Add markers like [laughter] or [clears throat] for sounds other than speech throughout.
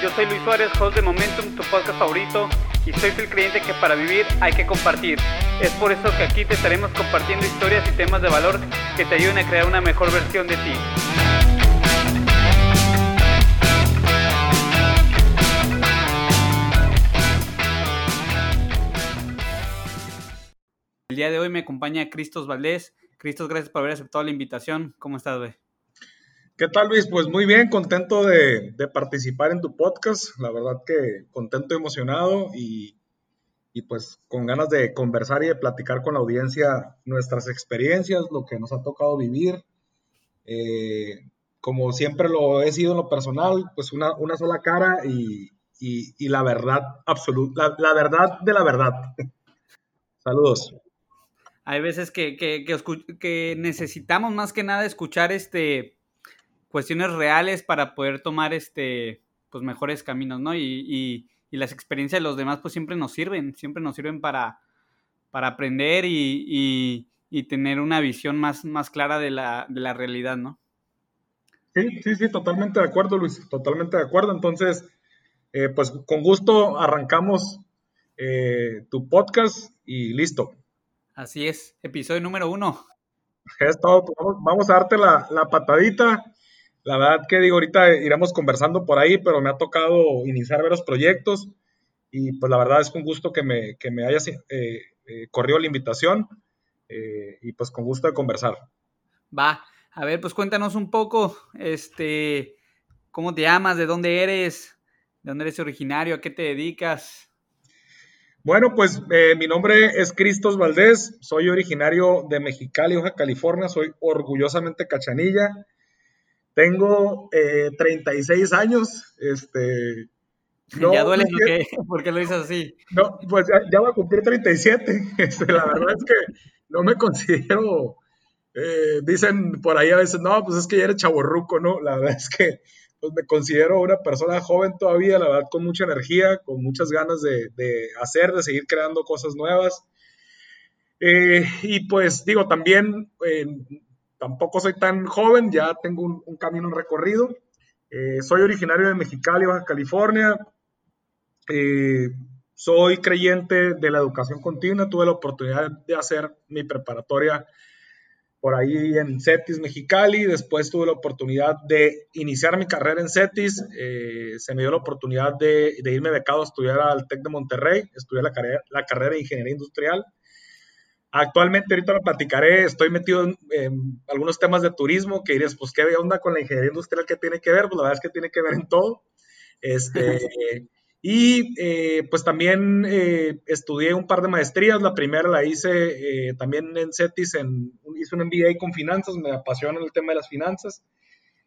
yo soy Luis Suárez, host de Momentum, tu podcast favorito, y soy el creyente que para vivir hay que compartir. Es por eso que aquí te estaremos compartiendo historias y temas de valor que te ayuden a crear una mejor versión de ti. El día de hoy me acompaña Cristos Valdés. Cristos, gracias por haber aceptado la invitación. ¿Cómo estás, güey? ¿Qué tal, Luis? Pues muy bien, contento de, participar en tu podcast. La verdad que contento, emocionado y, pues con ganas de conversar y de platicar con la audiencia nuestras experiencias, lo que nos ha tocado vivir. Eh, como siempre lo he sido en lo personal, pues una, una sola cara y, la verdad absoluta, la, verdad de la verdad. [laughs] Saludos. Hay veces que, que, que necesitamos más que nada escuchar este cuestiones reales para poder tomar este, pues mejores caminos, ¿no? Y, las experiencias de los demás pues siempre nos sirven, siempre nos sirven para, para aprender y, tener una visión más, más clara de la, de la realidad, ¿no? Sí, sí, sí, totalmente de acuerdo, Luis, totalmente de acuerdo. Entonces, eh, pues con gusto arrancamos eh, tu podcast y listo. Así es, episodio número uno. Es todo, vamos, a darte la, la patadita la verdad que digo, ahorita iremos conversando por ahí, pero me ha tocado iniciar varios proyectos y pues la verdad es un gusto que me, que me hayas eh, eh, corrido la invitación eh, y pues con gusto de conversar. Va, a ver, pues cuéntanos un poco, este, ¿cómo te llamas? ¿De dónde eres? ¿De dónde eres originario? ¿A qué te dedicas? Bueno, pues mi nombre es Cristos Valdés, soy originario de Mexicali, Baja California, soy orgullosamente cachanilla. Tengo 36 eh, años, este... [laughs] ¿Ya duele ¿Por qué [laughs] lo dices así? No, pues ya, voy a cumplir 37. [laughs] Este, la verdad es que no me considero... Eh, dicen por ahí a veces, no, pues es que ya eres chaborruco, ¿no? La verdad es que pues me considero una persona joven todavía, la verdad, con mucha energía, con muchas ganas de, hacer, de seguir creando cosas nuevas. Eh, y pues digo, también tampoco soy tan joven, ya tengo un, camino recorrido. Eh, soy originario de Mexicali, Baja California. Eh, soy creyente de la educación continua. Tuve la oportunidad de hacer mi preparatoria por ahí en CETIS Mexicali. Después tuve la oportunidad de iniciar mi carrera en CETIS. Eh, se me dio la oportunidad de, irme becado a estudiar al TEC de Monterrey. Estudié la carrera, la carrera de Ingeniería Industrial. Actualmente, ahorita lo platicaré, estoy metido en, algunos temas de turismo que dirías, pues, ¿qué onda con la ingeniería industrial que tiene que ver? Pues la verdad es que tiene que ver en todo. Este, y eh, pues también eh, estudié un par de maestrías, la primera la hice eh, también en CETIS, en, hice un MBA con finanzas, me apasiona el tema de las finanzas.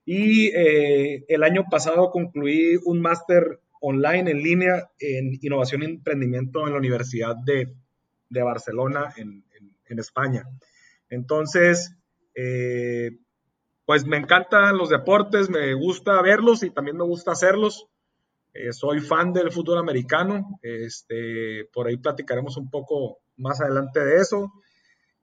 Y el año pasado concluí un máster online en línea en innovación y emprendimiento en la Universidad de, de Barcelona, en, en España. Entonces, eh, pues me encantan los deportes, me gusta verlos y también me gusta hacerlos. Eh, soy fan del fútbol americano, este, por ahí platicaremos un poco más adelante de eso.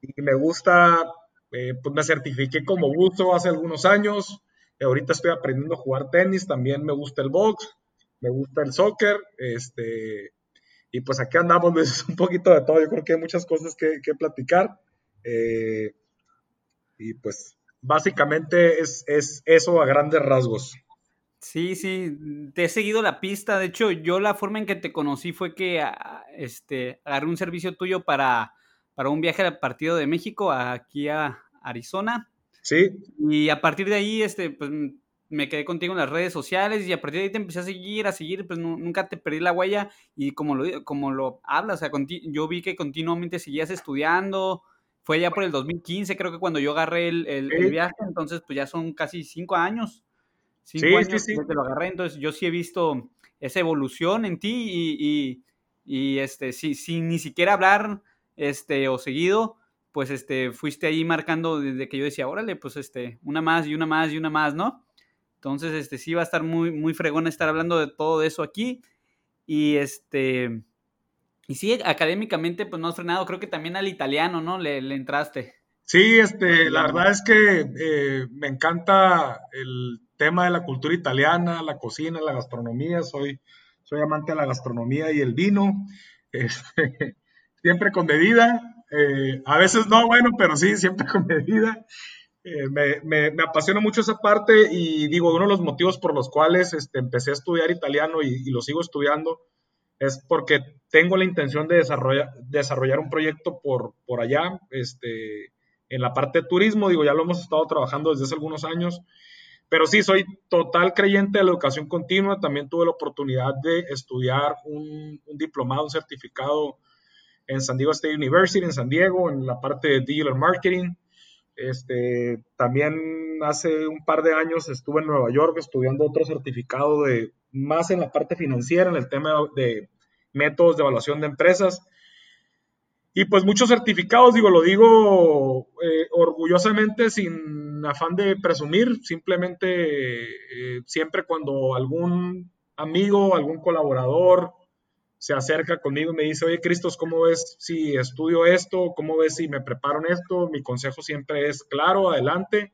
Y me gusta, eh, pues me certifiqué como buzo hace algunos años. ahorita estoy aprendiendo a jugar tenis, también me gusta el box, me gusta el soccer, este, y pues aquí andamos, [laughs] es un poquito de todo. Yo creo que hay muchas cosas que, platicar. Eh, y pues básicamente es, eso a grandes rasgos. Sí, sí, te he seguido la pista. De hecho, yo la forma en que te conocí fue que ah, este, agarré un servicio tuyo para, para un viaje al partido de México aquí a Arizona. Sí. Y a partir de ahí, este, pues me quedé contigo en las redes sociales y a partir de ahí te empecé a seguir, a seguir, pues nunca te perdí la huella y como lo, como lo hablas, o sea, yo vi que continuamente seguías estudiando, fue ya por el 2015 creo que cuando yo agarré el, viaje, entonces pues ya son casi cinco años, cinco sí, años sí, que lo agarré, entonces yo sí he visto esa evolución en ti y, y, este, sí, sin ni siquiera hablar este, o seguido, pues este, fuiste ahí marcando desde que yo decía, órale, pues este, una más y una más y una más, ¿no? Entonces, este, sí va a estar muy, muy fregón estar hablando de todo eso aquí. Y este. Y sí, académicamente, pues no has frenado. Creo que también al italiano, ¿no? Le, entraste. Sí, este, la verdad es que eh, me encanta el tema de la cultura italiana, la cocina, la gastronomía. Soy, soy amante de la gastronomía y el vino. [laughs] Este, siempre con medida. Eh, a veces no, bueno, pero sí, siempre con medida. Eh, me, apasiona mucho esa parte y digo, uno de los motivos por los cuales este, empecé a estudiar italiano y, lo sigo estudiando es porque tengo la intención de desarrollar, desarrollar un proyecto por, por allá, este, en la parte de turismo, digo, ya lo hemos estado trabajando desde hace algunos años, pero sí, soy total creyente de la educación continua, también tuve la oportunidad de estudiar un, un diplomado, un certificado en San Diego State University, en San Diego, en la parte de Digital Marketing, este, también hace un par de años estuve en Nueva York estudiando otro certificado de más en la parte financiera, en el tema de métodos de evaluación de empresas. Y pues muchos certificados, digo, lo digo eh, orgullosamente sin afán de presumir, simplemente eh, siempre cuando algún amigo, algún colaborador se acerca conmigo y me dice, oye, Cristos, ¿cómo ves si estudio esto? ¿Cómo ves si me preparo en esto? Mi consejo siempre es, claro, adelante.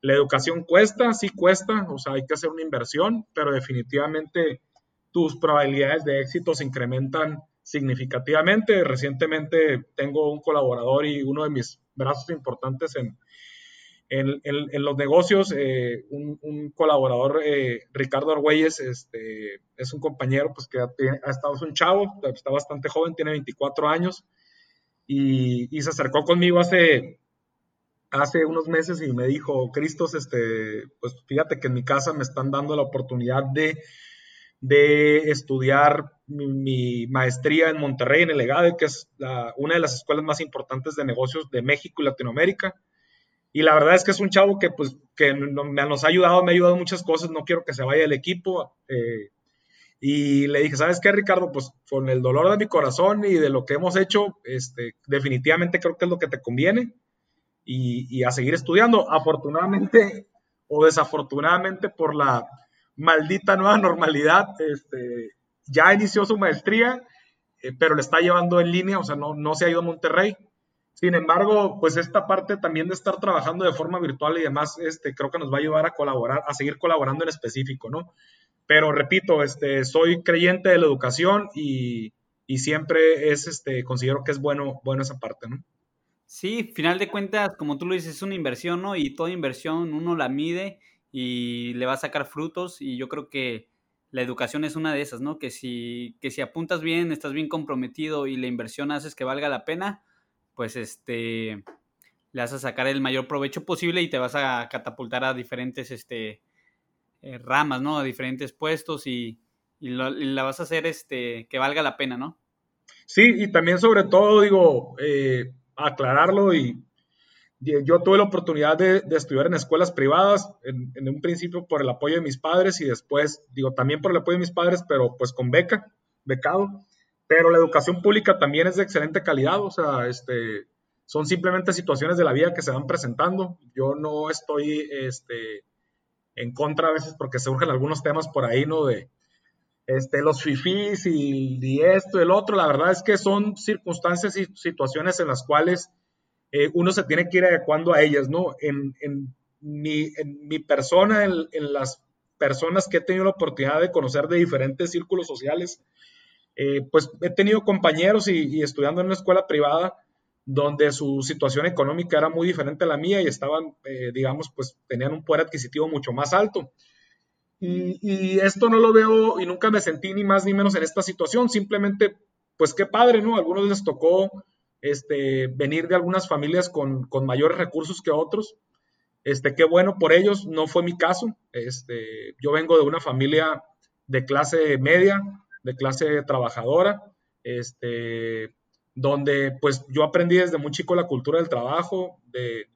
La educación cuesta, sí cuesta, o sea, hay que hacer una inversión, pero definitivamente tus probabilidades de éxito se incrementan significativamente. Recientemente tengo un colaborador y uno de mis brazos importantes en, en, los negocios, eh, un, colaborador, eh, Ricardo Argüelles, este, es un compañero pues, que ha, estado, es un chavo, está bastante joven, tiene 24 años, y, se acercó conmigo hace, hace unos meses y me dijo, Cristos, este, pues fíjate que en mi casa me están dando la oportunidad de, de estudiar mi, maestría en Monterrey, en el EGADE, que es una de las escuelas más importantes de negocios de México y Latinoamérica y la verdad es que es un chavo que, pues, que nos ha ayudado, me ha ayudado muchas cosas, no quiero que se vaya del equipo. Eh, y le dije, ¿sabes qué, Ricardo? Pues con el dolor de mi corazón y de lo que hemos hecho, este, definitivamente creo que es lo que te conviene y, y a seguir estudiando. Afortunadamente o desafortunadamente por la maldita nueva normalidad, este, ya inició su maestría, eh, pero le está llevando en línea, o sea, no, no se ha ido a Monterrey. Sin embargo, pues esta parte también de estar trabajando de forma virtual y demás, este, creo que nos va a ayudar a colaborar, a seguir colaborando en específico, ¿no? Pero repito, este, soy creyente de la educación y, siempre es, este, considero que es bueno, bueno esa parte, ¿no? Sí, final de cuentas, como tú lo dices, es una inversión, ¿no? Y toda inversión uno la mide y le va a sacar frutos y yo creo que la educación es una de esas, ¿no? Que si, que si apuntas bien, estás bien comprometido y la inversión haces que valga la pena, pues este, le vas a sacar el mayor provecho posible y te vas a catapultar a diferentes este, eh, ramas, ¿no? A diferentes puestos y, la vas a hacer este, que valga la pena, ¿no? Sí, y también sobre todo, digo, eh, aclararlo y yo tuve la oportunidad de, estudiar en escuelas privadas, en, en, un principio por el apoyo de mis padres y después, digo, también por el apoyo de mis padres, pero pues con beca, becado pero la educación pública también es de excelente calidad, o sea, este, son simplemente situaciones de la vida que se van presentando. Yo no estoy este, en contra a veces porque surgen algunos temas por ahí, ¿no? De este, los fifís y, esto y el otro. La verdad es que son circunstancias y situaciones en las cuales eh, uno se tiene que ir adecuando a ellas, ¿no? En, en, mi, en mi, persona, en, en, las personas que he tenido la oportunidad de conocer de diferentes círculos sociales, eh, pues he tenido compañeros y, estudiando en una escuela privada donde su situación económica era muy diferente a la mía y estaban, eh, digamos, pues tenían un poder adquisitivo mucho más alto. Y, esto no lo veo y nunca me sentí ni más ni menos en esta situación, simplemente, pues qué padre, ¿no? A algunos les tocó este, venir de algunas familias con, con mayores recursos que otros. Este, qué bueno por ellos, no fue mi caso. Este, yo vengo de una familia de clase media, de clase trabajadora, este, donde pues yo aprendí desde muy chico la cultura del trabajo, de,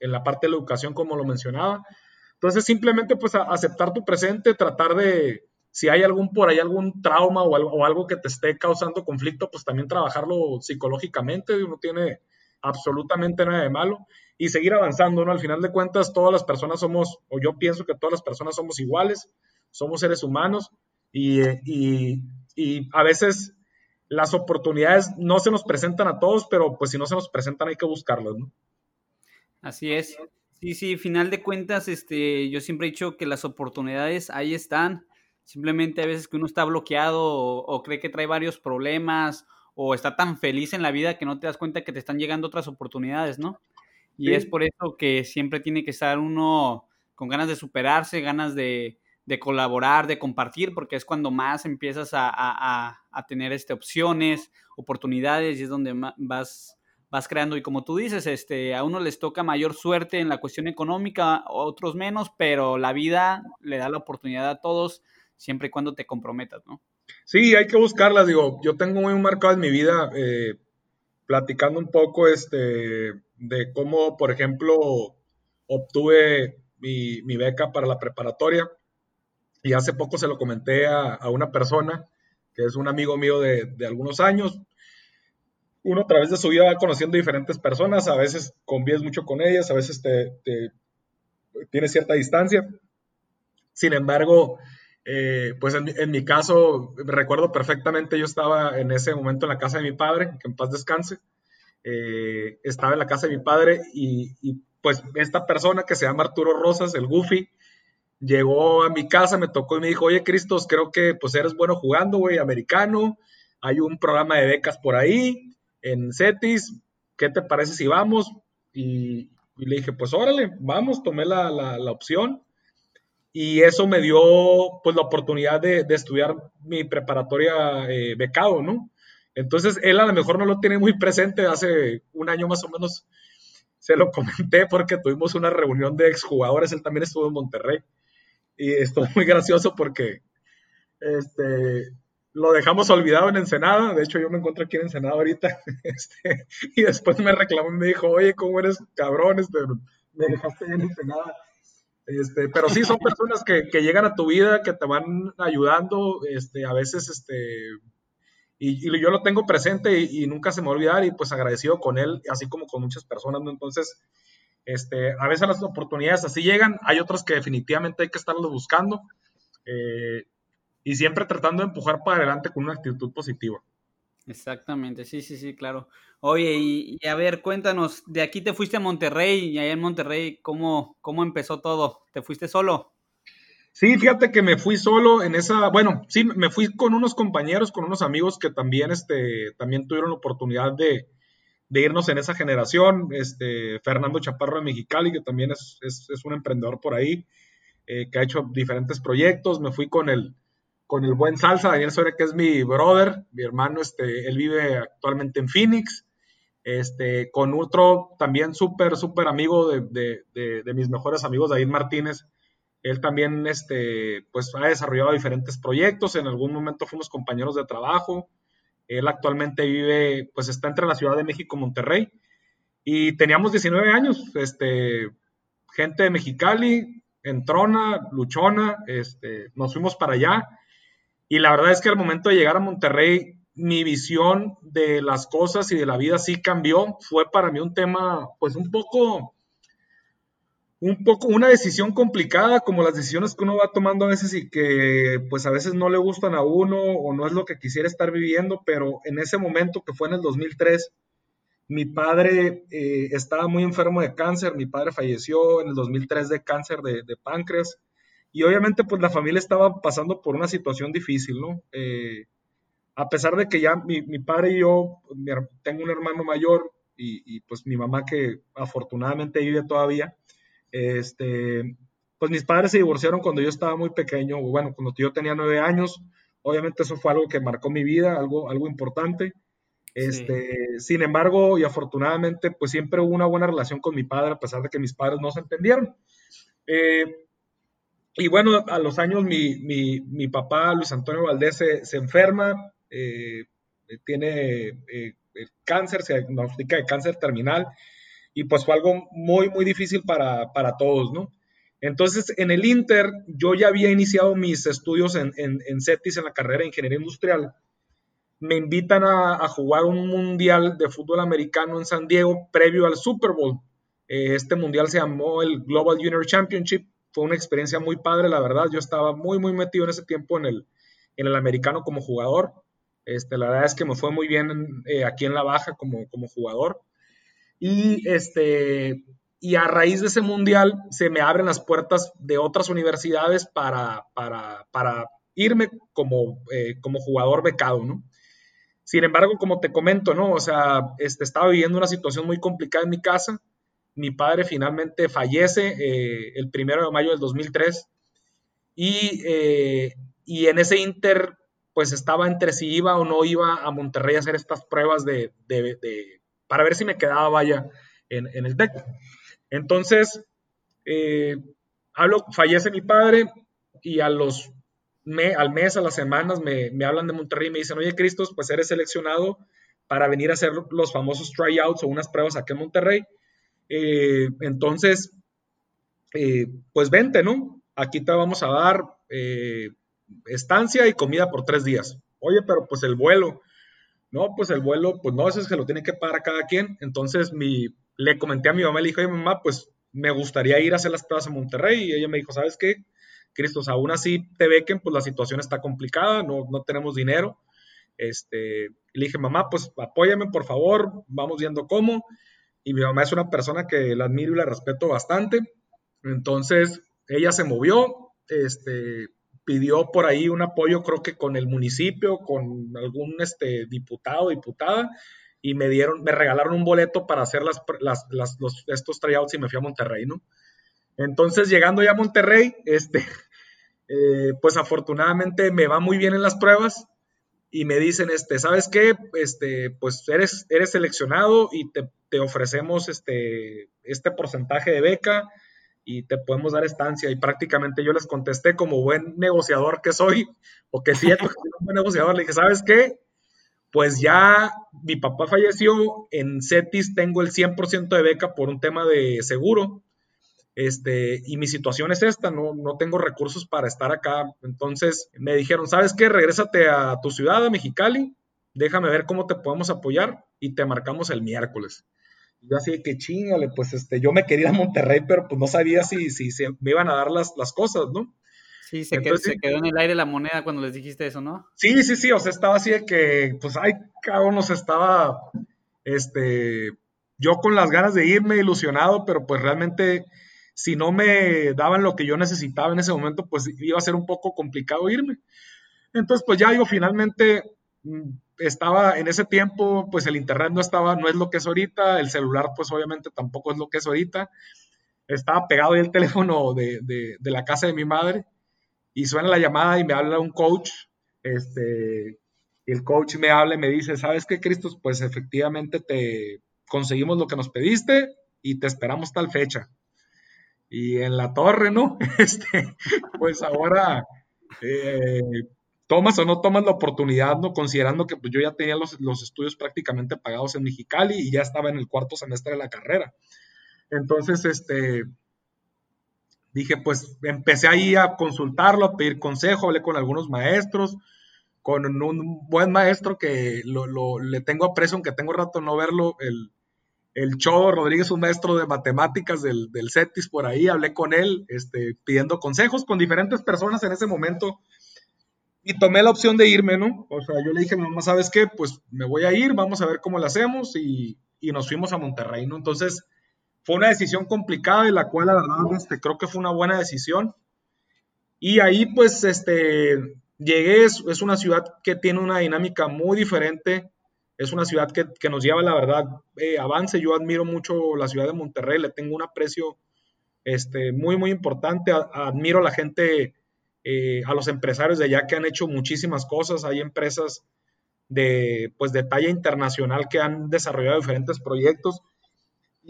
en la parte de la educación como lo mencionaba. Entonces simplemente pues aceptar tu presente, tratar de, si hay algún por ahí algún trauma o algo, o algo que te esté causando conflicto, pues también trabajarlo psicológicamente, uno tiene absolutamente nada de malo y seguir avanzando, ¿no? Al final de cuentas, todas las personas somos, o yo pienso que todas las personas somos iguales, somos seres humanos, y, a veces las oportunidades no se nos presentan a todos, pero pues si no se nos presentan hay que buscarlas, ¿no? Así es. Sí, sí, final de cuentas, este, yo siempre he dicho que las oportunidades ahí están. Simplemente a veces que uno está bloqueado o, cree que trae varios problemas o está tan feliz en la vida que no te das cuenta que te están llegando otras oportunidades, ¿no? Y es por eso que siempre tiene que estar uno con ganas de superarse, ganas de, de colaborar, de compartir, porque es cuando más empiezas a, a, a tener este, opciones, oportunidades y es donde vas vas creando. Y como tú dices, este, a uno les toca mayor suerte en la cuestión económica, a otros menos, pero la vida le da la oportunidad a todos siempre y cuando te comprometas, ¿no? Sí, hay que buscarlas, digo, yo tengo muy marcado en mi vida, eh, platicando un poco este, de cómo, por ejemplo, obtuve mi, beca para la preparatoria y hace poco se lo comenté a, una persona que es un amigo mío de, de algunos años, uno a través de su vida va conociendo diferentes personas, a veces convives mucho con ellas, a veces te, te tienes cierta distancia. Sin embargo, eh, pues en, mi caso, recuerdo perfectamente, yo estaba en ese momento en la casa de mi padre, que en paz descanse, eh, estaba en la casa de mi padre y, y, pues esta persona que se llama Arturo Rosas, el Goofy, llegó a mi casa, me tocó y me dijo, oye Cristos, creo que pues eres bueno jugando, güey, americano, hay un programa de becas por ahí, en CETIS, ¿qué te parece si vamos? Y, le dije, pues órale, vamos, tomé la, opción. Y eso me dio pues la oportunidad de, estudiar mi preparatoria eh, becado, ¿no? Entonces él a lo mejor no lo tiene muy presente, hace un año más o menos se lo comenté porque tuvimos una reunión de exjugadores, él también estuvo en Monterrey. Y estuvo muy gracioso porque este, lo dejamos olvidado en Ensenada. De hecho, yo me encuentro aquí en Ensenada ahorita. [laughs] Este, y después me reclamó y me dijo, oye, ¿cómo eres cabrón? Este, me dejaste en Ensenada. Este, pero sí, son personas que, llegan a tu vida, que te van ayudando. Este, a veces, este, y, yo lo tengo presente y, nunca se me va a olvidar. Y pues agradecido con él, así como con muchas personas. Entonces, este, a veces las oportunidades así llegan. Hay otras que definitivamente hay que estarlos buscando. Eh, y siempre tratando de empujar para adelante con una actitud positiva. Exactamente, sí, sí, sí, claro. Oye, y, a ver, cuéntanos, de aquí te fuiste a Monterrey y allá en Monterrey, ¿cómo, ¿cómo empezó todo? ¿Te fuiste solo? Sí, fíjate que me fui solo en esa, bueno, sí, me fui con unos compañeros, con unos amigos que también, este, también tuvieron la oportunidad de, irnos en esa generación, este, Fernando Chaparro de Mexicali, que también es, un emprendedor por ahí, eh, que ha hecho diferentes proyectos, me fui con el, con el buen Salsa, Daniel Soria, que es mi brother, mi hermano, este, él vive actualmente en Phoenix, este, con otro también súper, súper amigo de, mis mejores amigos, David Martínez, él también, este, pues ha desarrollado diferentes proyectos, en algún momento fuimos compañeros de trabajo, él actualmente vive, pues está entre la Ciudad de México y Monterrey, y teníamos 19 años, este, gente de Mexicali, entrona, luchona, este, nos fuimos para allá, y la verdad es que al momento de llegar a Monterrey, mi visión de las cosas y de la vida sí cambió. Fue para mí un tema, pues un poco, un poco, una decisión complicada, como las decisiones que uno va tomando a veces y que pues a veces no le gustan a uno o no es lo que quisiera estar viviendo, pero en ese momento que fue en el 2003, mi padre eh, estaba muy enfermo de cáncer, mi padre falleció en el 2003 de cáncer de, de páncreas y obviamente pues la familia estaba pasando por una situación difícil, ¿no? Eh, a pesar de que ya mi, padre y yo, tengo un hermano mayor y, pues mi mamá que afortunadamente vive todavía, este, pues mis padres se divorciaron cuando yo estaba muy pequeño, bueno, cuando yo tenía nueve años, obviamente eso fue algo que marcó mi vida, algo, algo importante. Este, Sin embargo, y afortunadamente, pues siempre hubo una buena relación con mi padre, a pesar de que mis padres no se entendieron. Eh, y bueno, a los años mi, papá, Luis Antonio Valdés, se, enferma, eh, tiene eh, cáncer, se diagnostica de cáncer terminal, y pues fue algo muy, muy difícil para, todos, ¿no? Entonces, en el Inter, yo ya había iniciado mis estudios en, en, CETIS, en la carrera de Ingeniería Industrial. Me invitan a, jugar un mundial de fútbol americano en San Diego previo al Super Bowl. Eh, este mundial se llamó el Global Junior Championship fue una experiencia muy padre, la verdad. Yo estaba muy, muy metido en ese tiempo en el, en el americano como jugador. Este, la verdad es que me fue muy bien eh, aquí en la baja como, como jugador. Y este, y a raíz de ese mundial se me abren las puertas de otras universidades para, para, para irme como, eh, como jugador becado, ¿no? Sin embargo, como te comento, ¿no? O sea, este, estaba viviendo una situación muy complicada en mi casa. Mi padre finalmente fallece eh, el primero de mayo del 2003 y, eh, y en ese inter, pues estaba entre si iba o no iba a Monterrey a hacer estas pruebas de, de, para ver si me quedaba, vaya, en, el TEC. Entonces, eh, hablo, fallece mi padre y a los al mes, a las semanas, me, hablan de Monterrey y me dicen, oye, Cristos, pues eres seleccionado para venir a hacer los famosos tryouts o unas pruebas aquí en Monterrey. Eh, entonces, eh, pues vente, ¿no? Aquí te vamos a dar estancia y comida por tres días. Oye, pero pues el vuelo. No, pues el vuelo, pues no, eso es que lo tiene que pagar cada quien. Entonces, mi, le comenté a mi mamá, le dije, oye mamá, pues me gustaría ir a hacer las pruebas a Monterrey. Y ella me dijo, ¿sabes qué? Cristos, aún así te bequen, pues la situación está complicada, no, no tenemos dinero. Este, le dije, mamá, pues apóyame, por favor, vamos viendo cómo. Y mi mamá es una persona que la admiro y la respeto bastante. Entonces, ella se movió, este, pidió por ahí un apoyo, creo que con el municipio, con algún este, diputado, diputada, y me dieron, me regalaron un boleto para hacer las, los, estos tryouts y me fui a Monterrey, ¿no? Entonces, llegando ya a Monterrey, [laughs] este, eh, pues afortunadamente me va muy bien en las pruebas y me dicen, este, ¿sabes qué? Este, pues eres, eres seleccionado y te, te ofrecemos este, este porcentaje de beca y te podemos dar estancia. Y prácticamente yo les contesté como buen negociador que soy, [laughs] o que siento que soy un buen negociador, le dije, ¿sabes qué? pues ya mi papá falleció, en CETIS tengo el 100% de beca por un tema de seguro, este, y mi situación es esta, no, no tengo recursos para estar acá. Entonces me dijeron, ¿sabes qué? Regrésate a tu ciudad, a Mexicali, déjame ver cómo te podemos apoyar y te marcamos el miércoles. Yo así que chingale, pues este, yo me quería ir a Monterrey, pero pues no sabía si, si, me iban a dar las, las cosas, ¿no? Sí, se, quedó, en el aire la moneda cuando les dijiste eso, ¿no? Sí, sí, sí, o sea, estaba así de que, pues, ay, cabrón, nos estaba, este, yo con las ganas de irme, ilusionado, pero pues realmente, si no me daban lo que yo necesitaba en ese momento, pues iba a ser un poco complicado irme. Entonces, pues ya digo, finalmente mm, estaba en ese tiempo, pues el internet no estaba, no es lo que es ahorita, el celular, pues obviamente tampoco es lo que es ahorita. Estaba pegado ahí el teléfono de, de la casa de mi madre y suena la llamada y me habla un coach, este, el coach me habla y me dice, ¿sabes qué, Cristos? Pues efectivamente te conseguimos lo que nos pediste y te esperamos tal fecha. Y en la torre, ¿no? [laughs] Este, pues ahora, eh, tomas o no tomas la oportunidad, ¿no? Considerando que pues, yo ya tenía los, los, estudios prácticamente pagados en Mexicali y ya estaba en el cuarto semestre de la carrera. Entonces, este, dije, pues empecé ahí a consultarlo, a pedir consejo, hablé con algunos maestros, con un buen maestro que lo, le tengo aprecio, aunque tengo rato no verlo, el, el Rodríguez, un maestro de matemáticas del, del, CETIS por ahí, hablé con él, este, pidiendo consejos con diferentes personas en ese momento y tomé la opción de irme, ¿no? O sea, yo le dije a mi mamá, ¿sabes qué? Pues me voy a ir, vamos a ver cómo lo hacemos y, y nos fuimos a Monterrey, ¿no? Entonces, fue una decisión complicada y la cual la verdad este, creo que fue una buena decisión. Y ahí pues este, llegué, es, una ciudad que tiene una dinámica muy diferente, es una ciudad que, nos lleva la verdad eh, avance, yo admiro mucho la ciudad de Monterrey, le tengo un aprecio este, muy muy importante, admiro a la gente, eh, a los empresarios de allá que han hecho muchísimas cosas, hay empresas de, pues, de talla internacional que han desarrollado diferentes proyectos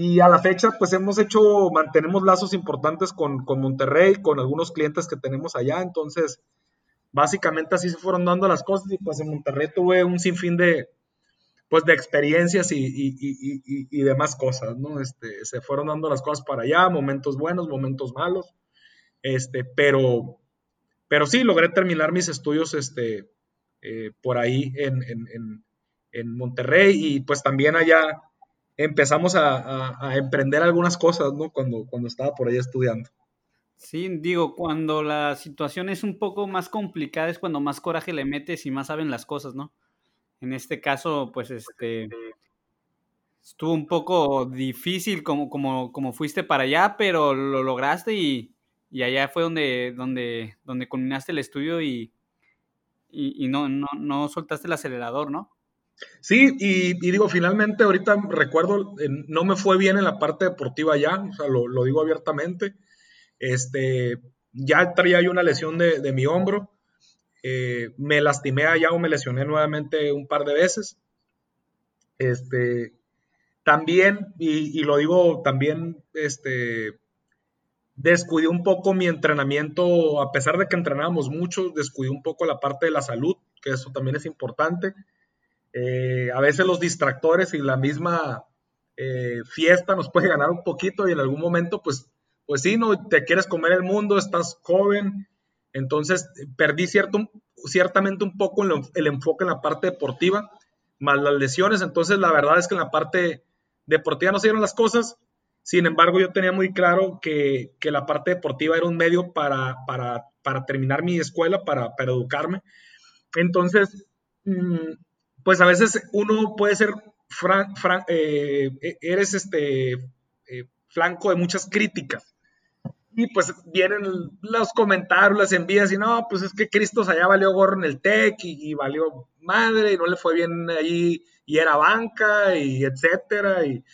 y a la fecha, pues hemos hecho, mantenemos lazos importantes con, con, Monterrey, con algunos clientes que tenemos allá. Entonces, básicamente así se fueron dando las cosas. Y pues en Monterrey tuve un sinfín de, pues, de experiencias y, y, y, y, demás cosas, ¿no? Este, se fueron dando las cosas para allá, momentos buenos, momentos malos. Este, pero, pero sí, logré terminar mis estudios este, eh, por ahí en, en, en, Monterrey y pues también allá empezamos a, emprender algunas cosas, ¿no? Cuando, cuando estaba por ahí estudiando. Sí, digo, cuando la situación es un poco más complicada es cuando más coraje le metes y más saben las cosas, ¿no? En este caso, pues este, estuvo un poco difícil como, como, como fuiste para allá, pero lo lograste y, y allá fue donde, donde, donde culminaste el estudio y, y, no, no, no, soltaste el acelerador, ¿no? Sí, y, digo, finalmente ahorita recuerdo, no me fue bien en la parte deportiva ya, o sea, lo, lo digo abiertamente. Este, ya traía yo una lesión de, de mi hombro, eh, me lastimé allá o me lesioné nuevamente un par de veces. Este, también, y, y lo digo también, este, descuidé un poco mi entrenamiento, a pesar de que entrenábamos mucho, descuidé un poco la parte de la salud, que eso también es importante. Eh, a veces los distractores y la misma eh, fiesta nos puede ganar un poquito y en algún momento, pues, pues sí, no te quieres comer el mundo, estás joven, entonces perdí cierto, ciertamente un poco el, el enfoque en la parte deportiva, más las lesiones, entonces la verdad es que en la parte deportiva no se dieron las cosas, sin embargo, yo tenía muy claro que, la parte deportiva era un medio para, para, terminar mi escuela, para, educarme. Entonces, mm, pues a veces uno puede ser, eh, e-, eres este, eh, flanco de muchas críticas. Y pues vienen los comentarios, las envías y no, pues es que Cristo allá valió gorro en el TEC y, y, valió madre y no le fue bien ahí y era banca y etcétera. Y,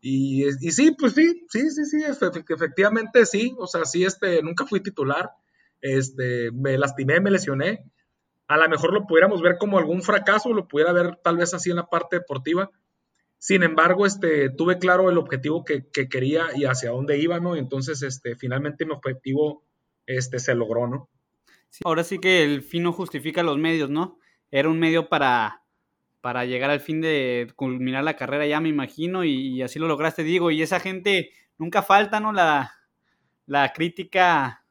y, sí, pues sí, sí, sí, sí, efectivamente sí, o sea, sí, este, nunca fui titular, este, me lastimé, me lesioné, a lo mejor lo pudiéramos ver como algún fracaso, lo pudiera ver tal vez así en la parte deportiva, sin embargo, este, tuve claro el objetivo que, que quería y hacia dónde iba, ¿no? Entonces, este, finalmente mi objetivo, este, se logró, ¿no? ahora sí que el fin no justifica los medios, ¿no? Era un medio para, para llegar al fin de culminar la carrera ya me imagino y, así lo lograste, digo, y esa gente nunca falta, ¿no? La, la crítica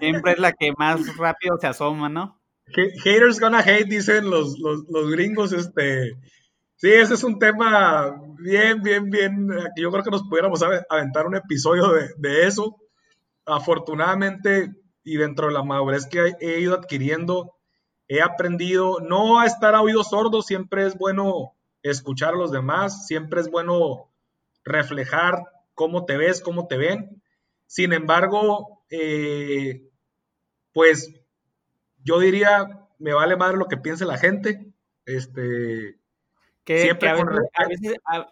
siempre es la que más rápido se asoma, ¿no? Haters gonna hate, dicen los, los, gringos, este... Sí, ese es un tema bien, bien, bien, yo creo que nos pudiéramos aventar un episodio de eso. Afortunadamente, y dentro de la madurez que he ido adquiriendo, he aprendido no a estar a oídos sordos, siempre es bueno escuchar a los demás, siempre es bueno reflejar cómo te ves, cómo te ven. Sin embargo, eh, pues yo diría, me vale más lo que piense la gente. Este, que,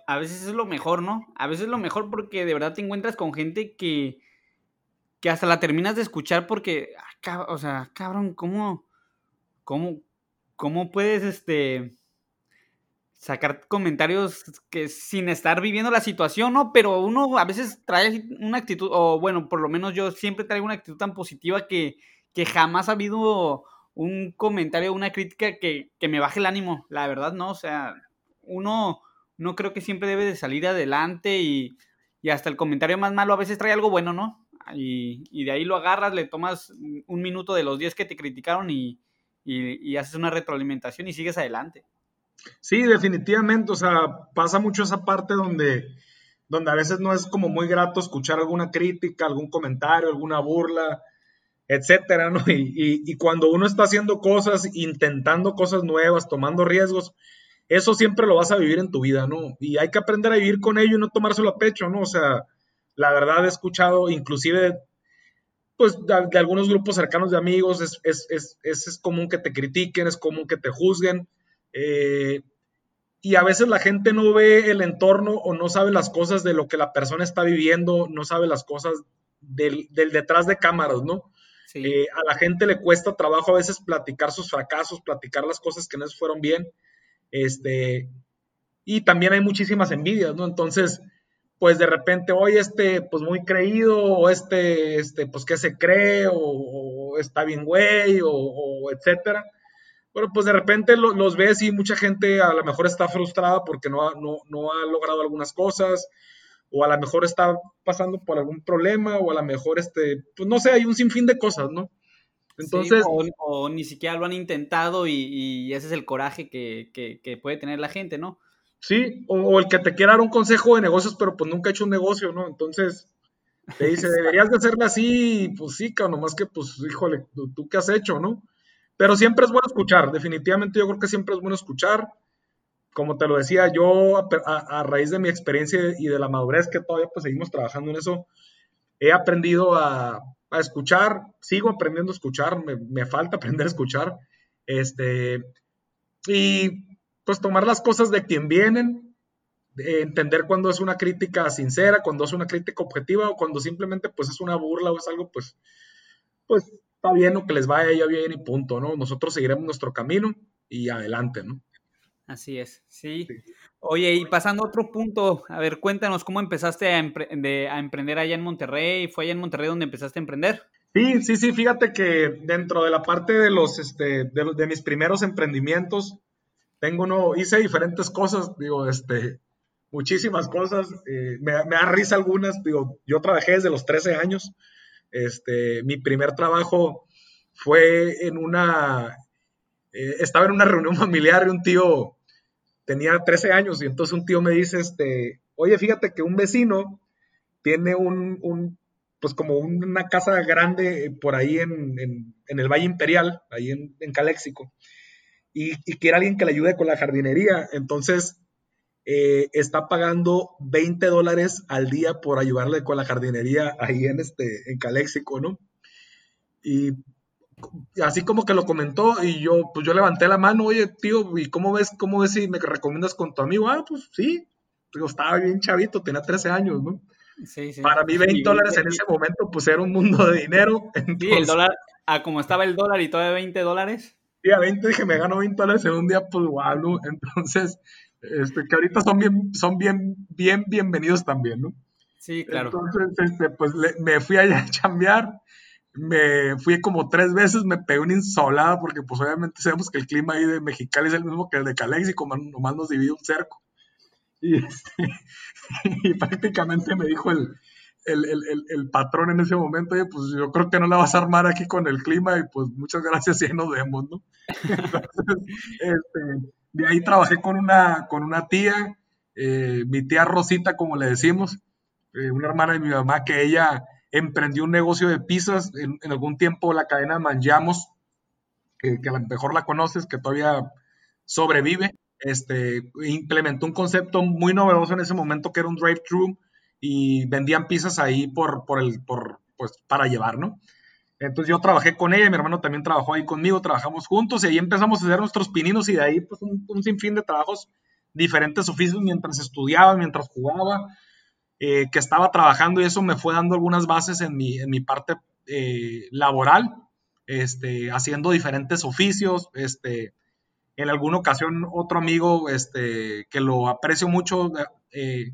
a, veces, es lo mejor, ¿no? A veces es lo mejor porque de verdad te encuentras con gente que, que hasta la terminas de escuchar porque, ah, o sea, cabrón, ¿cómo, ¿Cómo, cómo puedes este, sacar comentarios que sin estar viviendo la situación, ¿no? Pero uno a veces trae una actitud, o bueno, por lo menos yo siempre traigo una actitud tan positiva que, que jamás ha habido un comentario, una crítica que, que, me baje el ánimo, la verdad, ¿no? O sea, uno no creo que siempre debe de salir adelante y, y hasta el comentario más malo a veces trae algo bueno, ¿no? Y, y de ahí lo agarras, le tomas un minuto de los 10 que te criticaron y, y, haces una retroalimentación y sigues adelante. Sí, definitivamente, o sea, pasa mucho esa parte donde, donde a veces no es como muy grato escuchar alguna crítica, algún comentario, alguna burla, etcétera, ¿no? [laughs] Y, y, cuando uno está haciendo cosas, intentando cosas nuevas, tomando riesgos, eso siempre lo vas a vivir en tu vida, ¿no? Y hay que aprender a vivir con ello y no tomárselo a pecho, ¿no? O sea, la verdad he escuchado inclusive pues de, algunos grupos cercanos de amigos es, es, es, común que te critiquen, es común que te juzguen. Eh, y a veces la gente no ve el entorno o no sabe las cosas de lo que la persona está viviendo, no sabe las cosas del, detrás de cámaras, ¿no? Eh, a la gente le cuesta trabajo a veces platicar sus fracasos, platicar las cosas que no fueron bien. Este, y también hay muchísimas envidias, ¿no? Entonces, pues de repente, oye, este, pues muy creído, o este, este, pues qué se cree, o, está bien güey, o, etcétera. Bueno, pues de repente los ves y mucha gente a lo mejor está frustrada porque no ha, no, no ha logrado algunas cosas, o a lo mejor está pasando por algún problema, o a lo mejor, este, pues no sé, hay un sinfín de cosas, ¿no? Entonces. o, ni siquiera lo han intentado y, ese es el coraje que, que puede tener la gente, ¿no? Sí, o, el que te quiera dar un consejo de negocios, pero pues nunca ha hecho un negocio, ¿no? Entonces, te dice, deberías de hacerlo así, pues sí, cabrón, nomás que, pues, híjole, ¿tú, qué has hecho, no? Pero siempre es bueno escuchar, definitivamente yo creo que siempre es bueno escuchar, como te lo decía, yo a, raíz de mi experiencia y de la madurez que todavía pues seguimos trabajando en eso, he aprendido a, a escuchar, sigo aprendiendo a escuchar, me, me, falta [laughs] aprender a escuchar, este, y pues tomar las cosas de quien vienen, entender cuando es una crítica sincera, cuando es una crítica objetiva o cuando simplemente pues es una burla o es algo pues, pues está bien o que les vaya ya bien y punto, ¿no? Nosotros seguiremos nuestro camino y adelante, ¿no? Así es, sí. Oye, y pasando a otro punto, a ver, cuéntanos cómo empezaste a, emprender allá en Monterrey. ¿Fue allá en Monterrey donde empezaste a emprender? Sí, sí, sí, fíjate que dentro de la parte de los, este, de, de mis primeros emprendimientos, tengo no, hice diferentes cosas, digo, este, muchísimas cosas, eh, me, me, da risa algunas, digo, yo trabajé desde los 13 años, este, mi primer trabajo fue en una, eh, estaba en una reunión [laughs] familiar y un tío tenía 13 años y entonces un tío me dice, este, oye, fíjate que un vecino tiene un, un pues como una casa grande por ahí en, en, en el Valle Imperial, ahí en, en Caléxico, y, y, quiere alguien que le ayude con la jardinería. Entonces, eh, está pagando 20 dólares al día por ayudarle con la jardinería ahí en, este, en Caléxico, ¿no? Y así como que lo comentó y yo, pues yo levanté la mano, oye, tío, ¿y cómo ves, cómo ves si me recomiendas con tu amigo? Ah, pues sí, yo estaba bien chavito, tenía 13 años, ¿no? Sí, sí. Para mí 20 dólares en ese momento, pues era un mundo de dinero. sí, el dólar, a como estaba el dólar y todavía 20 dólares. A 20 dije, me gano 20 dólares en un día, pues ¿no? Entonces, este, que ahorita son bien, son bien, bien bienvenidos también, ¿no? Sí, claro. Entonces, este, pues me fui allá a chambear me fui como tres veces, me pegué una insolada porque pues obviamente sabemos que el clima ahí de Mexicali es el mismo que el de Caléxico, nomás nos divide un cerco. Y, este, [laughs] y prácticamente me dijo el, el, el, el, patrón en ese momento, oye, pues yo creo que no la vas a armar aquí con el clima y pues muchas gracias y ahí nos vemos, ¿no? [laughs] Entonces, este, de ahí trabajé con una, con una tía, eh, mi tía Rosita, como le decimos, eh, una hermana de mi mamá que ella emprendió un negocio de pizzas, en, algún tiempo la cadena Manjamos, que, a lo mejor la conoces, que todavía sobrevive, este, implementó un concepto muy novedoso en ese momento que era un drive-thru y vendían pizzas ahí por, por el, por, pues, para llevar, ¿no? Entonces yo trabajé con ella, mi hermano también trabajó ahí conmigo, trabajamos juntos y ahí empezamos a hacer nuestros pininos y de ahí pues un, un sinfín de trabajos, diferentes oficios mientras estudiaba, mientras jugaba, eh, que estaba trabajando y eso me fue dando algunas bases en mi, en mi parte eh, laboral, este, haciendo diferentes oficios, este, en alguna ocasión otro amigo este, que lo aprecio mucho, eh,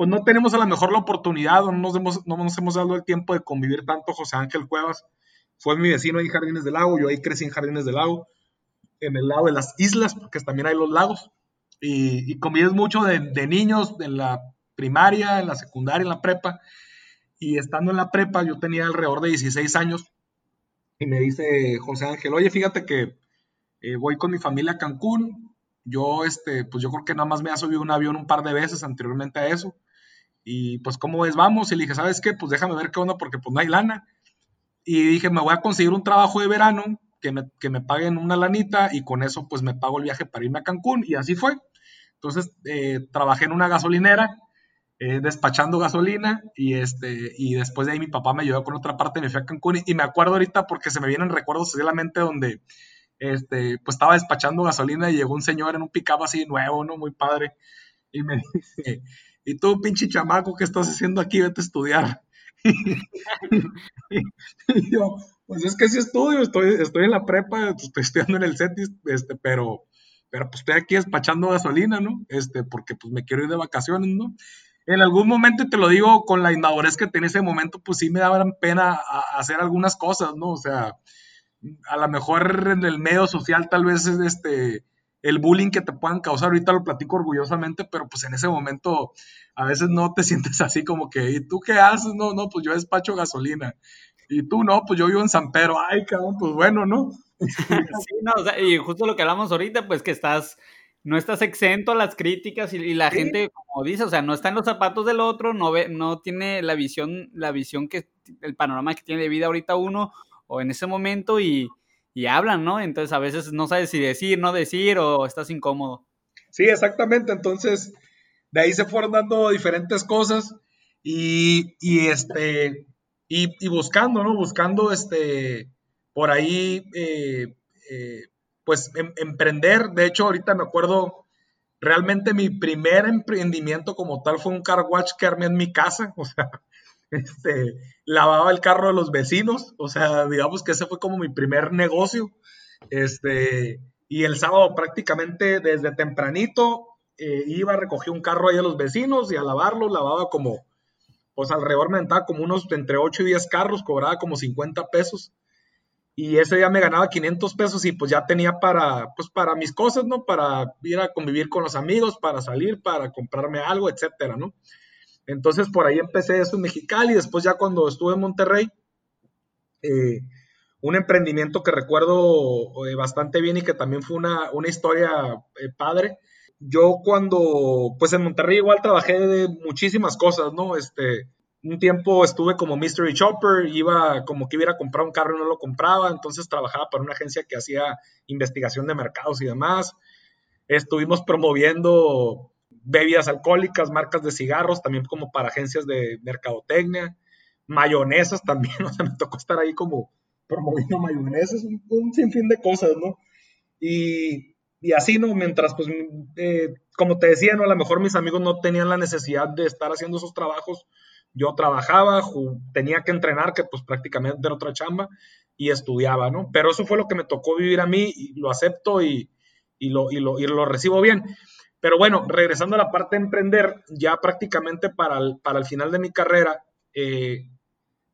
pues no tenemos a lo mejor la oportunidad o no nos, hemos, no nos hemos dado el tiempo de convivir tanto, José Ángel Cuevas fue mi vecino en Jardines del Lago, yo ahí crecí en Jardines del Lago, en el lado de las islas, porque también hay los lagos, y, y convives mucho de, niños en la primaria, en la secundaria, en la prepa. Y estando en la prepa, yo tenía alrededor de 16 años. Y me dice José Ángel, oye, fíjate que eh, voy con mi familia a Cancún. Yo, este, pues yo creo que nada más me ha subido un avión un par de veces anteriormente a eso. Y pues, ¿cómo ves? Vamos. Y le dije, ¿sabes qué? Pues déjame ver qué onda porque pues no hay lana. Y dije, me voy a conseguir un trabajo de verano que me, que me paguen una lanita y con eso pues me pago el viaje para irme a Cancún. Y así fue. Entonces, eh, trabajé en una gasolinera eh, despachando gasolina y este y después de ahí mi papá me ayudó con otra parte, me fui a Cancún y, me acuerdo ahorita porque se me vienen recuerdos así la mente donde este, pues estaba despachando gasolina y llegó un señor en un pickup así nuevo, ¿no? Muy padre. Y me [laughs] dice, ¿y tú, pinche chamaco, qué estás haciendo aquí? Vete a estudiar. [laughs] y, yo, pues es que sí estudio, estoy, estoy en la prepa, estoy estudiando en el CETIS, este, pero, pero pues estoy aquí despachando gasolina, ¿no? Este, porque pues me quiero ir de vacaciones, ¿no? en algún momento, te lo digo con la inmadurez que tenía ese momento, pues sí me daban pena hacer algunas cosas, ¿no? O sea, a lo mejor en el medio social tal vez este, el bullying que te puedan causar, ahorita lo platico orgullosamente, pero pues en ese momento a veces no te [laughs] sientes así como que, ¿y tú qué haces? No, no, pues yo despacho gasolina. Y tú no, pues yo vivo en San Pedro. Ay, cabrón, pues bueno, ¿no? [laughs] sí, no, o sea, y justo lo que hablamos ahorita, pues que estás no estás exento a las críticas y, la gente, como dice, o sea, no está en los zapatos del otro, no ve, no tiene la visión, la visión que, el panorama que tiene de vida ahorita uno, o en ese momento, y, y hablan, ¿no? Entonces a veces no sabes si decir, no decir, o estás incómodo. Sí, exactamente. Entonces, de ahí se fueron dando diferentes cosas y, este, y, buscando, ¿no? Buscando, este, por ahí, eh, eh, pues, em, emprender. De hecho, ahorita me acuerdo, realmente mi primer emprendimiento como tal fue un car watch que armé en mi casa, [laughs] o sea, este, lavaba el carro de los vecinos, o sea, digamos que ese fue como mi primer negocio, este, y el sábado prácticamente desde tempranito eh, iba, recogí un carro ahí a los vecinos y a lavarlo, lavaba como, pues alrededor me aventaba como unos entre 8 y 10 carros, cobraba como 50 pesos. Y ese día me ganaba 500 pesos y pues ya tenía para, pues para mis cosas, ¿no? Para ir a convivir con los amigos, para salir, para comprarme algo, etcétera, ¿no? Entonces por ahí empecé eso en Mexicali y después ya cuando estuve en Monterrey, eh, un emprendimiento que recuerdo eh, bastante bien y que también fue una, historia eh, padre. Yo cuando, pues en Monterrey igual trabajé de muchísimas cosas, ¿no? Este, un tiempo estuve como mystery shopper, iba como que iba a comprar un carro y no lo compraba, entonces trabajaba para una agencia que hacía investigación de mercados y demás. Estuvimos promoviendo bebidas alcohólicas, marcas de cigarros, también como para agencias de mercadotecnia, mayonesas también, [laughs] o sea, me tocó estar ahí como promoviendo mayonesas, un, un sinfín de cosas, ¿no? Y, y así, ¿no? Mientras, pues, eh, como te decía, ¿no? A lo mejor mis amigos no tenían la necesidad de estar haciendo esos trabajos. Yo trabajaba, tenía que entrenar, que pues prácticamente era otra chamba, y estudiaba, ¿no? Pero eso fue lo que me tocó vivir a mí, y lo acepto y, y, lo, y, lo, y lo recibo bien. Pero bueno, regresando a la parte de emprender, ya prácticamente para el, para el final de mi carrera, eh,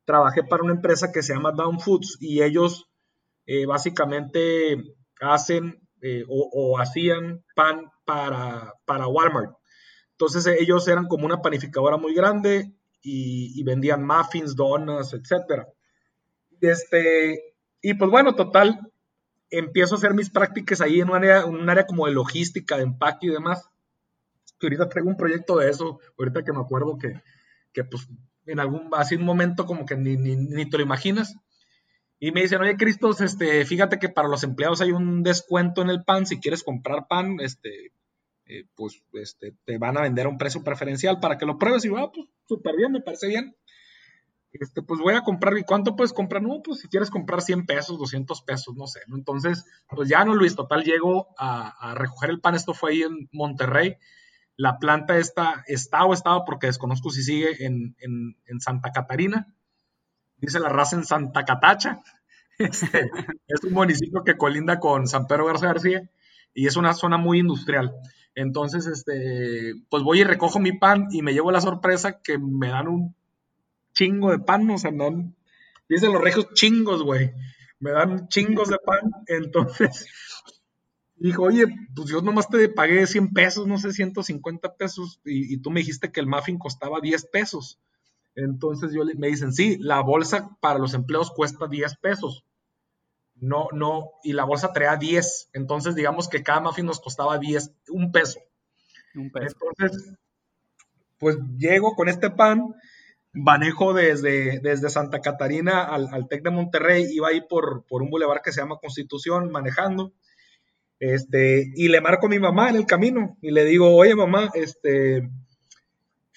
trabajé para una empresa que se llama Down Foods y ellos eh, básicamente hacen eh, o, hacían pan para, para Walmart. Entonces ellos eran como una panificadora muy grande y, vendían muffins, donuts, etc. Este, y pues bueno, total, empiezo a hacer mis prácticas ahí en un área, un área como de logística, de empaque y demás. ahorita traigo un proyecto de eso, ahorita que me acuerdo que, que pues en algún, así un momento como que ni, ni, te lo imaginas. Y me dicen, oye, Cristos, este, fíjate que para los empleados hay un descuento en el pan. Si quieres comprar pan, este, eh, pues este, te van a vender a un precio preferencial para que lo pruebes. Y yo, ah, pues súper bien, me parece bien. Este, pues voy a comprar. ¿Y cuánto puedes comprar? No, pues si quieres comprar 100 pesos, 200 pesos, no sé. Entonces, pues ya no, Luis, total, llego a, recoger el pan. Esto fue ahí en Monterrey. La planta está, está o estaba, porque desconozco si sigue en, Santa Catarina. Dice la raza en Santa Catacha. [laughs] Este, es un municipio que colinda con San Pedro Garza García y es una zona muy industrial. Entonces, este, pues voy y recojo mi pan y me llevo la sorpresa que me dan un chingo de pan, o sea, no, dicen los regios chingos, güey. Me dan chingos de pan. [laughs] Entonces, dijo, oye, pues yo nomás te pagué 100 pesos, no sé, 150 pesos, y, tú me dijiste que el muffin costaba 10 pesos. Entonces yo me dicen, sí, la bolsa para los empleos cuesta 10 pesos. No, no, y la bolsa traía 10. Entonces digamos que cada muffin nos costaba 10, un peso. Un peso. Entonces, pues llego con este pan, manejo desde, desde Santa Catarina al, al TEC de Monterrey, iba ahí por, por un bulevar que se llama Constitución, manejando este, y le marco a mi mamá en el camino y le digo, oye mamá, este,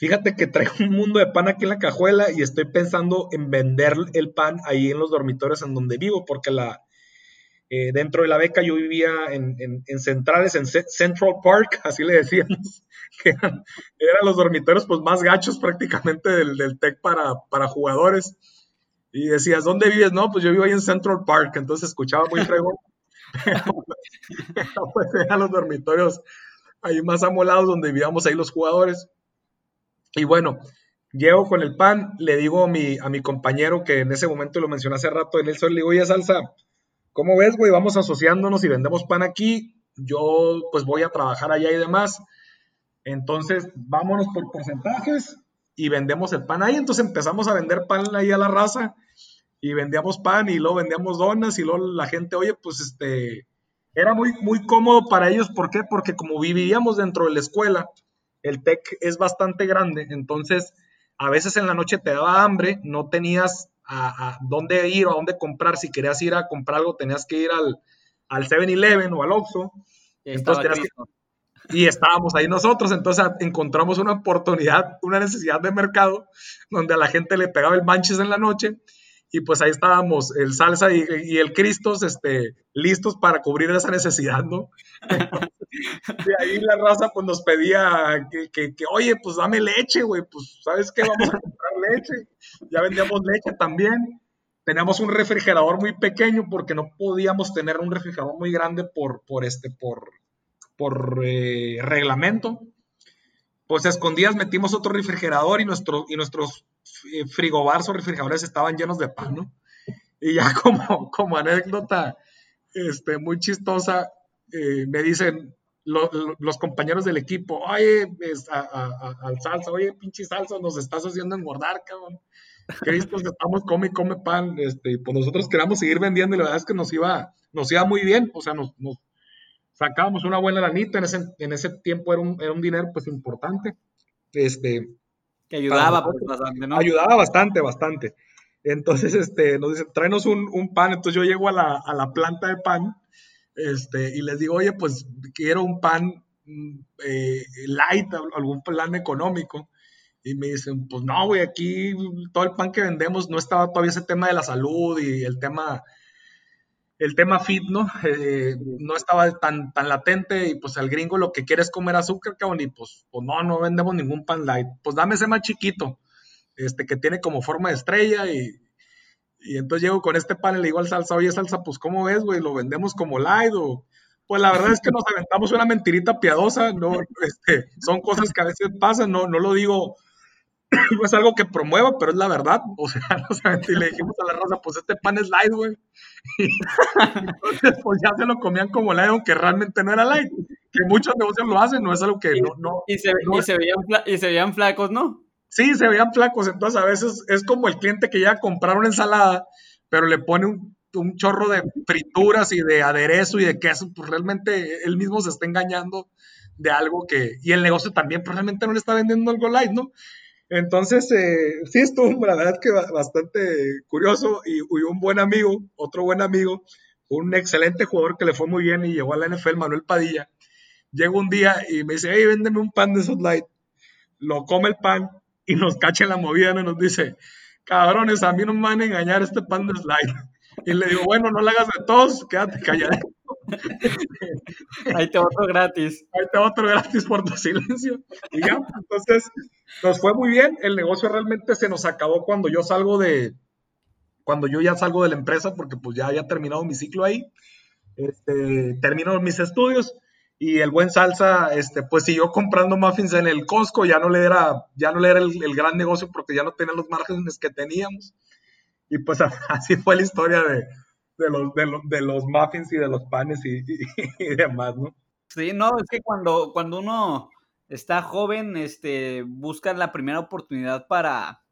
fíjate que traigo un mundo de pan aquí en la cajuela y estoy pensando en vender el pan ahí en los dormitorios en donde vivo, porque eh, dentro de la beca yo vivía en, centrales, en Central Park, [laughs] así le decíamos, que eran, los dormitorios pues más gachos prácticamente del, del TEC para, para jugadores. Y decías, ¿dónde vives? No, pues yo vivo ahí en Central Park, entonces escuchaba muy fregón. [laughs] pues a los dormitorios ahí más amolados donde vivíamos ahí los jugadores. Y bueno, llego con el pan, le digo a mi, a mi compañero que en ese momento lo mencioné hace rato, en el sol, le digo, oye, Salsa, ¿cómo ves, güey? Vamos asociándonos y vendemos pan aquí. Yo pues voy a trabajar allá y demás. Entonces, vámonos por porcentajes y vendemos el pan ahí. Entonces empezamos a vender pan ahí a la raza y vendíamos pan y luego vendíamos donas y luego la gente, oye, pues este, era muy, muy cómodo para ellos. ¿Por qué? Porque como vivíamos dentro de la escuela, el TEC es bastante grande, entonces a veces en la noche te daba hambre, no tenías a, dónde ir o a dónde comprar. Si querías ir a comprar algo, tenías que ir al, al 7-Eleven o al Oxxo. Entonces [laughs] Y estábamos ahí nosotros, entonces encontramos una oportunidad, una necesidad de mercado, donde a la gente le pegaba el manches en la noche, y pues ahí estábamos, el salsa y, el Cristos, este, listos para cubrir esa necesidad, ¿no? [laughs] [laughs] de ahí la raza pues nos pedía que, que, que oye, pues dame leche, güey, pues, ¿sabes qué? Vamos a comprar leche. Ya vendíamos leche también teníamos un refrigerador muy pequeño porque no podíamos tener un refrigerador muy grande por, por, este, por, por eh, reglamento. Pues escondidas metimos otro refrigerador y, nuestro, y nuestros eh, frigobars o refrigeradores estaban llenos de pan, ¿no? Y ya como, como anécdota este, muy chistosa, eh, me dicen los compañeros del equipo, oye, al salsa, oye, pinche salsa, nos estás haciendo engordar, cabrón. Cristo, estamos come y come pan, este, pues nosotros queríamos seguir vendiendo y la verdad es que nos iba, nos iba muy bien, o sea, nos, sacábamos una buena lanita, en ese, en ese tiempo era un, era un dinero pues importante, este. Que ayudaba pues, bastante, ¿no? Ayudaba bastante, bastante. Entonces, este, nos dicen, tráenos un, un, pan, entonces yo llego a la, a la planta de pan, este, y les digo, oye, pues quiero un pan mm, eh, light, algún plan económico. Y me dicen, pues no, güey, aquí todo el pan que vendemos no estaba todavía ese tema de la salud y el tema, el tema fit, ¿no? Eh, no estaba tan, tan latente y pues el gringo lo que quiere es comer azúcar, cabrón, y pues, pues no, no vendemos ningún pan light. Pues dame ese más chiquito, este que tiene como forma de estrella y, y entonces llego con este pan y le digo al salsa, oye, salsa, pues ¿cómo ves, güey? ¿Lo vendemos como light o...? Pues la verdad es que nos aventamos una mentirita piadosa, no, [laughs] este, son cosas que a veces pasan, no, no lo digo [clears throat] no es algo que promueva, pero es la verdad. [laughs] O sea, y le dijimos a la raza, pues este pan es light, güey. [laughs] Y entonces, pues ya se lo comían como light, aunque realmente no era light. Que muchos negocios lo hacen, no es algo que no. no y, se, veían, y se veían flacos, ¿no? Sí, se veían flacos. Entonces, a veces es como el cliente que ya compraron ensalada, pero le pone un, un chorro de frituras y de aderezo y de queso, pues realmente él mismo se está engañando de algo que. Y el negocio también, pues realmente no le está vendiendo algo light, ¿no? Entonces, eh, sí estuvo, la verdad que bastante curioso y, un buen amigo, otro buen amigo, un excelente jugador que le fue muy bien y llegó a la NFL, Manuel Padilla. Llega un día y me dice, hey, véndeme un pan de esos light. Lo come el pan y nos cacha en la movida y nos dice, cabrones, a mí no me van a engañar este pan de slide. Y le digo, bueno, no le hagas de todos, quédate callado. [laughs] Ahí te otro gratis. Ahí te otro gratis por tu silencio. Y ya, entonces nos fue muy bien. El negocio realmente se nos acabó cuando yo salgo de, cuando yo ya salgo de la empresa, porque pues ya había terminado mi ciclo ahí. Este, termino mis estudios y el buen salsa, este, pues siguió comprando muffins en el Costco, ya no le era, ya no le era el, gran negocio porque ya no tenía los márgenes que teníamos. Y pues [laughs] así fue la historia de, de los, de, los, de los muffins y de los panes y, demás, ¿no? Sí, no, es que cuando, cuando uno está joven, este, busca la primera oportunidad para,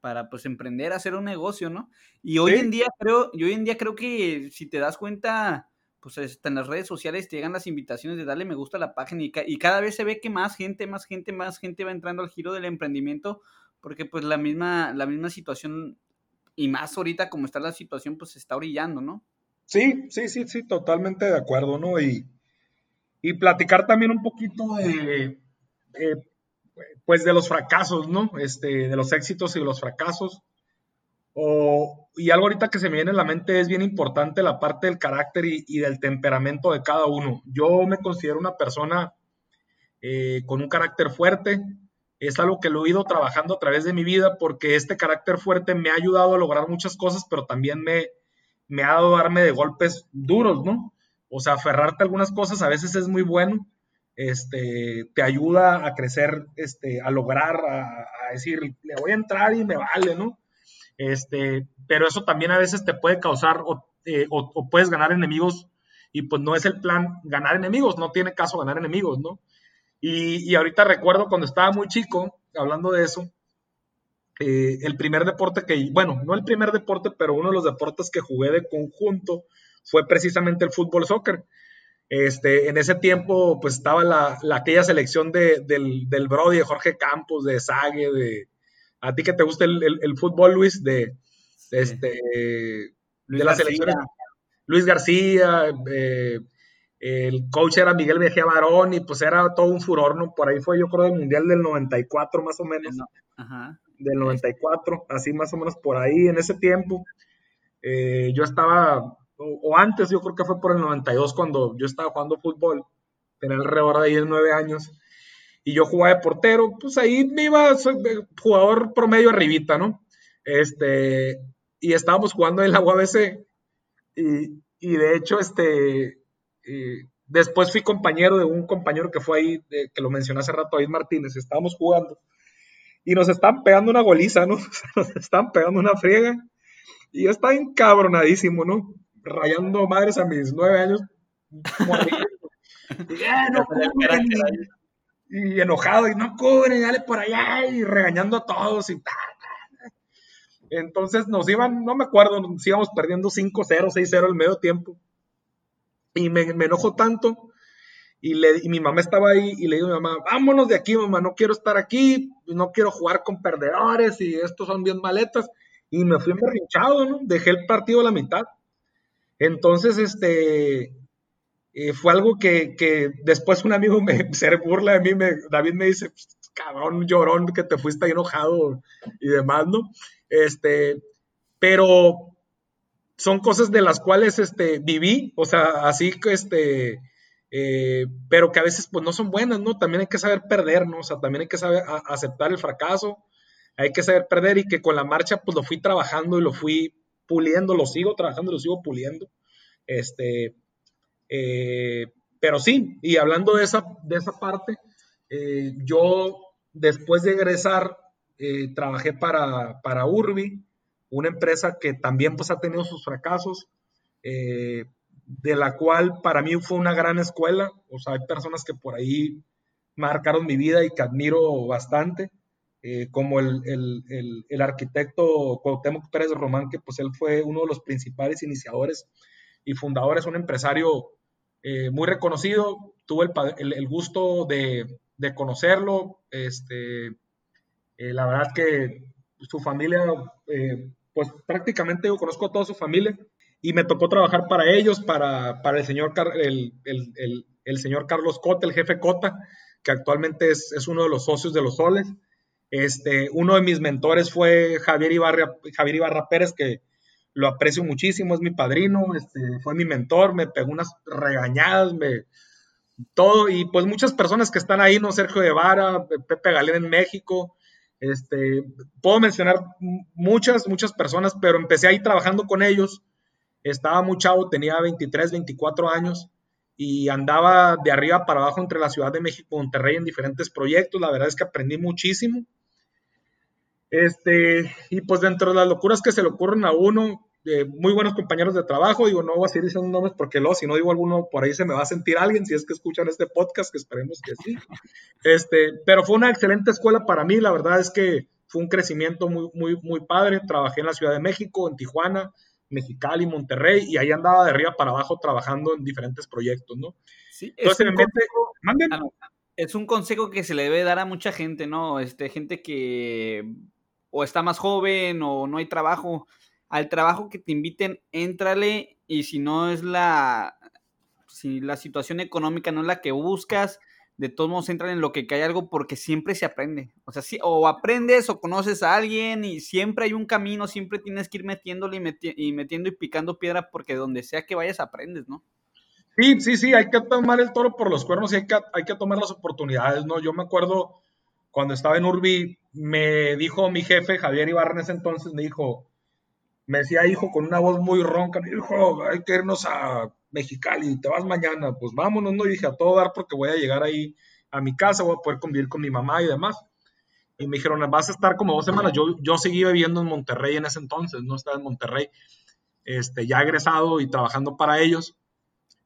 para pues emprender, hacer un negocio, ¿no? Y hoy en día creo, y hoy en día creo que si te das cuenta, pues este, en las redes sociales te llegan las invitaciones de darle me gusta a la página y, cada vez se ve que más gente, más gente, más gente va entrando al giro del emprendimiento porque pues la misma, la misma situación y más ahorita como está la situación, pues se está orillando, ¿no? Sí, sí, sí, sí, totalmente de acuerdo, ¿no? Y, y platicar también un poquito de, pues de los fracasos, ¿no? Este, de los éxitos y de los fracasos. O, y algo ahorita que se me viene a la mente es bien importante la parte del carácter y, del temperamento de cada uno. Yo me considero una persona eh, con un carácter fuerte, es algo que lo he ido trabajando a través de mi vida porque este carácter fuerte me ha ayudado a lograr muchas cosas, pero también me, ha dado darme de golpes duros, ¿no? O sea, aferrarte a algunas cosas a veces es muy bueno, este, te ayuda a crecer, este, a lograr, a, decir, le voy a entrar y me vale, ¿no? Este, pero eso también a veces te puede causar o, eh, o puedes ganar enemigos y pues no es el plan ganar enemigos, no tiene caso ganar enemigos, ¿no? Y, ahorita recuerdo cuando estaba muy chico, hablando de eso, eh, el primer deporte que, bueno, no el primer deporte, pero uno de los deportes que jugué de conjunto fue precisamente el fútbol soccer. Este, en ese tiempo, pues estaba la, aquella selección de, del, del Brody, de Jorge Campos, de Sague, de... ¿A ti que te gusta el, fútbol, Luis? De, este, de la selección. Luis García, eh, El coach era Miguel Mejía Barón y pues era todo un furor, ¿no? Por ahí fue yo creo el Mundial del 94 más o menos. Ajá. Del 94, así más o menos por ahí en ese tiempo. Eh, yo estaba, o, antes yo creo que fue por el 92 cuando yo estaba jugando fútbol, tenía alrededor de ahí de nueve años, y yo jugaba de portero, pues ahí me iba, soy jugador promedio arribita, ¿no? Este, y estábamos jugando en la UABC, y, y de hecho, este, después fui compañero de un compañero que fue ahí, que lo mencioné hace rato, David Martínez, estábamos jugando, y nos estaban pegando una goliza, ¿no? [laughs] nos estaban pegando una friega, y yo estaba encabronadísimo, ¿no? Rayando madres a mis nueve años. [laughs] y, enojado, y no cubren, dale por allá, y regañando a todos, y tal. Entonces nos iban, no me acuerdo, nos íbamos perdiendo 5-0, 6-0 el medio tiempo. Y me, me enojo tanto. Y, le, y mi mamá estaba ahí y le digo a mi mamá, vámonos de aquí, mamá, no quiero estar aquí, no quiero jugar con perdedores y estos son bien maletas y me fui enberrinchado, ¿no? Dejé el partido a la mitad. Entonces, este, eh, fue algo que, que, después un amigo me [laughs] se burla de mí, David me dice, pues, cabrón, llorón, que te fuiste ahí enojado y demás, ¿no? Este, pero son cosas de las cuales este, viví, o sea, así que este, eh, pero que a veces pues no son buenas, ¿no? También hay que saber perder, ¿no? O sea, también hay que saber aceptar el fracaso, hay que saber perder y que con la marcha pues lo fui trabajando y lo fui puliendo, lo sigo trabajando y lo sigo puliendo. Este, eh, pero sí, y hablando de esa, de esa parte, eh, yo después de egresar eh, trabajé para, para Urbi, una empresa que también pues ha tenido sus fracasos, de la cual para mí fue una gran escuela, o sea, hay personas que por ahí marcaron mi vida y que admiro bastante. Eh, como el, el, el, arquitecto Cuauhtémoc Pérez Román, que pues él fue uno de los principales iniciadores y fundadores, un empresario eh, muy reconocido, tuve el, gusto de, de, conocerlo, este, eh, la verdad que su familia, pues prácticamente yo conozco a toda su familia y me tocó trabajar para ellos, para, para el, señor, el, el, señor Carlos Cota, el jefe Cota, que actualmente es, es uno de los socios de los Soles. Este, uno de mis mentores fue Javier Ibarra, Javier Ibarra Pérez, que lo aprecio muchísimo, es mi padrino, este, fue mi mentor, me pegó unas regañadas, me, todo, y pues muchas personas que están ahí, ¿no? Sergio Guevara, Pepe Galén en México, este, puedo mencionar muchas, muchas personas, pero empecé ahí trabajando con ellos, estaba muy chavo, tenía 23, 24 años, y andaba de arriba para abajo entre la Ciudad de México y Monterrey en diferentes proyectos, la verdad es que aprendí muchísimo, este, y pues dentro de las locuras que se le ocurren a uno, muy buenos compañeros de trabajo, digo, no voy a seguir diciendo nombres porque luego, si no digo alguno, por ahí se me va a sentir alguien, si es que escuchan este podcast, que esperemos que sí. [laughs] Este, pero fue una excelente escuela para mí, la verdad es que fue un crecimiento muy, muy, muy padre. Trabajé en la Ciudad de México, en Tijuana, Mexicali, Monterrey, y ahí andaba de arriba para abajo trabajando en diferentes proyectos, ¿no? Sí, Entonces, es un, consejo, es un consejo que se le debe dar a mucha gente, ¿no? Este, gente que o está más joven o no hay trabajo, al trabajo que te inviten, éntrale y si no es la, si la situación económica no es la que buscas, de todos modos entran en lo que cae algo porque siempre se aprende. O sea, sí, o aprendes o conoces a alguien y siempre hay un camino, siempre tienes que ir metiéndole y, y metiendo y picando piedra porque donde sea que vayas aprendes, ¿no? Sí, sí, sí, hay que tomar el toro por los cuernos y hay que, hay que tomar las oportunidades, ¿no? Yo me acuerdo cuando estaba en Urbi, me dijo mi jefe, Javier Ibarra en ese entonces, me dijo, me decía hijo con una voz muy ronca, me dijo, hay que irnos a Mexicali, te vas mañana, pues vámonos, no, y dije a todo dar porque voy a llegar ahí a mi casa, voy a poder convivir con mi mamá y demás. Y me dijeron, vas a estar como dos semanas. Yo, yo seguí viviendo en Monterrey en ese entonces, no estaba en Monterrey, este, ya egresado y trabajando para ellos.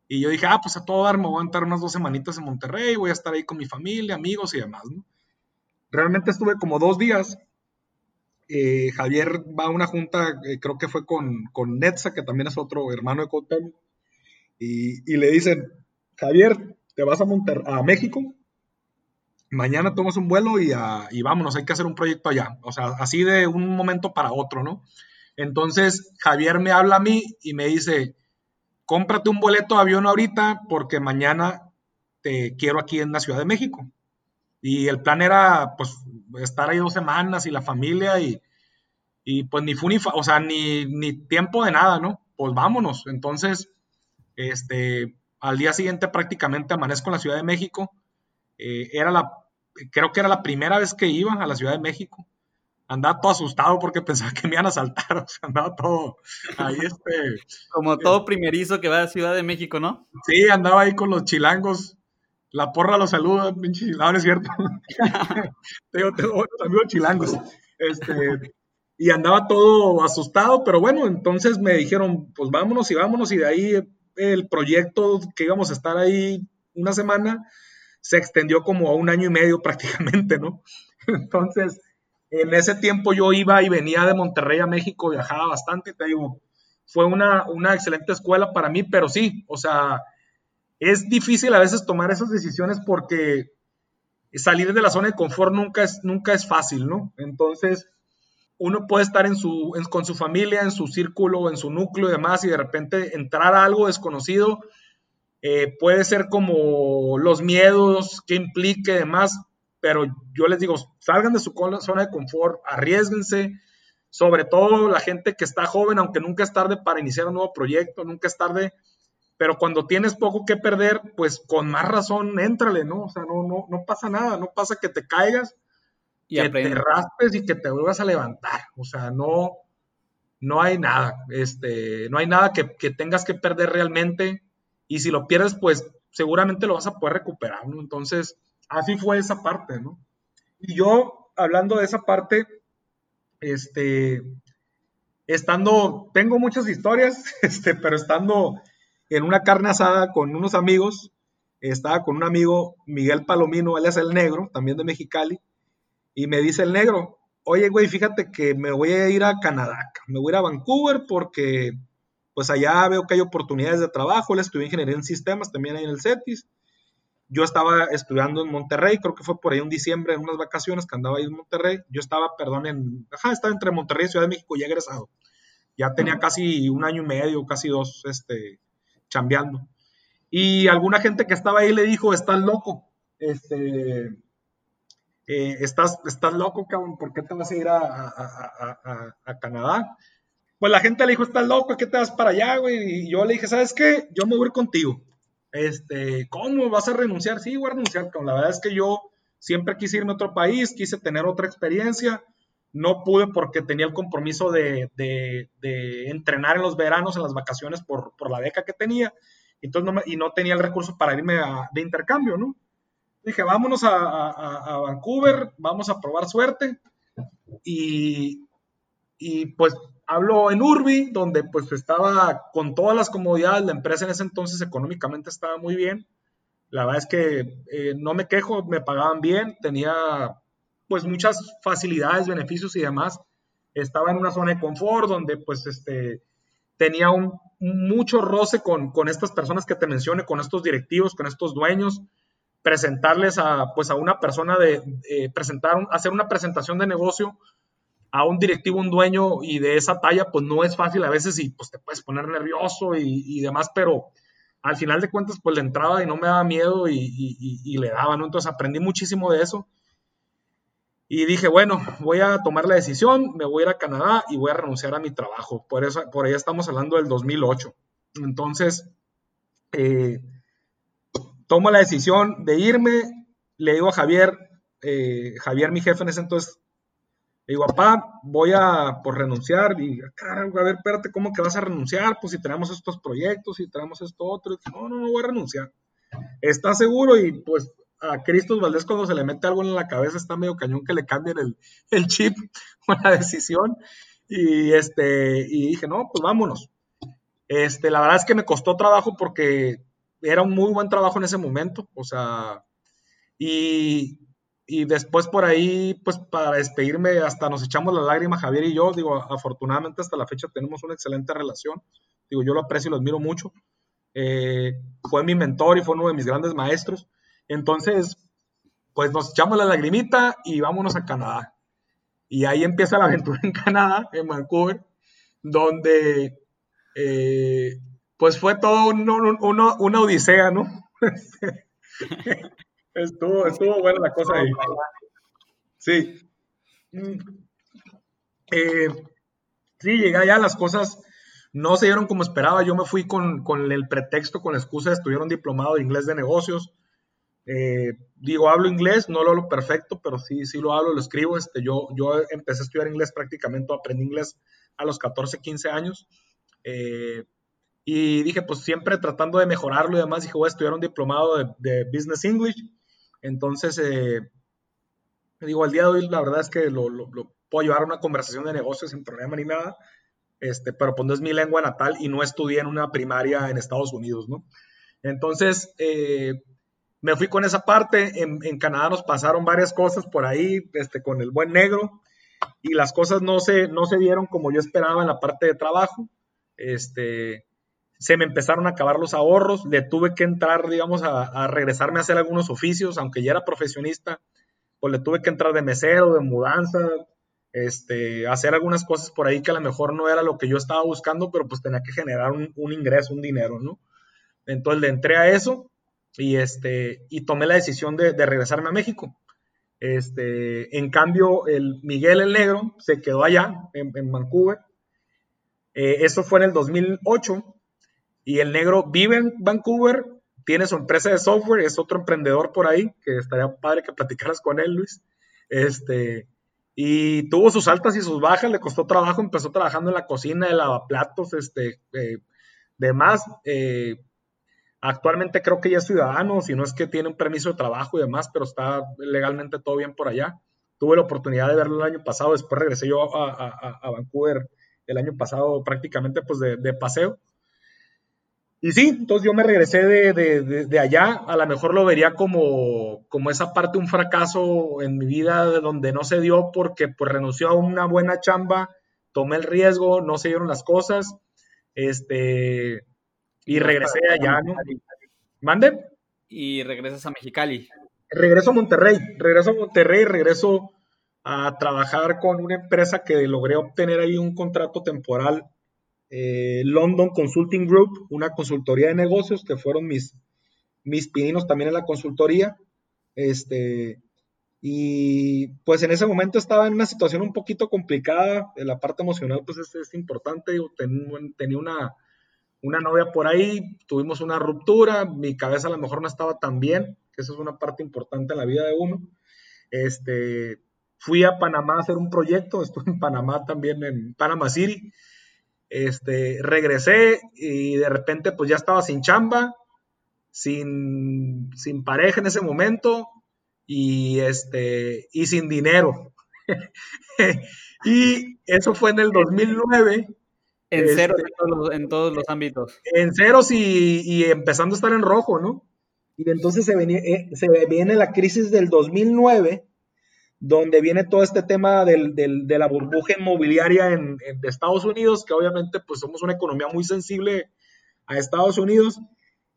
Y yo dije, ah, pues a todo dar, me voy a estar unas dos semanitas en Monterrey, voy a estar ahí con mi familia, amigos y demás, ¿no? Realmente estuve como dos días. Eh, Javier va a una junta, eh, creo que fue con, con Netza, que también es otro hermano de Cotem, y, le dicen, Javier, te vas a, Monter a México, mañana tomas un vuelo y, y, vámonos, hay que hacer un proyecto allá. O sea, así de un momento para otro, ¿no? Entonces, Javier me habla a mí y me dice, cómprate un boleto de avión ahorita porque mañana te quiero aquí en la Ciudad de México. Y el plan era, pues, estar ahí dos semanas y la familia y, y pues ni fue ni, o sea, ni, ni tiempo de nada, ¿no? Pues vámonos. Entonces, este, al día siguiente prácticamente amanezco en la Ciudad de México. Eh, era la, creo que era la primera vez que iba a la Ciudad de México. Andaba todo asustado porque [laughs] pensaba que me iban a saltar, [laughs] o sea, andaba todo ahí este... Como todo primerizo que va a Ciudad de México, ¿no? Sí, andaba ahí con los chilangos, la porra los saluda, pinche, no, no es cierto. [laughs] tengo, tengo amigos chilangos. Este, y andaba todo asustado, pero bueno, entonces me dijeron, pues vámonos y vámonos, y de ahí el proyecto que íbamos a estar ahí una semana se extendió como a un año y medio [laughs] prácticamente, ¿no? Entonces, en ese tiempo yo iba y venía de Monterrey a México, viajaba bastante, te digo, fue una, una excelente escuela para mí, pero sí, o sea, es difícil a veces tomar esas decisiones porque salir de la zona de confort nunca es, nunca es fácil, ¿no? Entonces, uno puede estar en su, con su familia, en su círculo, en su núcleo y demás, y de repente entrar a algo desconocido eh, puede ser como los miedos que implique demás, pero yo les digo, salgan de su zona de confort, arriesguense, sobre todo la gente que está joven, aunque nunca es tarde para iniciar un nuevo proyecto, nunca es tarde, pero cuando tienes poco que perder, pues con más razón, éntrale, ¿no? O sea, no, no, no pasa nada, no pasa que te caigas, y que te raspes y que te vuelvas a levantar. O sea, no, no hay nada, este, no hay nada que, tengas que perder realmente. Y si lo pierdes, pues seguramente lo vas a poder recuperar, ¿no? Entonces, así fue esa parte, ¿no? Y yo, hablando de esa parte, este, estando, tengo muchas historias, [laughs] este, pero estando en una carne asada con unos amigos, estaba con un amigo, Miguel Palomino, él es el negro, también de Mexicali, y me dice el negro, oye, güey, fíjate que me voy a ir a Canadá, me voy a ir a Vancouver porque pues allá veo que hay oportunidades de trabajo, él estudió ingeniería en sistemas también ahí en el CETIS. Yo estaba estudiando en Monterrey, creo que fue por ahí un diciembre, en unas vacaciones que andaba ahí en Monterrey. Yo estaba, perdón, en, ajá, estaba entre Monterrey y Ciudad de México ya egresado. Ya tenía casi un año y medio, casi dos, este, chambeando. Y alguna gente que estaba ahí le dijo, estás loco, este, eh, estás, estás loco, cabrón, ¿por qué te vas a ir a, Canadá? Pues la gente le dijo, estás loco, ¿qué te vas para allá, güey? Y yo le dije, ¿sabes qué? Yo me voy a ir contigo. Este, ¿cómo vas a renunciar? Sí, voy a renunciar, cabrón. La verdad es que yo siempre quise irme a otro país, quise tener otra experiencia. No pude porque tenía el compromiso de, entrenar en los veranos, en las vacaciones, por, la beca que tenía. Entonces y no tenía el recurso para irme de intercambio, ¿no? Dije, vámonos a, Vancouver, vamos a probar suerte. Y, pues hablo en Urbi, donde pues estaba con todas las comodidades, la empresa en ese entonces económicamente estaba muy bien. La verdad es que eh, no me quejo, me pagaban bien, tenía pues muchas facilidades, beneficios y demás. Estaba en una zona de confort donde pues este, tenía mucho roce con, con estas personas que te mencioné, con estos directivos, con estos dueños presentarles a, pues, a una persona de, presentar, hacer una presentación de negocio a un directivo, un dueño y de esa talla, pues no es fácil a veces y pues te puedes poner nervioso y, demás, pero al final de cuentas, pues le entraba y no me daba miedo y, le daba, ¿no? Entonces aprendí muchísimo de eso. Y dije, bueno, voy a tomar la decisión, me voy a ir a Canadá y voy a renunciar a mi trabajo. Por eso, por ahí estamos hablando del 2008. Entonces, eh, tomo la decisión de irme, le digo a Javier, eh, Javier mi jefe en ese entonces, le digo, papá, voy a por renunciar. Y, a ver, espérate, ¿cómo que vas a renunciar? Pues si tenemos estos proyectos, si tenemos esto otro. no, no, no voy a renunciar. ¿Estás seguro? Y pues a Cristos Valdés cuando se le mete algo en la cabeza está medio cañón que le cambien el, el chip [laughs] con la decisión. Y, este, y dije, no, pues vámonos. Este, la verdad es que me costó trabajo porque era un muy buen trabajo en ese momento, o sea, y, después por ahí, pues para despedirme, hasta nos echamos la lágrima Javier y yo, digo, afortunadamente hasta la fecha tenemos una excelente relación, digo, yo lo aprecio y lo admiro mucho, eh, fue mi mentor y fue uno de mis grandes maestros, entonces, pues nos echamos la lagrimita y vámonos a Canadá. Y ahí empieza la [laughs] aventura en Canadá, en Vancouver, donde eh, pues fue todo una odisea, ¿no? [laughs] estuvo, estuvo buena la cosa ahí. Sí. Eh, sí, llegué allá, las cosas no se dieron como esperaba. Yo me fui con, el pretexto, con la excusa de estudiar un diplomado de inglés de negocios. Eh, digo, hablo inglés, no lo hablo perfecto, pero sí, sí lo hablo, lo escribo. Este, yo, yo empecé a estudiar inglés prácticamente, aprendí inglés a los 14, 15 años. Eh, y dije, pues siempre tratando de mejorarlo y demás, dije, voy a estudiar un diplomado de, Business English. Entonces, eh, digo, al día de hoy la verdad es que lo, puedo llevar a una conversación de negocios sin problema ni nada, este, pero pues no es mi lengua natal y no estudié en una primaria en Estados Unidos, ¿no? Entonces, eh, me fui con esa parte, en, Canadá nos pasaron varias cosas por ahí, este, con el buen negro, y las cosas no se, no se dieron como yo esperaba en la parte de trabajo, este, se me empezaron a acabar los ahorros, le tuve que entrar, digamos, a, regresarme a hacer algunos oficios, aunque ya era profesionista, pues le tuve que entrar de mesero, de mudanza, este, hacer algunas cosas por ahí que a lo mejor no era lo que yo estaba buscando, pero pues tenía que generar un, ingreso, un dinero, ¿no? Entonces le entré a eso y, este, y tomé la decisión de, regresarme a México. Este, en cambio, el Miguel el Negro se quedó allá, en, Vancouver. Eh, eso fue en el 2008 y el negro vive en Vancouver, tiene su empresa de software, es otro emprendedor por ahí, que estaría padre que platicaras con él, Luis. Este, y tuvo sus altas y sus bajas, le costó trabajo, empezó trabajando en la cocina, de lavaplatos, este, eh, demás. Eh, actualmente creo que ya es ciudadano, si no es que tiene un permiso de trabajo y demás, pero está legalmente todo bien por allá. Tuve la oportunidad de verlo el año pasado, después regresé yo a, Vancouver el año pasado prácticamente pues de paseo. Y sí, entonces yo me regresé de, allá, a lo mejor lo vería como, como esa parte, un fracaso en mi vida de donde no se dio porque pues renunció a una buena chamba, tomé el riesgo, no se dieron las cosas, este, y regresé allá, ¿no? ¿Mande? Y regresas a Mexicali. Regreso a Monterrey, regreso a Monterrey, regreso a trabajar con una empresa que logré obtener ahí un contrato temporal eh, London Consulting Group, una consultoría de negocios que fueron mis, mis pininos también en la consultoría. Este, y pues en ese momento estaba en una situación un poquito complicada, la parte emocional pues es, importante, tenía una, una novia por ahí, tuvimos una ruptura, mi cabeza a lo mejor no estaba tan bien, que eso es una parte importante en la vida de uno. Este, fui a Panamá a hacer un proyecto, estuve en Panamá también, en Panama City, este, regresé y de repente pues ya estaba sin chamba, sin, sin pareja en ese momento y, este, y sin dinero. [laughs] y eso fue en el 2009. En ceros este, en, todos los, ámbitos. En ceros y, empezando a estar en rojo, ¿no? Y entonces se, venía, eh, se viene la crisis del 2009 donde viene todo este tema de la burbuja inmobiliaria en, de Estados Unidos, que obviamente pues somos una economía muy sensible a Estados Unidos,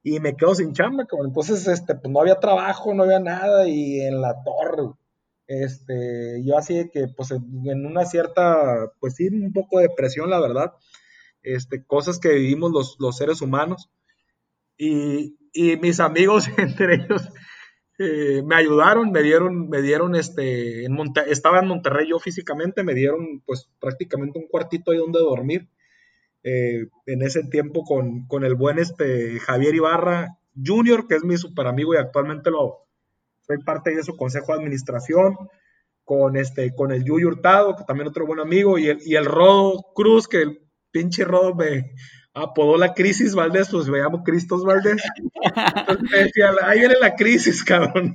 y me quedo sin chamba, entonces este, pues no había trabajo, no había nada, y en la torre, este, yo así que pues en una cierta, pues sí, un poco de depresión, la verdad, este, cosas que vivimos los, los seres humanos, y, y mis amigos, [laughs] entre ellos, eh, me ayudaron, me dieron, me dieron este, en estaba en Monterrey yo físicamente, me dieron pues prácticamente un cuartito ahí donde dormir. Eh, en ese tiempo con, con, el buen este, Javier Ibarra Jr., que es mi super amigo y actualmente lo, soy parte de su consejo de administración, con, este, con el Yuyu Hurtado, que también otro buen amigo, y el, y el Rodo Cruz, que pinche Rodo me, apodó la crisis Valdés, pues me llamo Cristos Valdés. Entonces me decía, ahí viene la crisis, cabrón.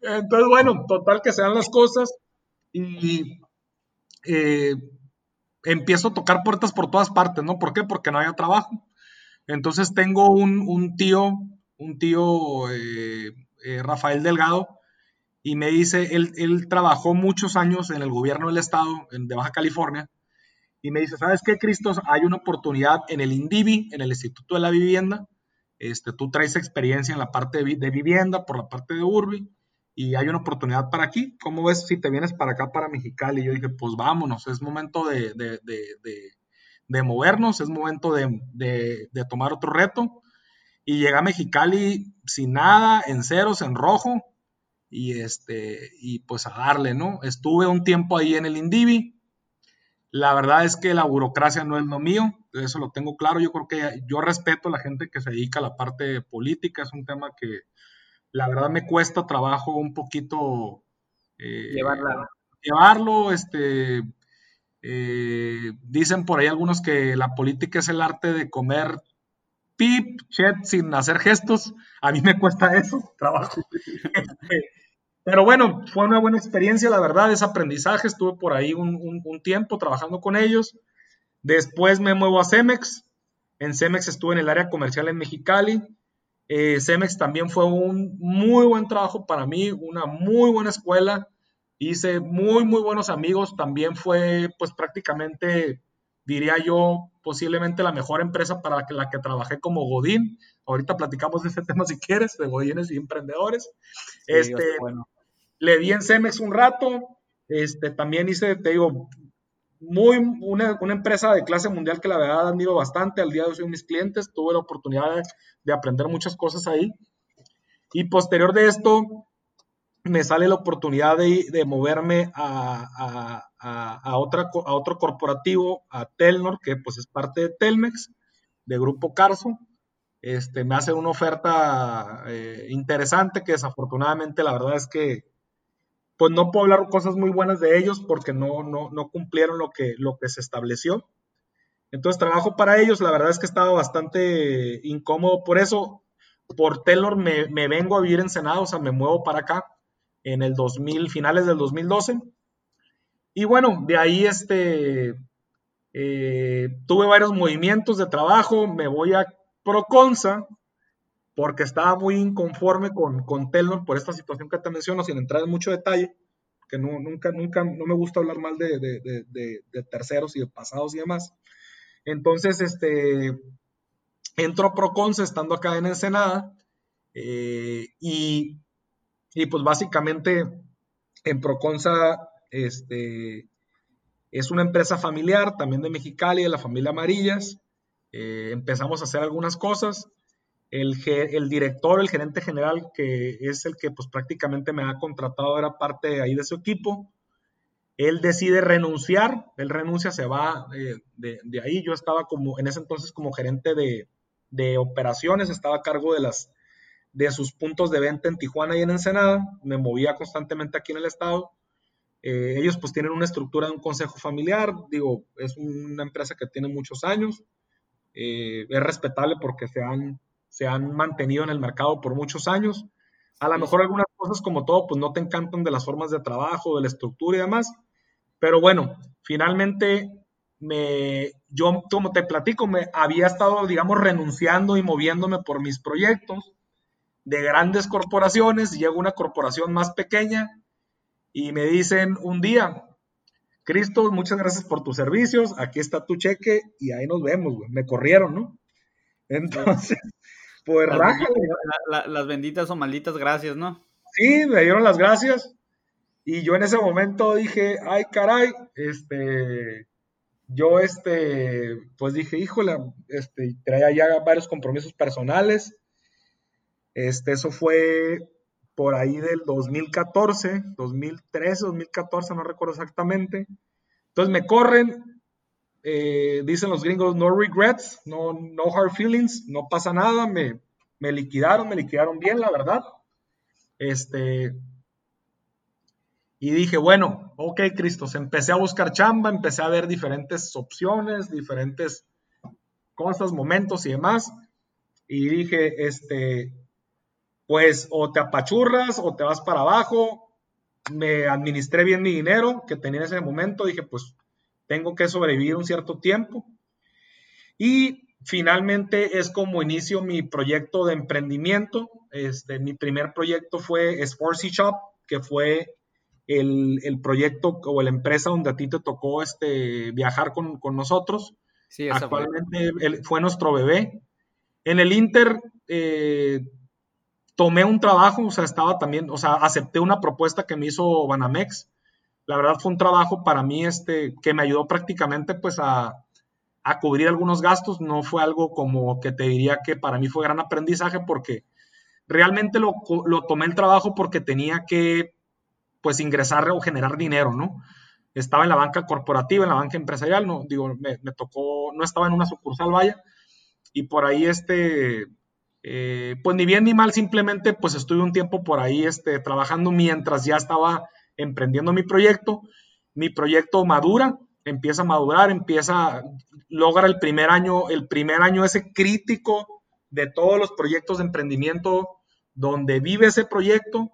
Entonces, bueno, total que se dan las cosas y eh, empiezo a tocar puertas por todas partes, ¿no? ¿Por qué? Porque no había trabajo. Entonces tengo un, tío, un tío eh, eh, Rafael Delgado, y me dice, él, él trabajó muchos años en el gobierno del estado de Baja California, y me dice, ¿sabes qué, Cristos? Hay una oportunidad en el INDIVI, en el Instituto de la Vivienda, este, tú traes experiencia en la parte de, vivienda, por la parte de Urbi, y hay una oportunidad para aquí. ¿Cómo ves si te vienes para acá, para Mexicali? Y yo dije, pues vámonos, es momento de, de, de, de movernos, es momento de, tomar otro reto. Y llegué a Mexicali sin nada, en ceros, en rojo, y, este, y pues a darle, ¿no? Estuve un tiempo ahí en el Indivi. La verdad es que la burocracia no es lo mío, eso lo tengo claro. Yo creo que yo respeto a la gente que se dedica a la parte política, es un tema que la verdad me cuesta trabajo un poquito eh, llevarlo. Este, eh, dicen por ahí algunos que la política es el arte de comer pip, chet, sin hacer gestos. A mí me cuesta eso, [laughs] trabajo. Este, pero bueno, fue una buena experiencia, la verdad, es aprendizaje. Estuve por ahí un, un tiempo trabajando con ellos. Después me muevo a Cemex. En Cemex estuve en el área comercial en Mexicali. Eh, Cemex también fue un muy buen trabajo para mí, una muy buena escuela. Hice muy, muy buenos amigos. También fue, pues prácticamente, diría yo, posiblemente la mejor empresa para la que, trabajé como Godín. Ahorita platicamos de ese [laughs] tema si quieres, de Godines y emprendedores. este, Le di en Cemex un rato. Este, también hice, te digo, muy, una, una, empresa de clase mundial que la verdad admiro bastante. Al día de hoy son mis clientes. Tuve la oportunidad de, aprender muchas cosas ahí. Y posterior de esto, me sale la oportunidad de, de moverme a, a, a, otra, a otro corporativo, a Telnor, que pues es parte de Telmex, de Grupo Carso. Este, me hace una oferta eh, interesante que desafortunadamente la verdad es que pues no puedo hablar cosas muy buenas de ellos porque no, no, no cumplieron lo que, lo que se estableció. Entonces trabajo para ellos, la verdad es que estaba bastante incómodo por eso. Por Taylor me, me, vengo a vivir en Senado, o sea, me muevo para acá en el 2000, finales del 2012. Y bueno, de ahí este, eh, tuve varios movimientos de trabajo, me voy a Proconsa, porque estaba muy inconforme con, con Telnor por esta situación que te menciono, sin entrar en mucho detalle, que no, nunca, nunca, no me gusta hablar mal de, de, terceros y de pasados y demás. Entonces, este, entro a Proconce estando acá en Ensenada eh, y, y, pues básicamente en Proconza este, es una empresa familiar también de Mexicali, de la familia Amarillas. Eh, empezamos a hacer algunas cosas el, el, director, el gerente general, que es el que pues prácticamente me ha contratado, era parte ahí de su equipo. Él decide renunciar, él renuncia, se va eh, de, ahí. Yo estaba como, en ese entonces como gerente de, de, operaciones, estaba a cargo de, las, de sus puntos de venta en Tijuana y en Ensenada. Me movía constantemente aquí en el estado. Eh, ellos pues tienen una estructura de un consejo familiar, digo, es una empresa que tiene muchos años. Eh, es respetable porque se han se han mantenido en el mercado por muchos años. A lo mejor algunas cosas, como todo, pues no te encantan de las formas de trabajo, de la estructura y demás. Pero bueno, finalmente me, yo, como te platico, me había estado, digamos, renunciando y moviéndome por mis proyectos de grandes corporaciones. Llega una corporación más pequeña y me dicen un día, Cristo, muchas gracias por tus servicios, aquí está tu cheque y ahí nos vemos, Me corrieron, ¿no? [laughs] Entonces, pues las las benditas o malditas gracias, ¿no? Sí, me dieron las gracias. Y yo en ese momento dije, ay, caray, este, yo, este, pues dije, híjole, este, traía ya varios compromisos personales. Este, eso fue por ahí del 2014, 2013, 2014, no recuerdo exactamente. Entonces me corren, eh, dicen los gringos, no regrets, no, no hard feelings, no pasa nada, me, me liquidaron, me liquidaron bien, la verdad. Este, y dije, bueno, ok, Cristos, empecé a buscar chamba, empecé a ver diferentes opciones, diferentes cosas, momentos y demás. Y dije, este, pues o te apachurras o te vas para abajo. Me administré bien mi dinero que tenía en ese momento. Dije, pues tengo que sobrevivir un cierto tiempo. Y finalmente es como inicio mi proyecto de emprendimiento. Este, mi primer proyecto fue Sportsy Shop, que fue el, proyecto o la empresa donde a ti te tocó este, viajar con, nosotros. Sí, Actualmente fue. fue. nuestro bebé. En el Inter, eh, tomé un trabajo, o sea, estaba también, o sea, acepté una propuesta que me hizo Banamex. La verdad fue un trabajo para mí este, que me ayudó prácticamente pues a, a cubrir algunos gastos. No fue algo como que te diría que para mí fue gran aprendizaje porque realmente lo, lo tomé el trabajo porque tenía que pues ingresar o generar dinero, ¿no? Estaba en la banca corporativa, en la banca empresarial, no, digo, me, me tocó, no estaba en una sucursal, vaya, y por ahí este, eh, pues ni bien ni mal, simplemente pues estuve un tiempo por ahí este, trabajando mientras ya estaba emprendiendo mi proyecto. Mi proyecto madura, empieza a madurar, empieza, logra el primer año, el primer año ese crítico de todos los proyectos de emprendimiento donde vive ese proyecto,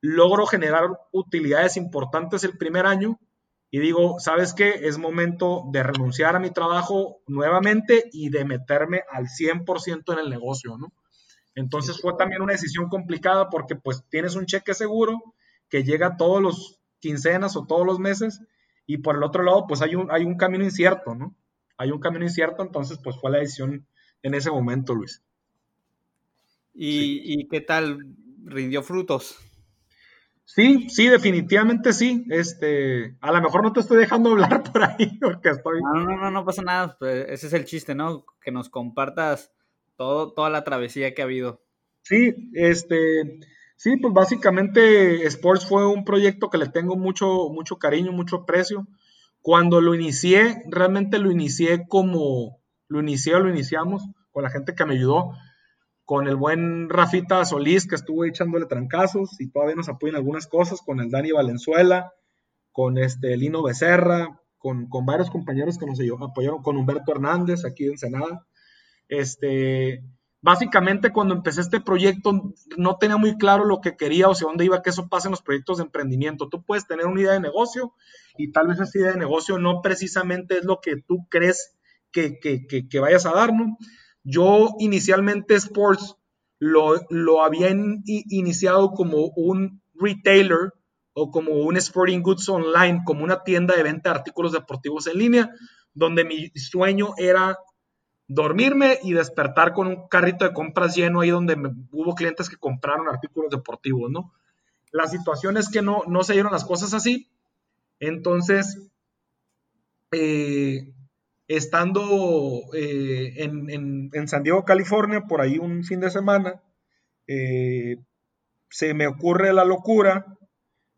logro generar utilidades importantes el primer año y digo, ¿sabes qué? Es momento de renunciar a mi trabajo nuevamente y de meterme al 100% en el negocio, ¿no? Entonces fue también una decisión complicada porque pues tienes un cheque seguro que llega todos los quincenas o todos los meses y por el otro lado pues hay un, hay un camino incierto, ¿no? Hay un camino incierto, entonces pues fue la decisión en ese momento, Luis. ¿Y, ¿y qué tal? ¿Rindió frutos? Sí, sí, definitivamente sí. Este, a lo mejor no te estoy dejando [laughs] hablar por ahí porque estoy. No, no, no, no pasa nada. Pues, ese es el chiste, ¿no? Que nos compartas todo, toda la travesía que ha habido. Sí, este, sí, pues básicamente Sports fue un proyecto que le tengo mucho, mucho cariño, mucho aprecio. Cuando lo inicié, realmente lo inicié como lo inicié, lo iniciamos con la gente que me ayudó con el buen Rafita Solís, que estuvo echándole trancazos y todavía nos apoya en algunas cosas, con el Dani Valenzuela, con este Lino Becerra, con, varios compañeros que nos apoyaron, con Humberto Hernández aquí en Senada. Este, básicamente cuando empecé este proyecto no tenía muy claro lo que quería o sea dónde iba que eso pase en los proyectos de emprendimiento. Tú puedes tener una idea de negocio y tal vez esa idea de negocio no precisamente es lo que tú crees que, que, que vayas a dar, ¿no? Yo inicialmente Sports lo, lo había iniciado como un retailer o como un sporting goods online, como una tienda de venta de artículos deportivos en línea, donde mi sueño era dormirme y despertar con un carrito de compras lleno ahí donde hubo clientes que compraron artículos deportivos, ¿no? La situación es que no, no se dieron las cosas así. Entonces, eh, estando eh, en, San Diego, California, por ahí un fin de semana, eh, se me ocurre la locura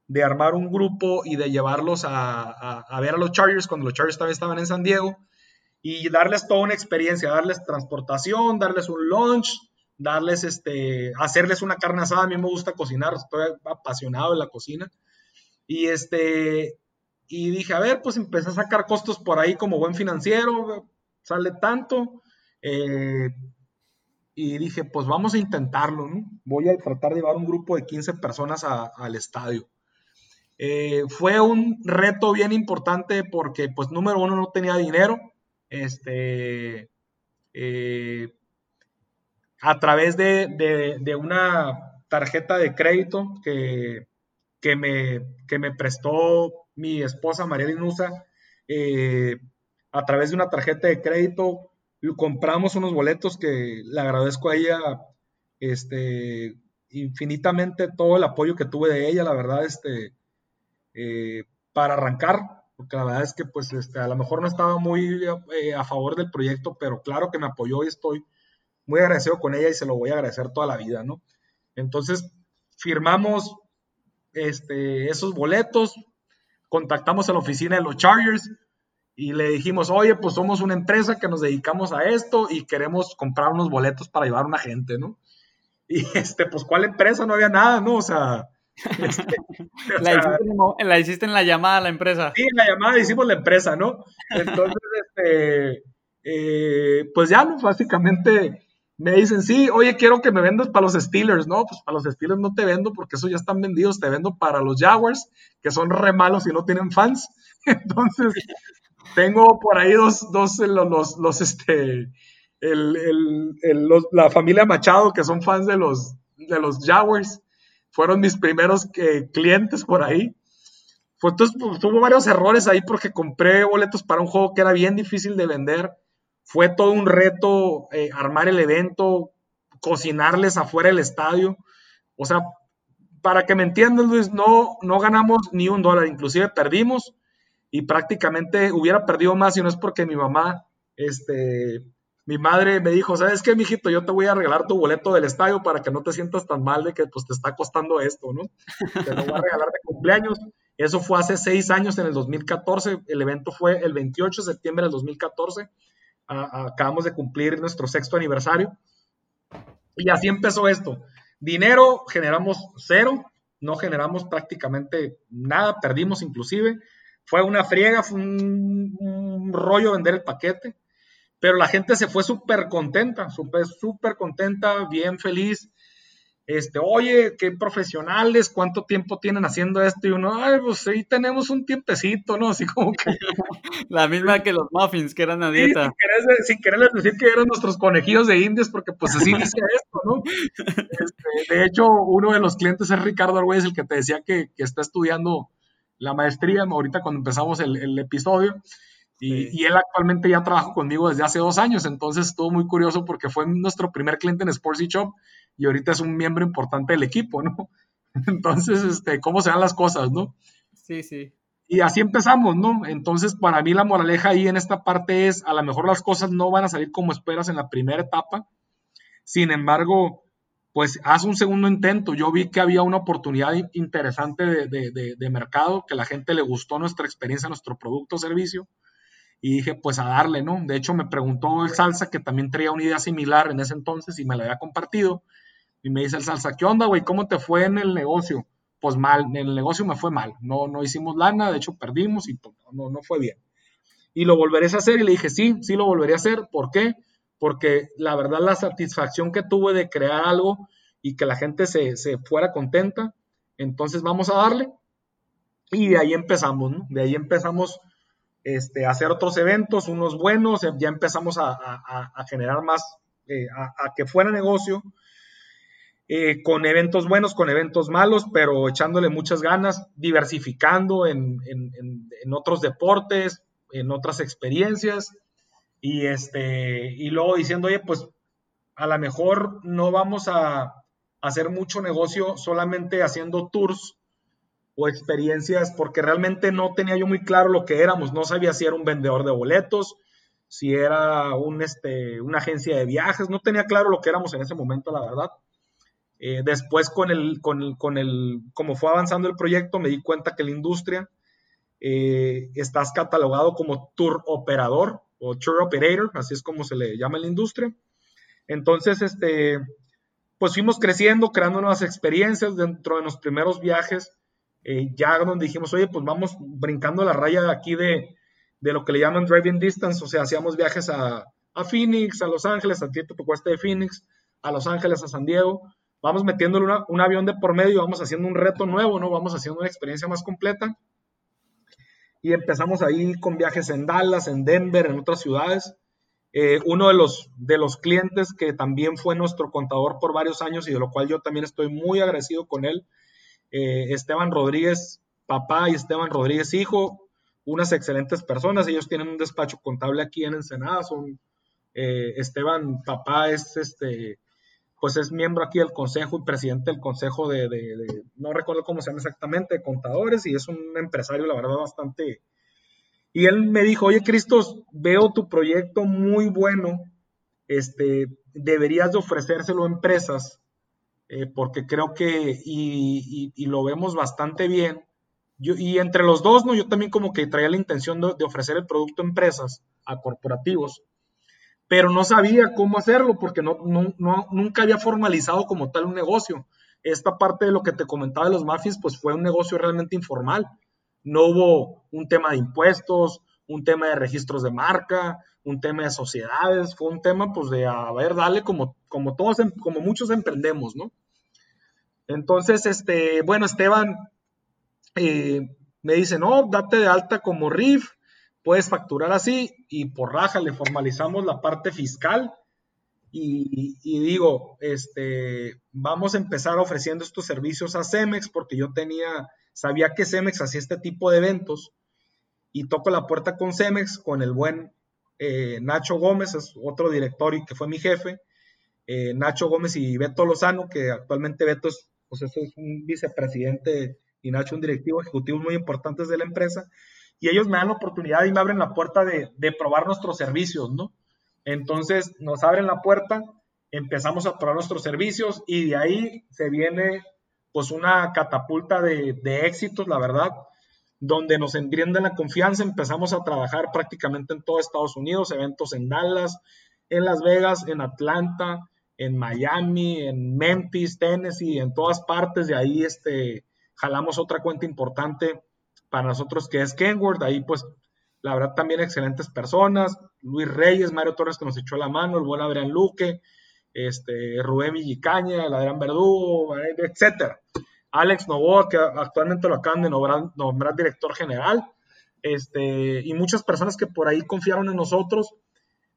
de armar un grupo y de llevarlos a, ver a los Chargers cuando los Chargers estaban en San Diego y darles toda una experiencia, darles transportación, darles un lunch, darles este, hacerles una carne asada. A mí me gusta cocinar, estoy apasionado de la cocina. Y este, y dije, a ver, pues empecé a sacar costos por ahí como buen financiero, sale tanto. Eh, y dije, pues vamos a intentarlo, ¿no? Voy a tratar de llevar un grupo de 15 personas al estadio. Eh, fue un reto bien importante porque, pues, número uno, no tenía dinero. Este, eh, a través de, de, una tarjeta de crédito que, que, me, que me prestó mi esposa María Linusa, eh, a través de una tarjeta de crédito, compramos unos boletos que le agradezco a ella este, infinitamente todo el apoyo que tuve de ella, la verdad, este, eh, para arrancar, porque la verdad es que pues este, a lo mejor no estaba muy eh, a favor del proyecto, pero claro que me apoyó y estoy muy agradecido con ella y se lo voy a agradecer toda la vida, ¿no? Entonces, firmamos este, esos boletos, contactamos a la oficina de los Chargers y le dijimos, oye, pues somos una empresa que nos dedicamos a esto y queremos comprar unos boletos para llevar a una gente, ¿no? Y este, pues, ¿cuál empresa? No había nada, ¿no? O sea... [laughs] Este, [laughs] la, hiciste en, la llamada a la empresa. Sí, en la llamada hicimos la empresa, ¿no? Entonces, [laughs] este, eh, pues ya, básicamente me dicen, sí, oye, quiero que me vendas para los Steelers, ¿no? Pues para los Steelers no te vendo porque esos ya están vendidos, te vendo para los Jaguars, que son re malos y no tienen fans. Entonces, tengo por ahí dos, dos los, los, este, el, el, la familia Machado, que son fans de los, de los Jaguars, fueron mis primeros clientes por ahí. entonces, pues, tuvo varios errores ahí porque compré boletos para un juego que era bien difícil de vender fue todo un reto eh, armar el evento, cocinarles afuera del estadio. O sea, para que me entiendas, Luis, no, no ganamos ni un dólar, inclusive perdimos y prácticamente hubiera perdido más si no es porque mi mamá, este, mi madre me dijo, ¿sabes qué, mijito? Yo te voy a regalar tu boleto del estadio para que no te sientas tan mal de que pues te está costando esto, ¿no? Te lo voy a regalar de cumpleaños. Eso fue hace seis años, en el 2014. El evento fue el 28 de septiembre del 2014. acabamos de cumplir nuestro sexto aniversario. Y así empezó esto. Dinero generamos cero, no generamos prácticamente nada, perdimos inclusive. Fue una friega, fue un, rollo vender el paquete, pero la gente se fue súper contenta, súper, súper contenta, bien feliz este, oye, qué profesionales, cuánto tiempo tienen haciendo esto, y uno, ay, pues sí, tenemos un tiempecito, ¿no? Así como que... [laughs] La misma que los muffins, que eran a dieta. sin, quererles decir que eran nuestros conejillos de indios, porque pues así dice [laughs] esto, ¿no? Este, de hecho, uno de los clientes es Ricardo Arguelles, el que te decía que, está estudiando la maestría, ahorita cuando empezamos el, episodio, y, y, él actualmente ya trabaja conmigo desde hace dos años, entonces estuvo muy curioso porque fue nuestro primer cliente en Sportsy Shop y ahorita es un miembro importante del equipo, ¿no? [laughs] Entonces, este, ¿cómo se dan las cosas, no? Sí, sí. Y así empezamos, ¿no? Entonces, para mí la moraleja ahí en esta parte es, a lo mejor las cosas no van a salir como esperas en la primera etapa, sin embargo, pues haz un segundo intento. Yo vi que había una oportunidad interesante de, de mercado, que la gente le gustó nuestra experiencia, nuestro producto o servicio, y dije, pues a darle, ¿no? De hecho, me preguntó el Salsa, que también traía una idea similar en ese entonces y me la había compartido, y me dice el salsa, ¿qué onda, güey? ¿Cómo te fue en el negocio? Pues mal, en el negocio me fue mal. No, no hicimos lana, de hecho perdimos y pues, no, no fue bien. Y lo volveré a hacer y le dije, sí, sí lo volveré a hacer. ¿Por qué? Porque la verdad la satisfacción que tuve de crear algo y que la gente se, se fuera contenta, entonces vamos a darle. Y de ahí empezamos, ¿no? De ahí empezamos este, hacer otros eventos, unos buenos, ya empezamos a, generar más, eh, a, que fuera negocio, eh, con eventos buenos, con eventos malos, pero echándole muchas ganas, diversificando en, otros deportes, en otras experiencias, y, este, y luego diciendo, oye, pues a lo mejor no vamos a hacer mucho negocio solamente haciendo tours o experiencias, porque realmente no tenía yo muy claro lo que éramos, no sabía si era un vendedor de boletos, si era un, este, una agencia de viajes, no tenía claro lo que éramos en ese momento, la verdad. Eh, después, con el, con, el, con el, como fue avanzando el proyecto, me di cuenta que la industria eh, estás catalogado como tour operador o tour operator, así es como se le llama en la industria. Entonces, este, pues fuimos creciendo, creando nuevas experiencias dentro de los primeros viajes, eh, ya donde dijimos, oye, pues vamos brincando la raya aquí de, de lo que le llaman driving distance, o sea, hacíamos viajes a, a Phoenix, a Los Ángeles, a ti te tocó este de Phoenix, a Los Ángeles, a San Diego, vamos metiéndole un avión de por medio vamos haciendo un reto nuevo, ¿no? Vamos haciendo una experiencia más completa. Y empezamos ahí con viajes en Dallas, en Denver, en otras ciudades. Eh, uno de los, de los clientes que también fue nuestro contador por varios años y de lo cual yo también estoy muy agradecido con él, eh, Esteban Rodríguez, papá y Esteban Rodríguez, hijo, unas excelentes personas. Ellos tienen un despacho contable aquí en Ensenada. Son, eh, Esteban, papá, es este, pues es miembro aquí del consejo y presidente del consejo de, no recuerdo cómo se llama exactamente, contadores y es un empresario, la verdad, bastante... Y él me dijo, oye, Cristos, veo tu proyecto muy bueno, este, deberías de ofrecérselo a empresas, eh, porque creo que, y, lo vemos bastante bien, yo, y entre los dos, ¿no? Yo también como que traía la intención de ofrecer el producto a empresas, a corporativos, pero no sabía cómo hacerlo porque no, nunca había formalizado como tal un negocio. Esta parte de lo que te comentaba de los muffins, pues fue un negocio realmente informal. No hubo un tema de impuestos, un tema de registros de marca, un tema de sociedades, fue un tema pues de, a ver, dale como, como todos, como muchos emprendemos, ¿no? Entonces, este, bueno, Esteban eh, me dice, no, date de alta como RIF, puedes facturar así y por raja le formalizamos la parte fiscal y, digo, este, vamos a empezar ofreciendo estos servicios a Cemex porque yo tenía, sabía que Cemex hacía este tipo de eventos y toco la puerta con Cemex, con el buen eh, Nacho Gómez, es otro director y que fue mi jefe, eh, Nacho Gómez y Beto Lozano, que actualmente Beto es pues eso es un vicepresidente y Nacho un directivo ejecutivo muy importantes de la empresa, y ellos me dan la oportunidad y me abren la puerta de, probar nuestros servicios, ¿no? Entonces nos abren la puerta, empezamos a probar nuestros servicios y de ahí se viene pues una catapulta de, de éxitos, la verdad, donde nos entienden la confianza, empezamos a trabajar prácticamente en todo Estados Unidos, eventos en Dallas, en Las Vegas, en Atlanta, en Miami, en Memphis, Tennessee, en todas partes, de ahí este, jalamos otra cuenta importante para nosotros que es Kenworth, ahí pues la verdad también excelentes personas, Luis Reyes, Mario Torres que nos echó la mano, el buen Adrián Luque, este, Rubén Villicaña, el Adrián Verdugo, etcétera. Alex Novoa, que actualmente lo acaban de nombrar, director general, este, y muchas personas que por ahí confiaron en nosotros.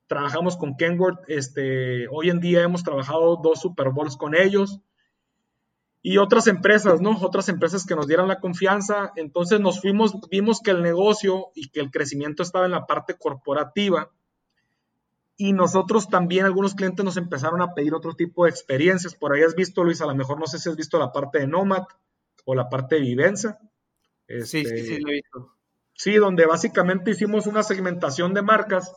Trabajamos con Kenworth, este, hoy en día hemos trabajado dos Super Bowls con ellos y otras empresas, ¿no? Otras empresas que nos dieran la confianza. Entonces nos fuimos, vimos que el negocio y que el crecimiento estaba en la parte corporativa. Y nosotros también, algunos clientes nos empezaron a pedir otro tipo de experiencias. Por ahí has visto, Luis, a lo mejor no sé si has visto la parte de Nomad o la parte de Vivenza. sí, sí, sí, este, lo he visto. Sí, donde básicamente hicimos una segmentación de marcas,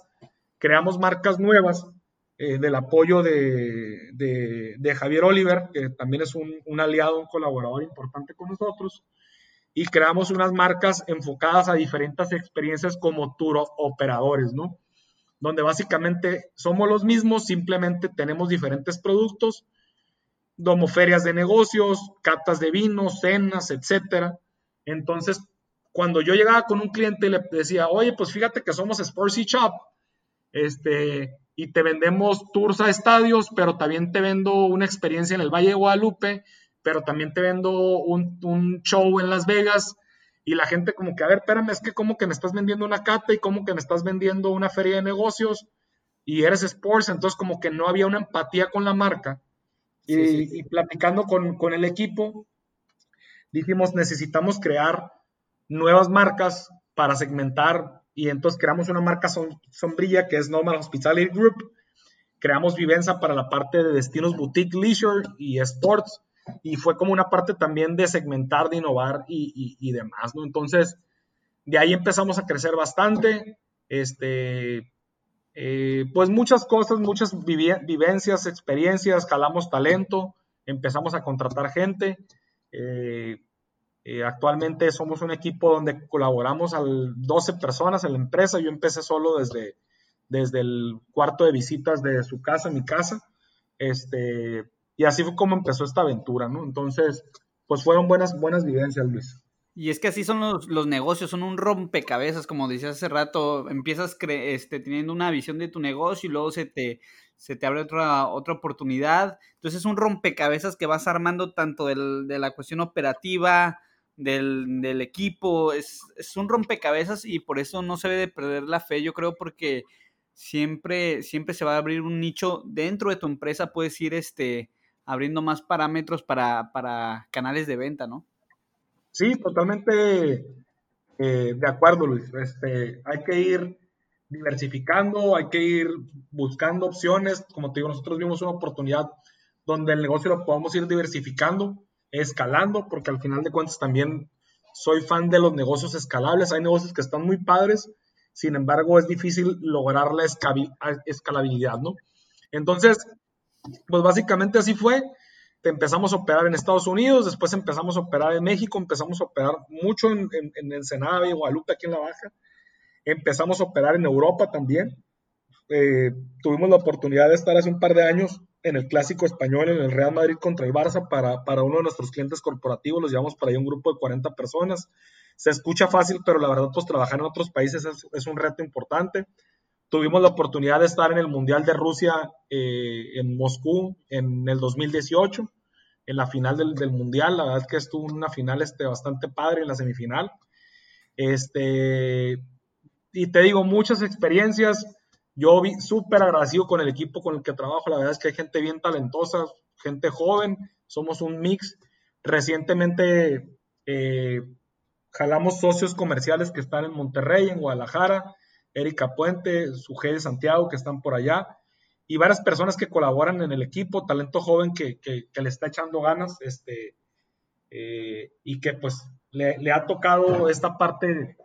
creamos marcas nuevas eh, del apoyo de, Javier Oliver, que también es un, aliado, un colaborador importante con nosotros, y creamos unas marcas enfocadas a diferentes experiencias como tour operadores, ¿no? Donde básicamente somos los mismos, simplemente tenemos diferentes productos, como ferias de negocios, catas de vinos, cenas, etcétera. Entonces, cuando yo llegaba con un cliente y le decía, oye, pues fíjate que somos Sportsy Shop, este, y te vendemos tours a estadios, pero también te vendo una experiencia en el Valle de Guadalupe, pero también te vendo un, show en Las Vegas. Y la gente como que, a ver, espérame, es que como que me estás vendiendo una cata y como que me estás vendiendo una feria de negocios y eres sports, entonces como que no había una empatía con la marca. Y, platicando con, con el equipo, dijimos, necesitamos crear nuevas marcas para segmentar y entonces creamos una marca sombrilla que es Normal Hospitality Group. Creamos Vivenza para la parte de destinos boutique, leisure y sports. Y fue como una parte también de segmentar, de innovar y, demás, ¿no? Entonces, de ahí empezamos a crecer bastante. Este, eh, pues muchas cosas, muchas vivencias, experiencias, calamos talento, empezamos a contratar gente. Eh, eh, actualmente somos un equipo donde colaboramos a 12 personas en la empresa. Yo empecé solo desde, desde el cuarto de visitas de su casa, mi casa. Este, y así fue como empezó esta aventura, ¿no? Entonces, pues fueron buenas, buenas vivencias, Luis. Y es que así son los, los negocios, son un rompecabezas, como decías hace rato, empiezas este, teniendo una visión de tu negocio y luego se te, se te abre otra, otra oportunidad. Entonces es un rompecabezas que vas armando tanto del, de la cuestión operativa, del, equipo, es, un rompecabezas y por eso no se debe de perder la fe, yo creo, porque siempre, siempre se va a abrir un nicho dentro de tu empresa, puedes ir este, abriendo más parámetros para, para canales de venta, ¿no? Sí, totalmente eh, de acuerdo, Luis. Este, hay que ir diversificando, hay que ir buscando opciones. Como te digo, nosotros vimos una oportunidad donde el negocio lo podemos ir diversificando escalando, porque al final de cuentas también soy fan de los negocios escalables. Hay negocios que están muy padres, sin embargo es difícil lograr la escalabilidad, ¿no? Entonces, pues básicamente así fue. Empezamos a operar en Estados Unidos, después empezamos a operar en México, empezamos a operar mucho en, en, Ensenada y Guadalupe, aquí en La Baja. Empezamos a operar en Europa también. Eh, tuvimos la oportunidad de estar hace un par de años en el clásico español, en el Real Madrid contra el Barça, para, para uno de nuestros clientes corporativos, los llevamos para ahí un grupo de 40 personas. Se escucha fácil, pero la verdad, pues trabajar en otros países es, un reto importante. Tuvimos la oportunidad de estar en el Mundial de Rusia eh, en Moscú en el 2018, en la final del, del, Mundial. La verdad que estuvo una final este, bastante padre en la semifinal. Este, y te digo, muchas experiencias yo vi súper agradecido con el equipo con el que trabajo. La verdad es que hay gente bien talentosa, gente joven, somos un mix. Recientemente eh, jalamos socios comerciales que están en Monterrey, en Guadalajara, Erika Puente, su de Santiago, que están por allá, y varias personas que colaboran en el equipo, talento joven que, que, le está echando ganas. Este, eh, y que pues le, ha tocado esta parte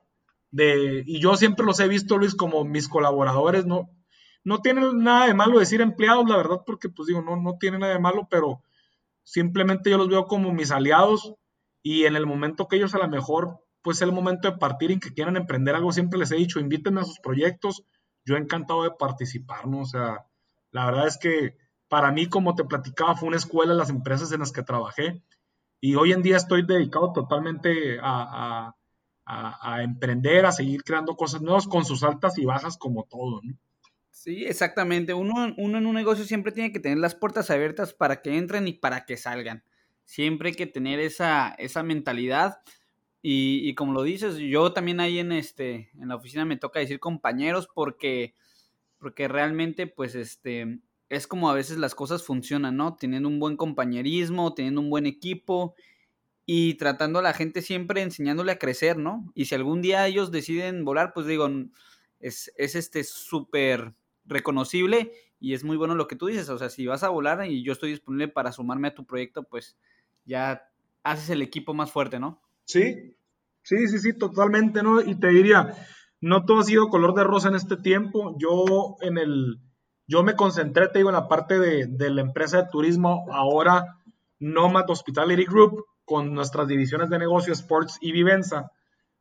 y yo siempre los he visto, Luis, como mis colaboradores, no, no tienen nada de malo decir empleados, la verdad, porque pues digo, no, no tiene nada de malo, pero simplemente yo los veo como mis aliados y en el momento que ellos a lo mejor, pues es el momento de partir y que quieran emprender algo, siempre les he dicho, invítenme a sus proyectos, yo encantado de participar, ¿no? O sea, la verdad es que para mí, como te platicaba, fue una escuela las empresas en las que trabajé y hoy en día estoy dedicado totalmente a, emprender, a seguir creando cosas nuevas con sus altas y bajas como todo, ¿no? Sí, exactamente. Uno, uno en un negocio siempre tiene que tener las puertas abiertas para que entren y para que salgan. Siempre hay que tener esa, esa mentalidad. Y, y, como lo dices, yo también ahí en este, en la oficina me toca decir compañeros porque, porque realmente, pues, este, es como a veces las cosas funcionan, ¿no? Teniendo un buen compañerismo, teniendo un buen equipo y tratando a la gente siempre enseñándole a crecer, ¿no? Y si algún día ellos deciden volar, pues digo, es, es este súper reconocible y es muy bueno lo que tú dices, o sea, si vas a volar y yo estoy disponible para sumarme a tu proyecto, pues ya haces el equipo más fuerte, ¿no? Sí, sí, sí, sí, totalmente, ¿no? Y te diría, no todo ha sido color de rosa en este tiempo, yo en el yo me concentré, te digo, en la parte de, la empresa de turismo, ahora Nomad Hospitality Group, con nuestras divisiones de negocio, Sports y Vivenza.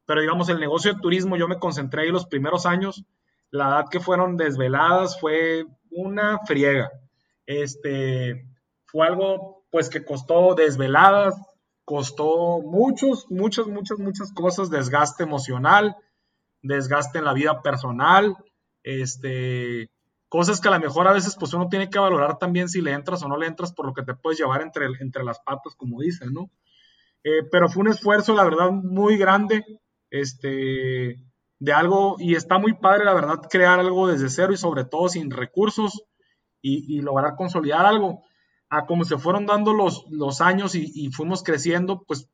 Pero digamos, el negocio de turismo, yo me concentré ahí los primeros años. La edad que fueron desveladas fue una friega. Este, fue algo, pues, que costó desveladas, costó muchos, muchas, muchas, muchas cosas, desgaste emocional, desgaste en la vida personal, este, cosas que a lo mejor a veces pues uno tiene que valorar también si le entras o no le entras por lo que te puedes llevar entre, entre las patas, como dicen, ¿no? Eh, pero fue un esfuerzo, la verdad, muy grande, este, de algo, y está muy padre, la verdad, crear algo desde cero y sobre todo sin recursos y, lograr consolidar algo. A como se fueron dando los, los años y, fuimos creciendo, pues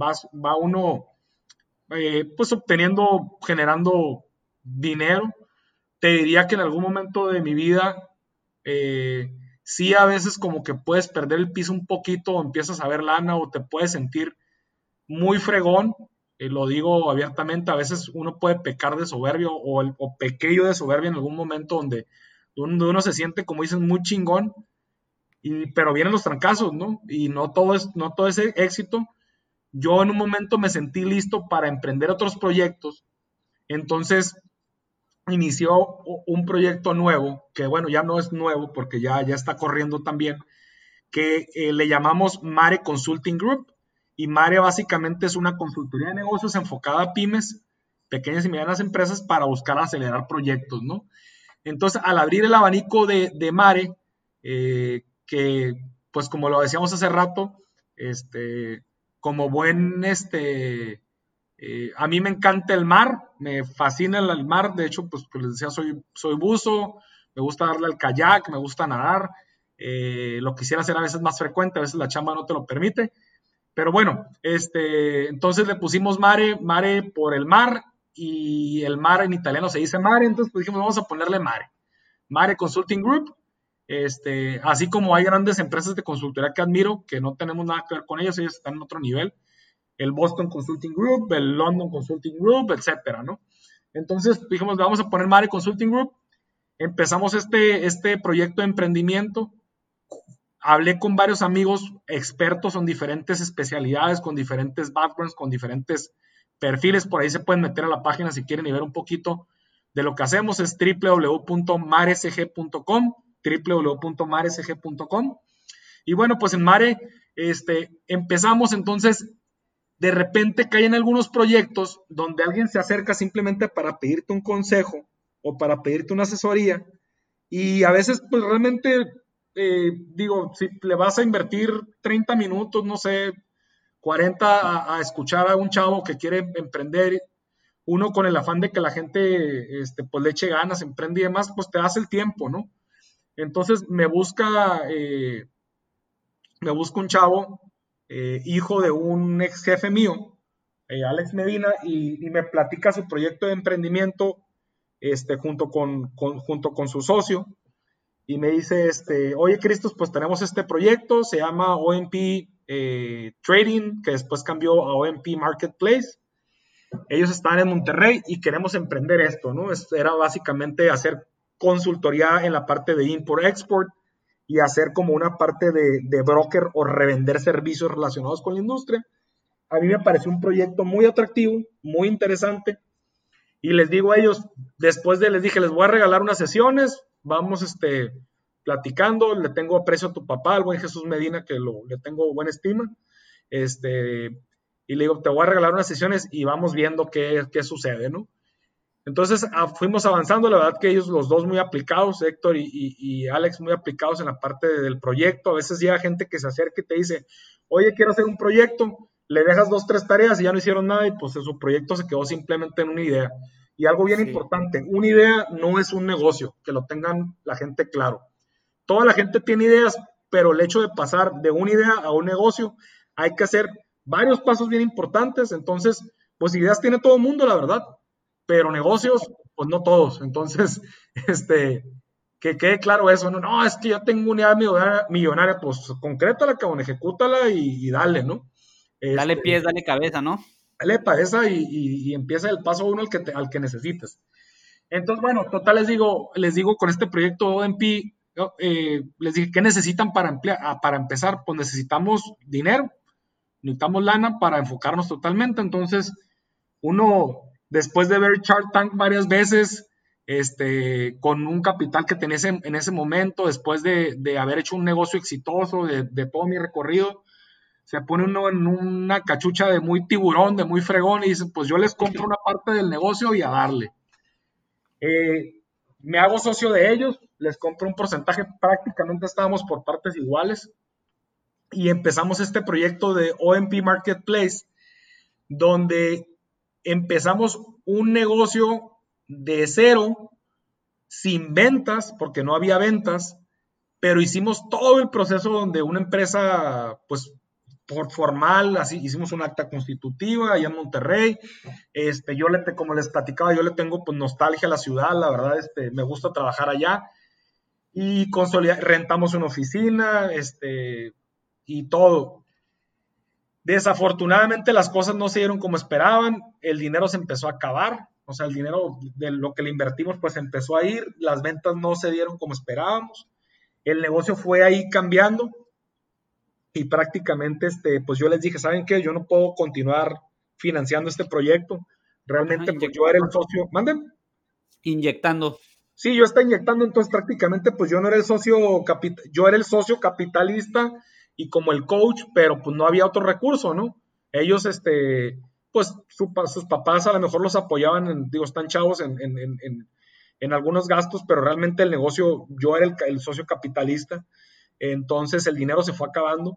va, va uno, eh, pues obteniendo, generando dinero, te diría que en algún momento de mi vida, eh, sí a veces como que puedes perder el piso un poquito o empiezas a ver lana o te puedes sentir muy fregón, eh, lo digo abiertamente, a veces uno puede pecar de soberbio o, el, pequeño de soberbia en algún momento donde, uno se siente, como dicen, muy chingón, y, pero vienen los trancazos, ¿no? Y no todo, es, no todo ese éxito. Yo en un momento me sentí listo para emprender otros proyectos, entonces inició un proyecto nuevo, que bueno, ya no es nuevo porque ya, ya está corriendo también, que eh, le llamamos Mare Consulting Group. Y Mare básicamente es una consultoría de negocios enfocada a pymes, pequeñas y medianas empresas, para buscar acelerar proyectos, ¿no? Entonces, al abrir el abanico de, de Mare, eh, que pues como lo decíamos hace rato, este, como buen este, eh, a mí me encanta el mar, me fascina el, mar, de hecho, pues, pues, les decía, soy, buzo, me gusta darle al kayak, me gusta nadar, eh, lo quisiera hacer a veces más frecuente, a veces la chamba no te lo permite, pero bueno, este, entonces le pusimos mare, mare por el mar, y el mar en italiano se dice mare, entonces pues dijimos, vamos a ponerle mare, Mare Consulting Group, este, así como hay grandes empresas de consultoría que admiro, que no tenemos nada que ver con ellos, ellos están en otro nivel, el Boston Consulting Group, el London Consulting Group, etcétera, ¿no? Entonces dijimos, vamos a poner Mare Consulting Group. Empezamos este, este proyecto de emprendimiento. Hablé con varios amigos expertos en diferentes especialidades, con diferentes backgrounds, con diferentes perfiles. Por ahí se pueden meter a la página si quieren y ver un poquito de lo que hacemos. Es www.maresg.com, www.maresg.com. Y bueno, pues en Mare este, empezamos entonces de repente caen algunos proyectos donde alguien se acerca simplemente para pedirte un consejo o para pedirte una asesoría y a veces pues realmente eh, digo, si le vas a invertir 30 minutos, no sé, 40 a, escuchar a un chavo que quiere emprender, uno con el afán de que la gente este, pues le eche ganas, emprende y demás, pues te das el tiempo, ¿no? Entonces me busca, eh, me busca un chavo eh, hijo de un ex jefe mío, eh, Alex Medina, y, me platica su proyecto de emprendimiento este, junto, con, junto con su socio. Y me dice, este, oye, Cristos, pues tenemos este proyecto, se llama OMP eh, Trading, que después cambió a OMP Marketplace. Ellos están en Monterrey y queremos emprender esto, ¿no? Era básicamente hacer consultoría en la parte de import-export y hacer como una parte de, de, broker o revender servicios relacionados con la industria. A mí me pareció un proyecto muy atractivo, muy interesante. Y les digo a ellos, después de les dije, les voy a regalar unas sesiones, vamos este, platicando, le tengo aprecio a tu papá, al buen Jesús Medina, que le tengo buena estima. Este, y le digo, te voy a regalar unas sesiones y vamos viendo qué, qué sucede, ¿no? Entonces ah, fuimos avanzando, la verdad que ellos los dos muy aplicados, Héctor y, Alex muy aplicados en la parte del proyecto. A veces llega gente que se acerca y te dice, oye, quiero hacer un proyecto, le dejas dos, tres tareas y ya no hicieron nada y pues su proyecto se quedó simplemente en una idea. Y algo bien importante, una idea no es un negocio, que lo tengan la gente claro. Toda la gente tiene ideas, pero el hecho de pasar de una idea a un negocio, hay que hacer varios pasos bien importantes. Entonces, pues ideas tiene todo el mundo, la verdad pero negocios, pues no todos. Entonces, [laughs] este, que quede claro eso, no, no, es que yo tengo una idea millonaria, pues concrétala, cabrón, ejecútala y, dale, ¿no? dale este, pies, dale cabeza, ¿no? Dale cabeza y, y, empieza el paso uno al que, al que necesites. Entonces, bueno, total les digo, les digo con este proyecto OMP, eh, les dije, ¿qué necesitan para, ah, para empezar? Pues necesitamos dinero, necesitamos lana para enfocarnos totalmente. Entonces, uno después de ver Shark Tank varias veces, este, con un capital que tenés en, ese momento, después de, haber hecho un negocio exitoso de, todo mi recorrido, se pone uno en una cachucha de muy tiburón, de muy fregón, y dice, pues yo les compro una parte del negocio y a darle. Eh, me hago socio de ellos, les compro un porcentaje, prácticamente estábamos por partes iguales, y empezamos este proyecto de OMP Marketplace, donde empezamos un negocio de cero, sin ventas, porque no había ventas, pero hicimos todo el proceso donde una empresa, pues, por formal, así, hicimos un acta constitutiva allá en Monterrey. Este, yo le, como les platicaba, yo le tengo pues, nostalgia a la ciudad, la verdad, este, me gusta trabajar allá. Y rentamos una oficina, este, y todo. Desafortunadamente las cosas no se dieron como esperaban, el dinero se empezó a acabar, o sea, el dinero de lo que le invertimos pues empezó a ir, las ventas no se dieron como esperábamos, el negocio fue ahí cambiando. Y prácticamente este, pues yo les dije, ¿saben qué? Yo no puedo continuar financiando este proyecto, realmente pues, yo era el socio, manden. Inyectando. Sí, yo estaba inyectando, entonces prácticamente pues yo no era el socio, yo era el socio capitalista y como el coach, pero pues no había otro recurso, ¿no? Ellos, este, pues sus papás a lo mejor los apoyaban, digo, están chavos en, en, algunos gastos, pero realmente el negocio, yo era el, socio capitalista, entonces el dinero se fue acabando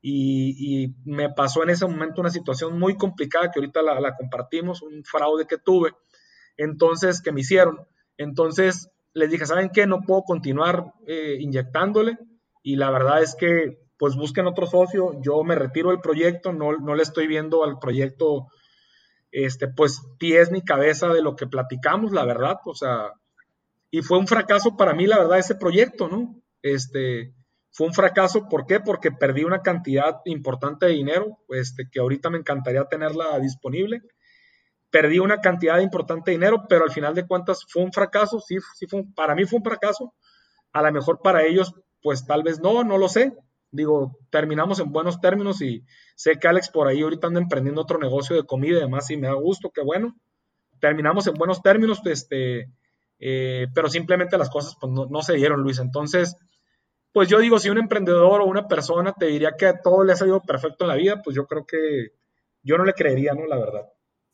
y, me pasó en ese momento una situación muy complicada que ahorita la, compartimos, un fraude que tuve, entonces, que me hicieron. Entonces les dije, ¿saben qué? No puedo continuar eh, inyectándole y la verdad es que pues busquen otro socio, yo me retiro del proyecto, no, no le estoy viendo al proyecto, este, pues pies ni cabeza de lo que platicamos, la verdad, o sea, y fue un fracaso para mí, la verdad, ese proyecto, ¿no? Este, fue un fracaso, ¿por qué? Porque perdí una cantidad importante de dinero, este, que ahorita me encantaría tenerla disponible. Perdí una cantidad importante de dinero, pero al final de cuentas fue un fracaso, sí, sí fue para mí fue un fracaso. A lo mejor para ellos, pues tal vez no, no lo sé, digo, terminamos en buenos términos y sé que Alex por ahí ahorita anda emprendiendo otro negocio de comida y demás y me da gusto, qué bueno. Terminamos en buenos términos, este, eh, pero simplemente las cosas pues, no, se dieron, Luis. Entonces, pues yo digo, si un emprendedor o una persona te diría que a todo le ha salido perfecto en la vida, pues yo creo que yo no le creería, ¿no? La verdad.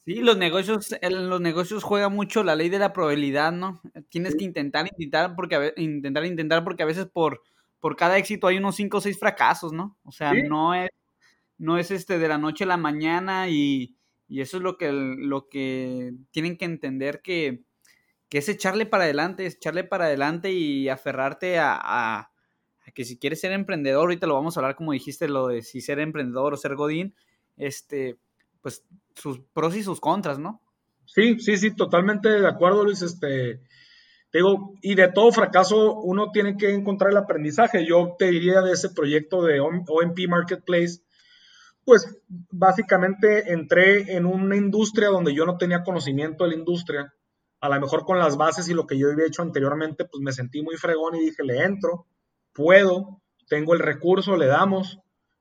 Sí, los negocios, en los negocios juega mucho la ley de la probabilidad, ¿no? Tienes que intentar, intentar, porque intentar, intentar, porque a veces por por cada éxito hay unos cinco o seis fracasos, ¿no? O sea, no es, no es este de la noche a la mañana y, eso es lo que, lo que tienen que entender que, es echarle para adelante, es echarle para adelante y aferrarte a, que si quieres ser emprendedor, ahorita lo vamos a hablar como dijiste, lo de si ser emprendedor o ser godín, este, pues sus pros y sus contras, ¿no? Sí, sí, sí, totalmente de acuerdo, Luis. Este, digo, y de todo fracaso uno tiene que encontrar el aprendizaje. Yo te diría de ese proyecto de OMP Marketplace, Pues básicamente entré en una industria donde yo no tenía conocimiento de la industria. A lo mejor con las bases y lo que yo había hecho anteriormente, pues me sentí muy fregón y dije, le entro, puedo, tengo el recurso, le damos.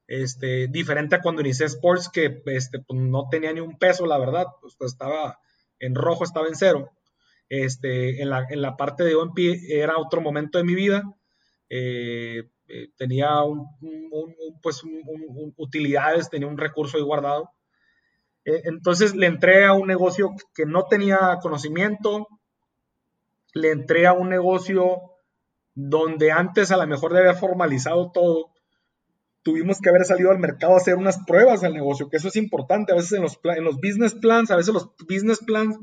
Este, diferente a cuando inicié Sports, que este, pues, no tenía ni un peso, la verdad, pues, pues, estaba en rojo, estaba en cero. Este, en, la, en la parte de OMP era otro momento de mi vida. Eh, eh, tenía un, pues, utilidades, tenía un recurso ahí guardado. Eh, entonces le entré a un negocio que no tenía conocimiento, le entré a un negocio donde antes a lo mejor de haber formalizado todo, tuvimos que haber salido al mercado a hacer unas pruebas del negocio, que eso es importante. A veces en los, en los business plans, a veces los business plans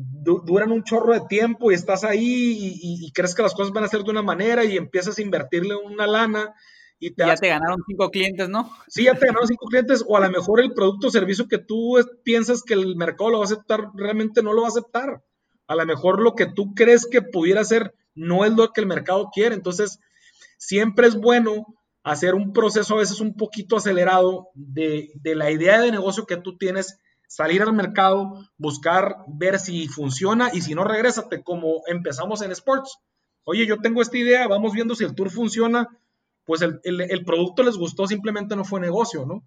duran un chorro de tiempo y estás ahí y, crees que las cosas van a ser de una manera y empiezas a invertirle una lana y ya te ganaron cinco clientes, ¿no? Sí, ya te ganaron cinco clientes o a lo mejor el producto o servicio que tú piensas que el mercado lo va a aceptar, realmente no lo va a aceptar. A lo mejor lo que tú crees que pudiera ser no es lo que el mercado quiere. Entonces, siempre es bueno hacer un proceso a veces un poquito acelerado de, de la idea de negocio que tú tienes salir al mercado, buscar, ver si funciona y si no, regrésate como empezamos en Sports. Oye, yo tengo esta idea, vamos viendo si el tour funciona, pues el, producto les gustó, simplemente no fue negocio, ¿no?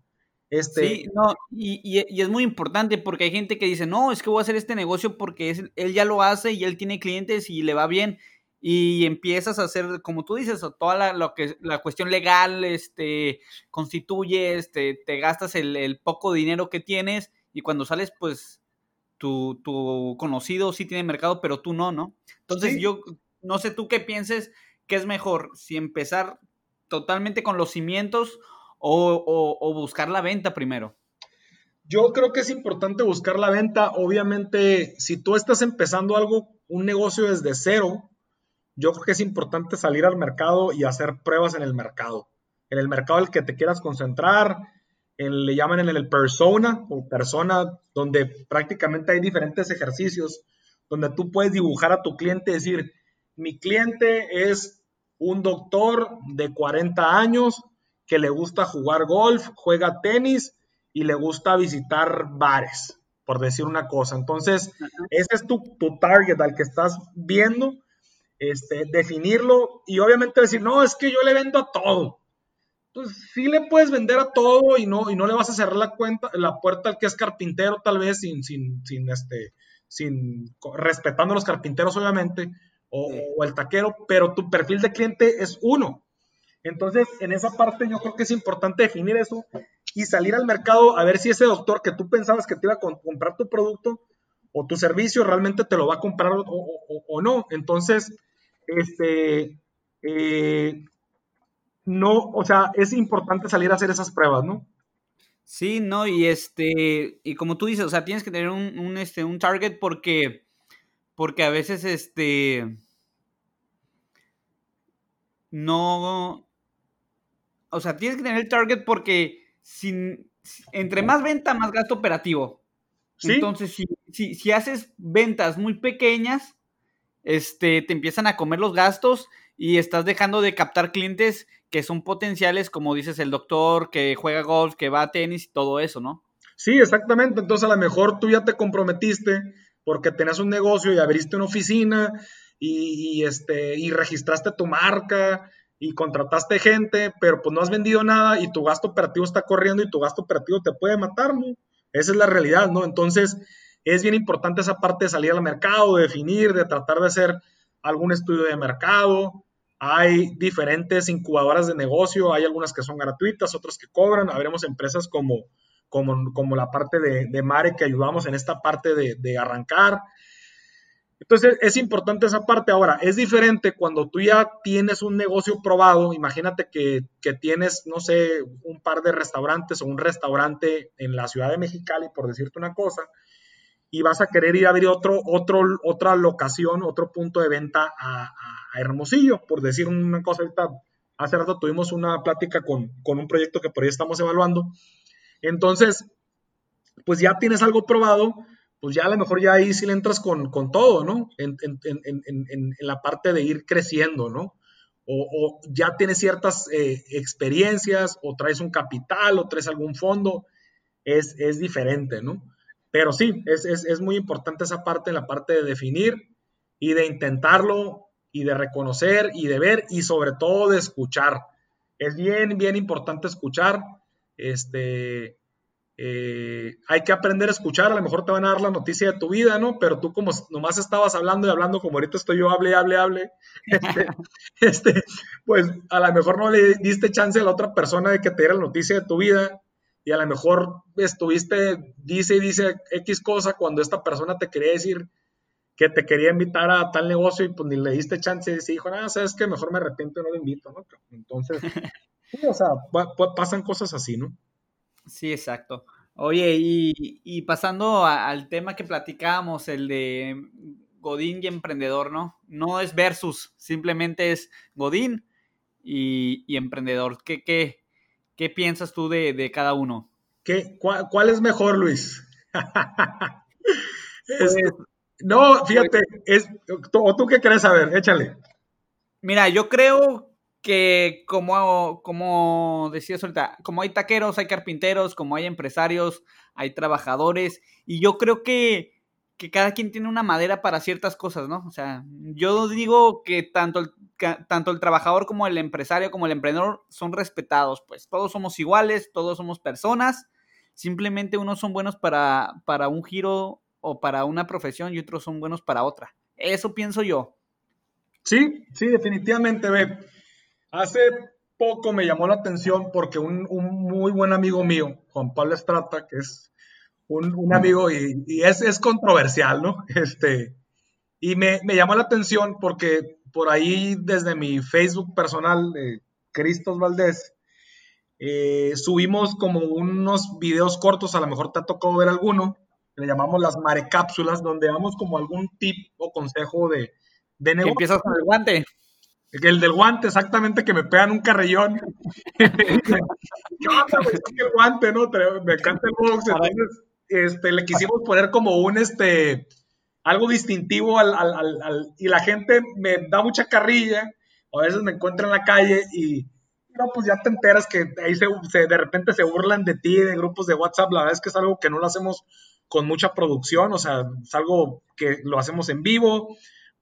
Este... Sí, no, y, es muy importante porque hay gente que dice, no, es que voy a hacer este negocio porque él ya lo hace y él tiene clientes y le va bien. Y empiezas a hacer, como tú dices, toda la, lo que, la cuestión legal, este, constituye, este, te gastas el, el poco dinero que tienes y cuando sales, pues tu, tu conocido sí tiene mercado, pero tú no, ¿no? Entonces yo no sé tú qué pienses que es mejor, si empezar totalmente con los cimientos o, o, buscar la venta primero. Yo creo que es importante buscar la venta. Obviamente, si tú estás empezando algo, un negocio desde cero, yo creo que es importante salir al mercado y hacer pruebas en el mercado. En el mercado al que te quieras concentrar, le llaman en el persona o persona, donde prácticamente hay diferentes ejercicios, donde tú puedes dibujar a tu cliente, decir, mi cliente es un doctor de 40 años que le gusta jugar golf, juega tenis y le gusta visitar bares, por decir una cosa. Entonces, ese es tu, tu target al que estás viendo, este, definirlo y obviamente decir, no, es que yo le vendo a todo pues sí le puedes vender a todo y no, y no le vas a cerrar la cuenta, la puerta al que es carpintero, tal vez, sin, sin, sin este, sin, respetando a los carpinteros, obviamente, o, el taquero, pero tu perfil de cliente es uno. Entonces, en esa parte yo creo que es importante definir eso y salir al mercado a ver si ese doctor que tú pensabas que te iba a comprar tu producto o tu servicio realmente te lo va a comprar o, no. Entonces, este, eh, no, o sea, es importante salir a hacer esas pruebas, ¿no? Sí, no, y este, y como tú dices, o sea, tienes que tener un, este, un target porque, porque a veces, este, no, o sea, tienes que tener el target porque sin, entre más venta, más gasto operativo. ¿Sí? Entonces, si, si, si haces ventas muy pequeñas, este, te empiezan a comer los gastos y estás dejando de captar clientes que son potenciales, como dices, el doctor que juega golf, que va a tenis y todo eso, ¿no? Sí, exactamente. Entonces a lo mejor tú ya te comprometiste porque tenías un negocio y abriste una oficina y, este, y registraste tu marca y contrataste gente, pero pues no has vendido nada y tu gasto operativo está corriendo y tu gasto operativo te puede matar, ¿no? Esa es la realidad, ¿no? Entonces es bien importante esa parte de salir al mercado, de definir, de tratar de hacer algún estudio de mercado, hay diferentes incubadoras de negocio, hay algunas que son gratuitas, otras que cobran. Habremos empresas como, como, como la parte de, Mare que ayudamos en esta parte de, de, arrancar. Entonces es importante esa parte. Ahora, es diferente cuando tú ya tienes un negocio probado. Imagínate que, que tienes, no sé, un par de restaurantes o un restaurante en la ciudad de Mexicali, por decirte una cosa y vas a querer ir a abrir otro, otro, otra locación, otro punto de venta a, Hermosillo, por decir una cosa ahorita. Hace rato tuvimos una plática con, un proyecto que por ahí estamos evaluando. Entonces, pues ya tienes algo probado, pues ya a lo mejor ya ahí sí le entras con, todo, ¿no? En, la parte de ir creciendo, ¿no? o, ya tienes ciertas eh, experiencias, o traes un capital, o traes algún fondo, es, es diferente, ¿no? Pero sí, es, es, es, muy importante esa parte, la parte de definir y de intentarlo y de reconocer y de ver y sobre todo de escuchar. Es bien, bien importante escuchar. Este, eh, hay que aprender a escuchar, a lo mejor te van a dar la noticia de tu vida, ¿no? Pero tú como nomás estabas hablando y hablando, como ahorita estoy yo, hable, hable, hable, [laughs] este, este, pues a lo mejor no le diste chance a la otra persona de que te diera la noticia de tu vida y a lo mejor estuviste, dice y dice X cosa cuando esta persona te quería decir que te quería invitar a tal negocio y pues ni le diste chance y dijo, ah, sabes que mejor me arrepiento y no lo invito, ¿no? Entonces, [laughs] sí, o sea, pasan cosas así, ¿no? Sí, exacto. Oye, y, pasando al tema que platicábamos, el de Godín y emprendedor, ¿no? No es versus, simplemente es Godín y, emprendedor. ¿Qué, qué, qué piensas tú de, cada uno? ¿Qué, cuál, es mejor, Luis? [laughs] Pues no, fíjate, es, ¿o tú qué crees saber? Échale. Mira, yo creo que como, como decías ahorita, como hay taqueros, hay carpinteros, como hay empresarios, hay trabajadores, y yo creo que, cada quien tiene una madera para ciertas cosas, ¿no? O sea, yo digo que tanto el, tanto el trabajador como el empresario, como el emprendedor son respetados, pues todos somos iguales, todos somos personas, simplemente unos son buenos para, para un giro o para una profesión y otros son buenos para otra. Eso pienso yo. Sí, sí, definitivamente, ve Hace poco me llamó la atención porque un, muy buen amigo mío, Juan Pablo Estrata, que es un, amigo y, es, controversial, ¿no? [laughs] Este, y me, llamó la atención porque por ahí desde mi Facebook personal, Cristos Valdés, eh, subimos como unos videos cortos, a lo mejor te ha tocado ver alguno, le llamamos las marecápsulas, donde damos como algún tip o consejo de, de negocio. empiezas con el guante. El del guante, exactamente, que me pegan un carrillón. [laughs] el guante, ¿no? Me encanta el box. Entonces, este, le quisimos poner como un, este, algo distintivo al, y la gente me da mucha carrilla. A veces me encuentro en la calle y, no, pues ya te enteras que ahí se, de repente se burlan de ti, de grupos de WhatsApp. La verdad es que es algo que no lo hacemos con mucha producción, o sea, es algo que lo hacemos en vivo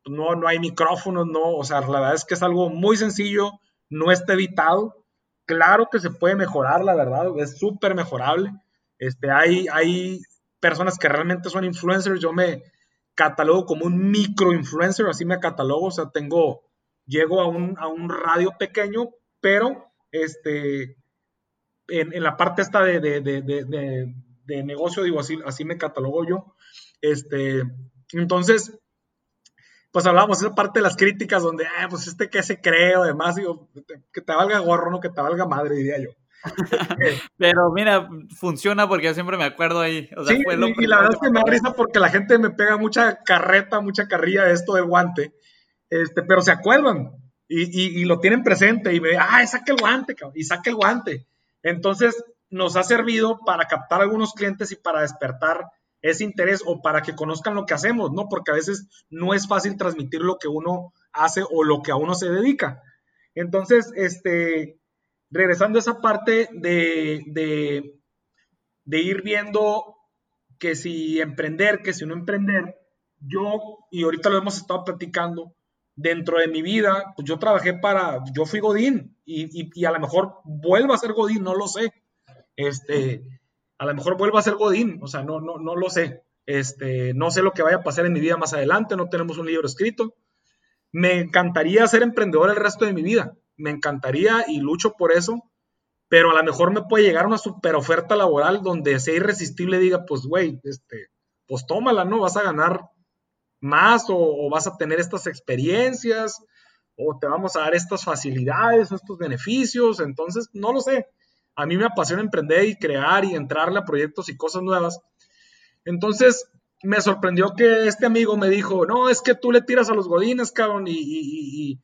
no, no hay micrófonos, no, o sea, la verdad es que es algo muy sencillo, no está evitado. Claro que se puede mejorar, la verdad, es súper mejorable. Este, hay, hay personas que realmente son influencers, yo me catalogo como un micro influencer, así me catalogo, o sea, tengo, llego a un, a un radio pequeño, pero este, en, la parte esta de, de, de, de, negocio, digo, así, así me catalogo yo. Este, entonces, pues hablábamos esa parte de las críticas donde, ah, pues este que se cree o demás, digo, que te valga gorro, no que te valga madre, diría yo. [laughs] Pero mira, funciona porque yo siempre me acuerdo ahí. sí, y, la verdad es que me da risa porque la gente me pega mucha carreta, mucha carrilla de esto del guante, este, pero se acuerdan y, y, lo tienen presente y me ah, saque el guante, cabrón, y saque el guante. Entonces, nos ha servido para captar algunos clientes y para despertar ese interés o para que conozcan lo que hacemos, ¿no? Porque a veces no es fácil transmitir lo que uno hace o lo que a uno se dedica. Entonces, este, regresando a esa parte de, de, ir viendo que si emprender, que si no emprender, yo, y ahorita lo hemos estado platicando, dentro de mi vida, pues yo trabajé para, yo fui Godín y, y, y a lo mejor vuelvo a ser Godín, no lo sé. Este, a lo mejor vuelvo a ser Godín, o sea, no, no, no lo sé. Este, no sé lo que vaya a pasar en mi vida más adelante, no tenemos un libro escrito. Me encantaría ser emprendedor el resto de mi vida, me encantaría y lucho por eso, pero a lo mejor me puede llegar una super oferta laboral donde sea irresistible y diga, pues, güey, este, pues tómala, ¿no? Vas a ganar más o, vas a tener estas experiencias o te vamos a dar estas facilidades estos beneficios, entonces, no lo sé a mí me apasiona emprender y crear y entrarle a proyectos y cosas nuevas. Entonces, me sorprendió que este amigo me dijo, no, es que tú le tiras a los godines, cabrón, y, y,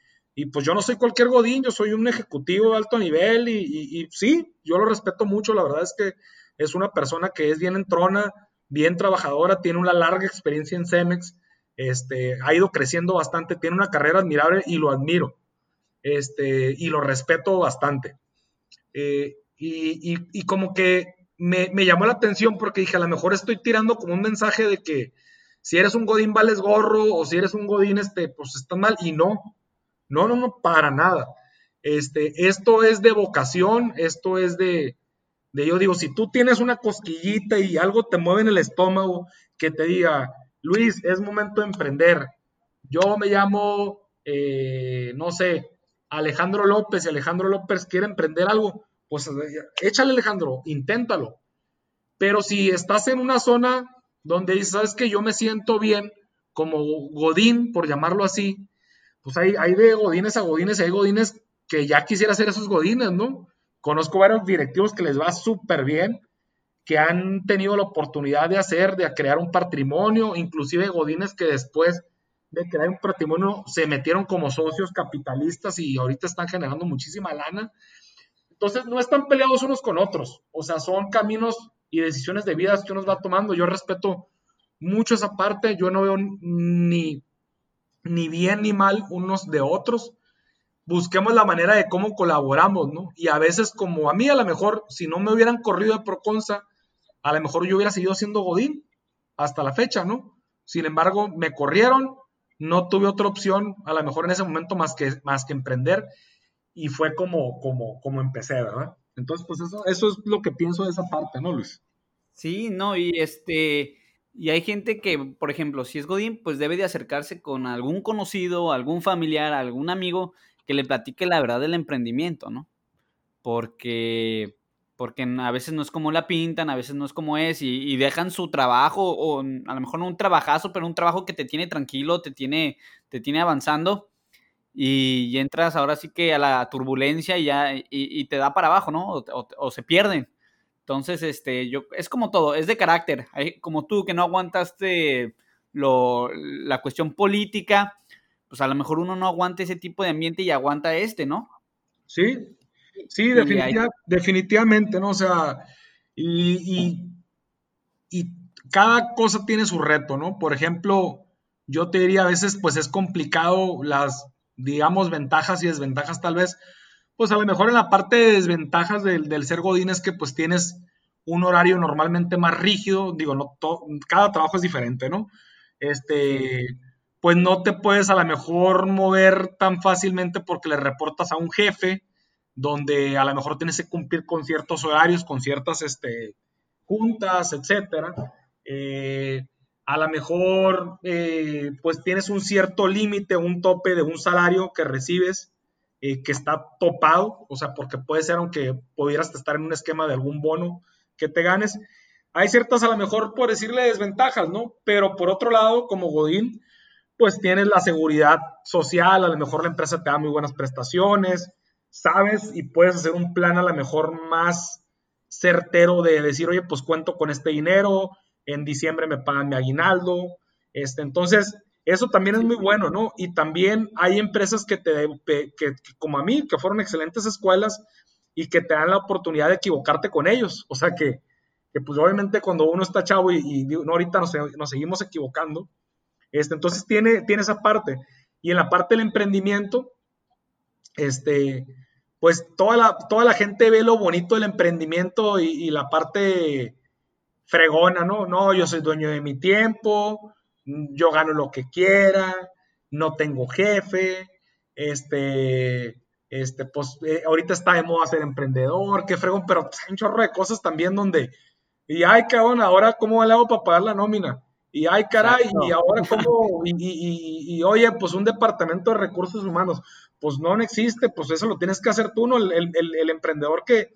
pues yo no soy cualquier godín, yo soy un ejecutivo de alto nivel y, sí, yo lo respeto mucho, la verdad es que es una persona que es bien entrona, bien trabajadora, tiene una larga experiencia en Cemex, este, ha ido creciendo bastante, tiene una carrera admirable y lo admiro. este, y lo respeto bastante. Eh, y, como que me, llamó la atención porque dije, a lo mejor estoy tirando como un mensaje de que si eres un godín vales gorro o si eres un godín, este, pues está mal. Y no, no, no, no, para nada. Este, esto es de vocación, esto es de, de, yo digo, si tú tienes una cosquillita y algo te mueve en el estómago, que te diga, Luis, es momento de emprender. Yo me llamo, eh, no sé, Alejandro López y Alejandro López quiere emprender algo, pues échale Alejandro, inténtalo. Pero si estás en una zona donde dices, sabes que yo me siento bien como Godín, por llamarlo así, pues hay, hay de Godines a Godines, hay Godines que ya quisiera ser esos Godines, ¿no? Conozco varios directivos que les va súper bien, que han tenido la oportunidad de hacer, de crear un patrimonio, inclusive Godines que después de crear un patrimonio se metieron como socios capitalistas y ahorita están generando muchísima lana. Entonces no están peleados unos con otros, o sea, son caminos y decisiones de vida que uno va tomando. Yo respeto mucho esa parte, yo no veo ni, ni bien ni mal unos de otros. Busquemos la manera de cómo colaboramos, ¿no? Y a veces, como a mí, a lo mejor, si no me hubieran corrido de Proconza, a lo mejor yo hubiera seguido siendo Godín hasta la fecha, ¿no? Sin embargo, me corrieron, no tuve otra opción, a lo mejor en ese momento más que, más que emprender, y fue como, como, como empecé, ¿verdad? Entonces, pues eso, eso es lo que pienso de esa parte, ¿no, Luis? Sí, no, y este, y hay gente que, por ejemplo, si es Godín, pues debe de acercarse con algún conocido, algún familiar, algún amigo que le platique la verdad del emprendimiento, ¿no? Porque porque a veces no es como la pintan, a veces no es como es, y, dejan su trabajo, o a lo mejor no un trabajazo, pero un trabajo que te tiene tranquilo, te tiene, te tiene avanzando, y, entras ahora sí que a la turbulencia y ya, y, te da para abajo, ¿no? O, se pierden. Entonces, este, yo, es como todo, es de carácter. Hay, como tú que no aguantaste lo, la cuestión política, pues a lo mejor uno no aguanta ese tipo de ambiente y aguanta este, ¿no? Sí, Sí, definitivamente, ¿no? O sea, y, cada cosa tiene su reto, ¿no? Por ejemplo, yo te diría a veces, pues es complicado las, digamos, ventajas y desventajas tal vez, pues a lo mejor en la parte de desventajas del, ser Godín es que pues tienes un horario normalmente más rígido, digo, no cada trabajo es diferente, ¿no? Este, pues no te puedes a lo mejor mover tan fácilmente porque le reportas a un jefe, donde a lo mejor tienes que cumplir con ciertos horarios, con ciertas este, juntas, etcétera. Eh, a lo mejor eh, pues tienes un cierto límite, un tope de un salario que recibes eh, que está topado, o sea, porque puede ser aunque pudieras estar en un esquema de algún bono que te ganes. Hay ciertas, a lo mejor, por decirle desventajas, ¿no? Pero por otro lado, como Godín, pues tienes la seguridad social, a lo mejor la empresa te da muy buenas prestaciones, sabes y puedes hacer un plan a lo mejor más certero de decir, oye, pues cuento con este dinero, en diciembre me pagan mi aguinaldo. Este, entonces, eso también es muy bueno, ¿no? Y también hay empresas que te, que, como a mí, que fueron excelentes escuelas y que te dan la oportunidad de equivocarte con ellos. O sea que, que pues obviamente cuando uno está chavo y, no, ahorita nos, nos, seguimos equivocando, este, entonces tiene, tiene esa parte. Y en la parte del emprendimiento, este, pues toda la, toda la gente ve lo bonito del emprendimiento y, la parte fregona, ¿no? No, yo soy dueño de mi tiempo, yo gano lo que quiera, no tengo jefe, este, este, pues eh, ahorita está de moda ser emprendedor, qué fregón, pero pues, hay un chorro de cosas también donde, y ay, cabrón, ahora cómo le hago para pagar la nómina, y ay, caray, y ahora cómo, y, y, y, oye, pues un departamento de recursos humanos, pues no, existe, pues eso lo tienes que hacer tú, ¿no? El, emprendedor que,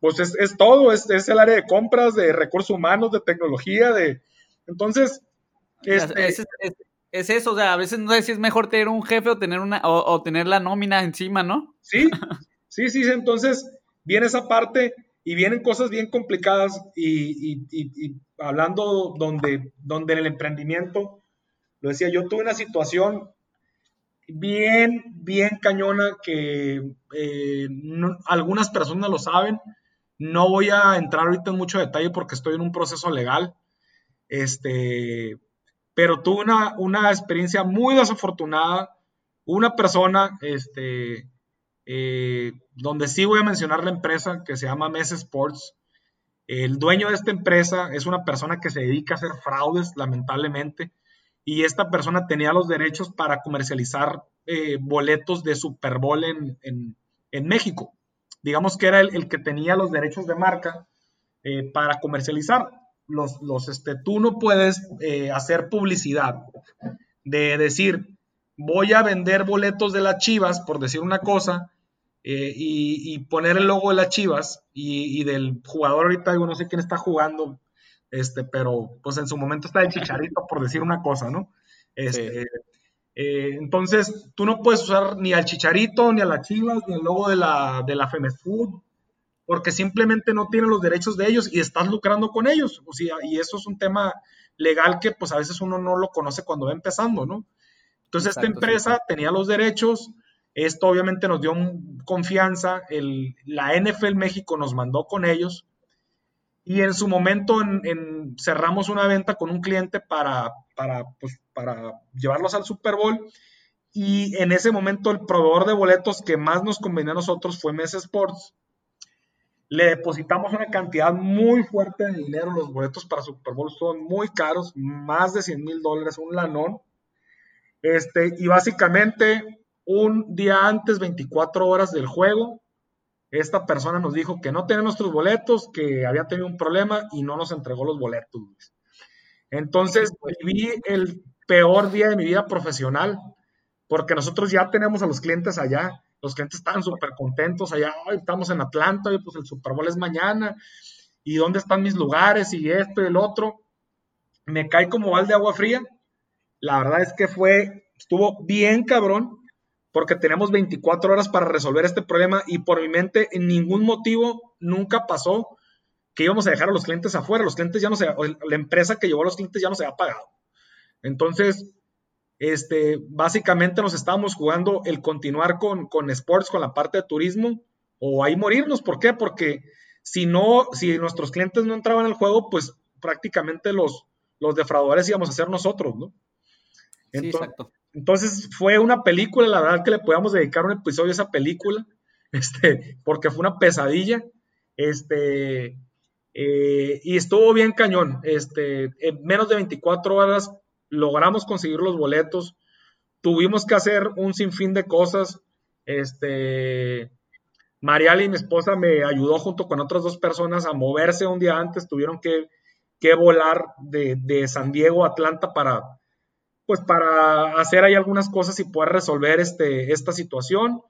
pues es, todo, es, el área de compras, de recursos humanos, de tecnología, de... Entonces, este es, eso, o sea, a veces no sé si es mejor tener un jefe o tener una, o, tener la nómina encima, ¿no? Sí, sí, sí, entonces viene esa parte y vienen cosas bien complicadas y, y, hablando donde, donde en el emprendimiento, lo decía, yo tuve una situación bien, bien cañona que eh, algunas personas lo saben. No voy a entrar ahorita en mucho detalle porque estoy en un proceso legal. Este, pero tuve una, una experiencia muy desafortunada. Una persona este, eh, donde sí voy a mencionar la empresa que se llama Mess Sports. El dueño de esta empresa es una persona que se dedica a hacer fraudes, lamentablemente, y esta persona tenía los derechos para comercializar eh, boletos de Super Bowl en, México. Digamos que era el, que tenía los derechos de marca eh, para comercializar. Los, los, este, tú no puedes hacer publicidad de decir, voy a vender boletos de las Chivas, por decir una cosa, eh, y, poner el logo de las Chivas y, del jugador ahorita, digo, no sé quién está jugando, este, pero pues en su momento está el Chicharito, por decir una cosa, ¿no? Este, eh, entonces, tú no puedes usar ni al Chicharito, ni a las Chivas, ni el logo de la, de la porque simplemente no tienen los derechos de ellos y estás lucrando con ellos. O sea, y eso es un tema legal que pues a veces uno no lo conoce cuando va empezando, ¿no? Entonces, esta empresa tenía los derechos, esto obviamente nos dio confianza, el, la NFL México nos mandó con ellos y en su momento cerramos una venta con un cliente para, para, pues, para llevarlos al Super Bowl y en ese momento el proveedor de boletos que más nos convenía a nosotros fue Mesa Sports. Le depositamos una cantidad muy fuerte de dinero, los boletos para Super Bowl son muy caros, más de 100 mil dólares, un lanón. Este, y básicamente un día antes, 24 horas del juego, esta persona nos dijo que no tenía nuestros boletos, que había tenido un problema y no nos entregó los boletos. Entonces viví el peor día de mi vida profesional, porque nosotros ya tenemos a los clientes allá, los clientes estaban súper contentos allá, hoy estamos en Atlanta, y pues el Super Bowl es mañana, y dónde están mis lugares, y esto y el otro. Me cae como balde de agua fría. La verdad es que fue, estuvo bien cabrón, porque tenemos 24 horas para resolver este problema y por mi mente en ningún motivo nunca pasó que íbamos a dejar a los clientes afuera. Los clientes ya no se, la empresa que llevó a los clientes ya no se ha pagado. Entonces, este, básicamente nos estábamos jugando el continuar con, con sports, con la parte de turismo, o ahí morirnos. ¿Por qué? Porque si no, si nuestros clientes no entraban al juego, pues prácticamente los, los defraudadores íbamos a ser nosotros, ¿no? sí, exacto. Entonces fue una película, la verdad que le podíamos dedicar un episodio a esa película, [laughs] este, porque fue una pesadilla, este, eh, y estuvo bien cañón, este, en menos de 24 horas logramos conseguir los boletos, tuvimos que hacer un sinfín de cosas, este, Marial y mi esposa me ayudó junto con otras dos personas a moverse un día antes, tuvieron que, volar de, de San Diego a Atlanta para pues para hacer ahí algunas cosas y poder resolver este, esta situación.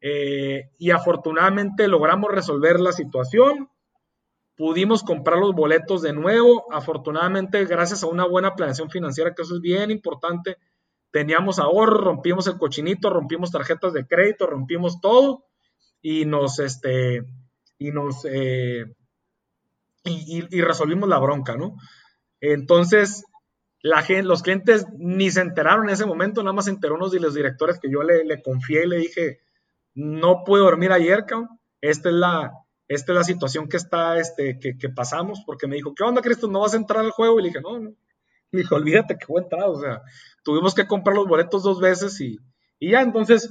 Eh, y afortunadamente logramos resolver la situación. Pudimos comprar los boletos de nuevo. Afortunadamente, gracias a una buena planeación financiera, que eso es bien importante, teníamos ahorro, rompimos el cochinito, rompimos tarjetas de crédito, rompimos todo y nos, este, y nos, eh, y, y resolvimos la bronca, ¿no? Entonces, los clientes ni se enteraron en ese momento, nada más se enteró de los directores que yo le, confié y le dije, no pude dormir ayer, cabrón. Esta es la, esta es la situación que está, este, que, pasamos, porque me dijo, ¿qué onda, Cristo? ¿No vas a entrar al juego? Y le dije, no, no. Le dije, olvídate que voy a entrar, o sea, tuvimos que comprar los boletos dos veces y, y ya, entonces,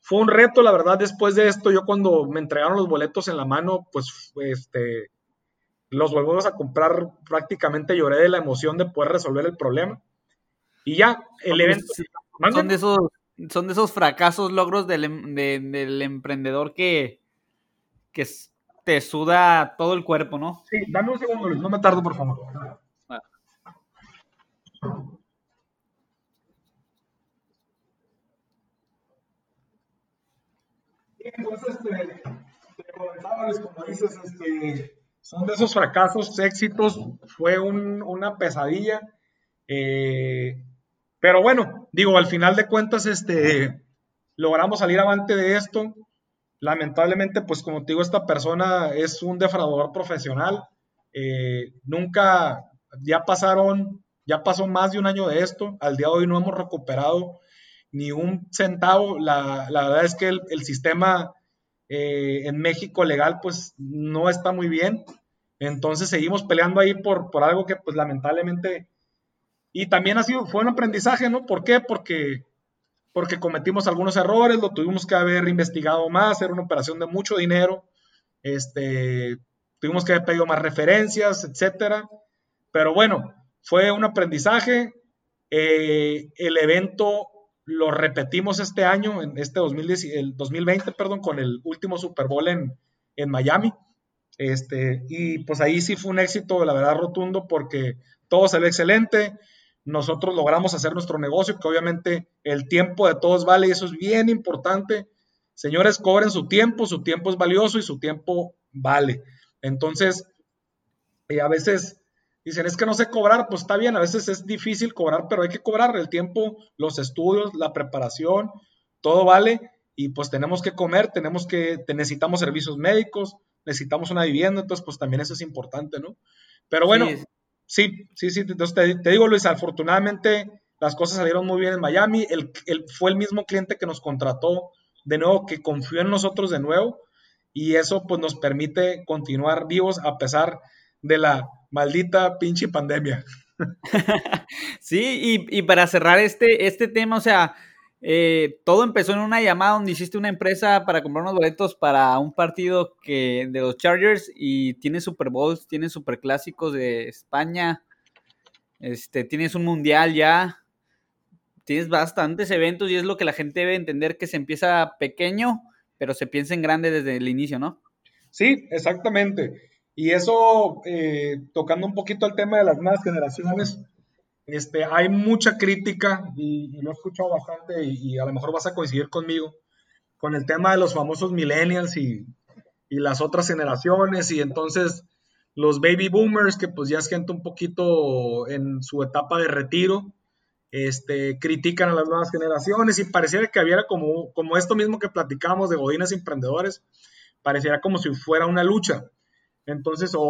fue un reto, la verdad, después de esto, yo cuando me entregaron los boletos en la mano, pues, este, los volvemos a comprar, prácticamente lloré de la emoción de poder resolver el problema. Y ya, el evento... son, de esos, son de esos fracasos, logros del, em, del emprendedor que, que te suda todo el cuerpo, ¿no? Sí, dame un segundo, Luis, no me tardo, por favor. Ah. Entonces, te, te comentaba, como dices, este, son de esos fracasos, éxitos, fue una pesadilla. Eh, pero bueno, digo, al final de cuentas, este, logramos salir avante de esto. Lamentablemente, pues como te digo, esta persona es un defraudador profesional. Eh, nunca, ya pasaron, ya pasó más de un año de esto. Al día de hoy no hemos recuperado ni un centavo. La, verdad es que el, sistema eh, en México legal, pues no está muy bien. Entonces seguimos peleando ahí por, por algo que pues lamentablemente... Y también ha sido, fue un aprendizaje, ¿no? ¿Por qué? Porque porque cometimos algunos errores, lo tuvimos que haber investigado más, era una operación de mucho dinero, este, tuvimos que haber pedido más referencias, etcétera. Pero bueno, fue un aprendizaje. Eh, el evento lo repetimos este año, en este 2010, el 2020, perdón, con el último Super Bowl en, en Miami. Este, y pues ahí sí fue un éxito, la verdad, rotundo, porque todo ve excelente. Nosotros logramos hacer nuestro negocio, que obviamente el tiempo de todos vale y eso es bien importante. Señores, cobren su tiempo, su tiempo es valioso y su tiempo vale. Entonces, eh, a veces Dicen, es que no sé cobrar, pues está bien, a veces es difícil cobrar, pero hay que cobrar el tiempo, los estudios, la preparación, todo vale y pues tenemos que comer, tenemos que, necesitamos servicios médicos, necesitamos una vivienda, entonces pues también eso es importante, ¿no? Pero bueno, sí, sí, sí, entonces te, digo Luis, afortunadamente las cosas salieron muy bien en Miami, el, fue el mismo cliente que nos contrató de nuevo, que confió en nosotros de nuevo y eso pues nos permite continuar vivos a pesar de la maldita pinche pandemia. [laughs] sí, y, para cerrar este, este tema, o sea, eh, todo empezó en una llamada donde hiciste una empresa para comprar unos boletos para un partido que, de los Chargers y tiene Super Bowls, tiene Super Clásicos de España, este, tienes un mundial ya, tienes bastantes eventos y es lo que la gente debe entender que se empieza pequeño, pero se piensa en grande desde el inicio, ¿no? Sí, exactamente. Y eso, eh, tocando un poquito el tema de las nuevas generaciones, este, hay mucha crítica, y, lo he escuchado bastante, y, a lo mejor vas a coincidir conmigo, con el tema de los famosos millennials y, las otras generaciones, y entonces los baby boomers, que pues ya es gente un poquito en su etapa de retiro, este, critican a las nuevas generaciones y pareciera que había como, como esto mismo que platicábamos de godines emprendedores, pareciera como si fuera una lucha. Entonces, o,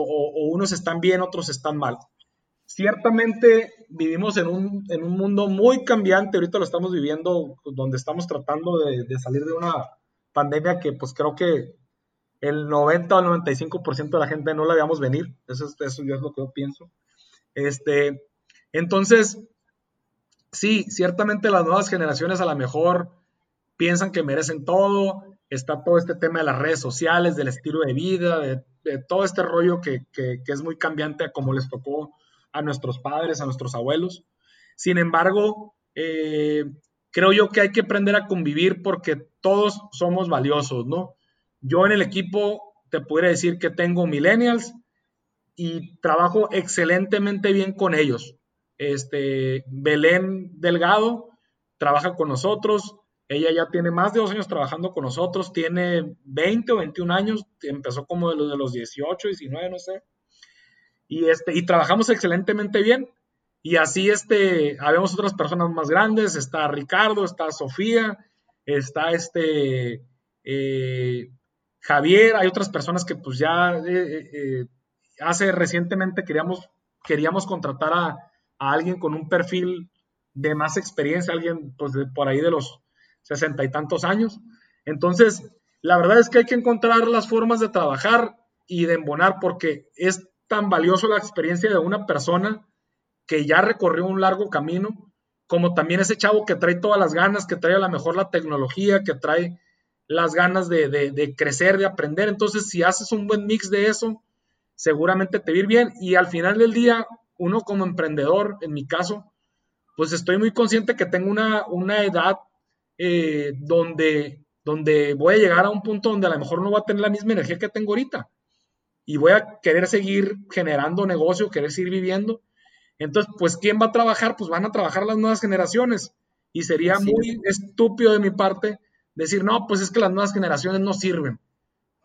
unos están bien, otros están mal. Ciertamente vivimos en un, mundo muy cambiante, ahorita lo estamos viviendo, donde estamos tratando de, salir de una pandemia que pues creo que el 90 o el 95% de la gente no la veamos venir, eso, eso es lo que yo pienso. Este, entonces, sí, ciertamente las nuevas generaciones a lo mejor piensan que merecen todo, está todo este tema de las redes sociales, del estilo de vida, de todo este rollo que, es muy cambiante a como les tocó a nuestros padres, a nuestros abuelos. Sin embargo, eh, creo yo que hay que aprender a convivir porque todos somos valiosos, ¿no? Yo en el equipo te podría decir que tengo millennials y trabajo excelentemente bien con ellos. Este, Belén Delgado trabaja con nosotros, ella ya tiene más de dos años trabajando con nosotros, tiene 20 o 21 años, empezó como de los, de los 18, 19, no sé. Y, este, y trabajamos excelentemente bien. Y así este, habemos otras personas más grandes, está Ricardo, está Sofía, está este eh, Javier, hay otras personas que pues ya eh, eh, hace recientemente queríamos, queríamos contratar a, alguien con un perfil de más experiencia, alguien pues por ahí de los sesenta y tantos años. Entonces, la verdad es que hay que encontrar las formas de trabajar y de embonar porque es tan valioso la experiencia de una persona que ya recorrió un largo camino, como también ese chavo que trae todas las ganas, que trae a lo mejor la tecnología, que trae las ganas de, de, crecer, de aprender. Entonces, si haces un buen mix de eso, seguramente te va bien. Y al final del día, uno como emprendedor, en mi caso, pues estoy muy consciente que tengo una, una edad eh, donde, donde voy a llegar a un punto donde a lo mejor no voy a tener la misma energía que tengo ahorita. Y voy a querer seguir generando negocio, querer seguir viviendo. Entonces, pues, ¿quién va a trabajar? Pues van a trabajar las nuevas generaciones. Y sería muy estúpido de mi parte decir, no, pues es que las nuevas generaciones no sirven.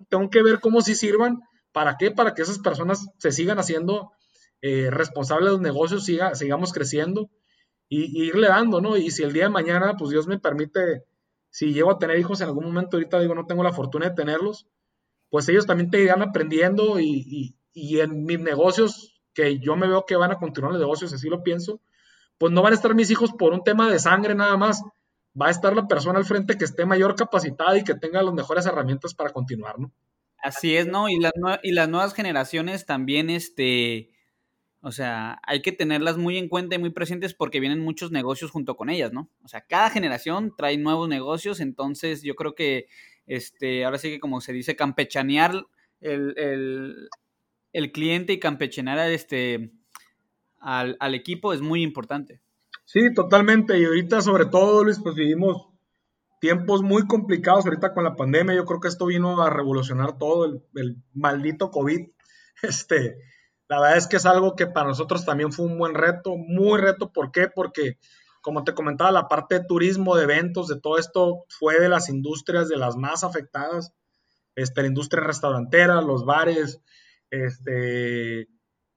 Tengo que ver cómo sí sirvan. ¿Para qué? Para que esas personas se sigan haciendo eh, responsables de los negocios, siga, sigamos creciendo y, irle dando, ¿no? Y si el día de mañana, pues Dios me permite, si llego a tener hijos en algún momento, ahorita digo, no tengo la fortuna de tenerlos, pues ellos también te irán aprendiendo y, en mis negocios, que yo me veo que van a continuar los negocios, así lo pienso, pues no van a estar mis hijos por un tema de sangre nada más, va a estar la persona al frente que esté mayor capacitada y que tenga las mejores herramientas para continuar, ¿no? Así es, ¿no? Y las, y las nuevas generaciones también, este, O sea, hay que tenerlas muy en cuenta y muy presentes porque vienen muchos negocios junto con ellas, ¿no? O sea, cada generación trae nuevos negocios, entonces yo creo que, este, ahora sí que como se dice, campechanear el, cliente y campechanear este, al, al equipo es muy importante. Sí, totalmente. Y ahorita, sobre todo, Luis, pues vivimos tiempos muy complicados ahorita con la pandemia. Yo creo que esto vino a revolucionar todo el, el maldito COVID. [laughs] Este, la verdad es que es algo que para nosotros también fue un buen reto, muy reto. ¿Por qué? Porque, como te comentaba, la parte de turismo, de eventos, de todo esto fue de las industrias de las más afectadas. Este, la industria restaurantera, los bares, este,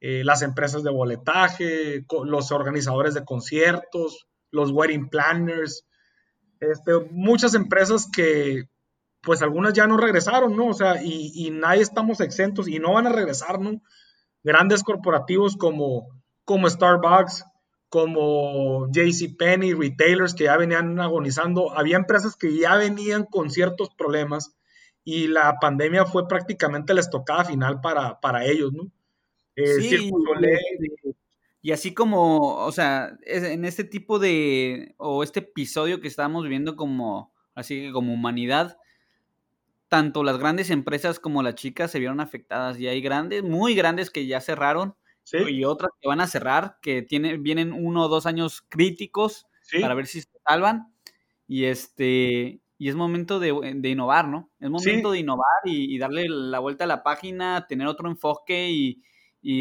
eh, las empresas de boletaje, los organizadores de conciertos, los wedding planners, este, muchas empresas que pues algunas ya no regresaron, ¿no? O sea, y, nadie estamos exentos y no van a regresar, ¿no? grandes corporativos como Starbucks, como JCPenney, retailers que ya venían agonizando. Había empresas que ya venían con ciertos problemas y la pandemia fue prácticamente la estocada final para, para ellos, ¿no? Eh, sí, y así como, o sea, en este tipo de, o este episodio que estamos viviendo como, así que como humanidad, tanto las grandes empresas como las chicas se vieron afectadas. Y hay grandes, muy grandes que ya cerraron y otras que van a cerrar, que tienen, vienen uno o dos años críticos para ver si se salvan. Y este y es momento de, innovar, ¿no? Es momento de innovar y, darle la vuelta a la página, tener otro enfoque y,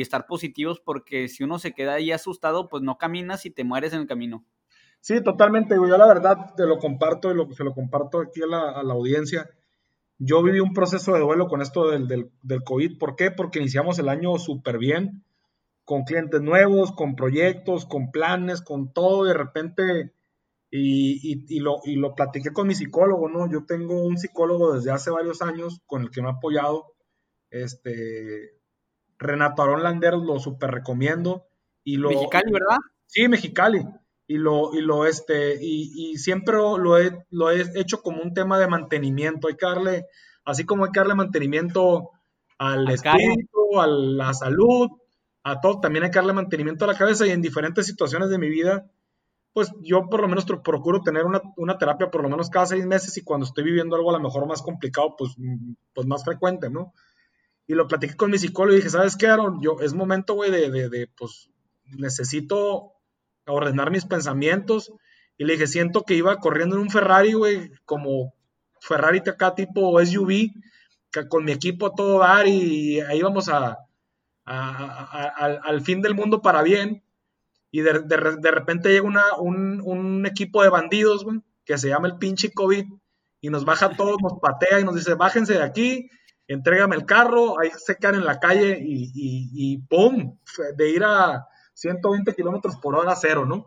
estar positivos, porque si uno se queda ahí asustado, pues no caminas y te mueres en el camino. Sí, totalmente. Yo la verdad te lo comparto y lo, se lo comparto aquí a la, a la audiencia yo viví un proceso de duelo con esto del, del, COVID. ¿Por qué? Porque iniciamos el año súper bien, con clientes nuevos, con proyectos, con planes, con todo. De repente, y, y, lo, y lo platiqué con mi psicólogo, ¿no? Yo tengo un psicólogo desde hace varios años con el que me ha apoyado. Este, Renato Arón Landeros lo súper recomiendo. Y lo, Mexicali, ¿verdad? Sí, Mexicali y lo, y lo este, y, siempre lo he, lo he hecho como un tema de mantenimiento. Hay que darle, así como hay que darle mantenimiento al espíritu, a la salud, a todo, también hay que darle mantenimiento a la cabeza y en diferentes situaciones de mi vida, pues yo por lo menos procuro tener una, una, terapia por lo menos cada seis meses y cuando estoy viviendo algo a lo mejor más complicado, pues, pues más frecuente, ¿no? Y lo platiqué con mi psicólogo y dije, ¿sabes qué, Aaron? Yo, es momento, güey, de, de, pues, necesito ordenar mis pensamientos. Y le dije, siento que iba corriendo en un Ferrari, güey, como Ferrari acá tipo SUV, con mi equipo a todo dar y ahí vamos a, al fin del mundo para bien. Y de, repente llega una, un, equipo de bandidos, güey, que se llama el pinche COVID, y nos baja a todos, nos patea y nos dice, bájense de aquí, entrégame el carro, ahí se quedan en la calle y, y, y ¡pum! De ir a, 120 kilómetros por hora cero, ¿no?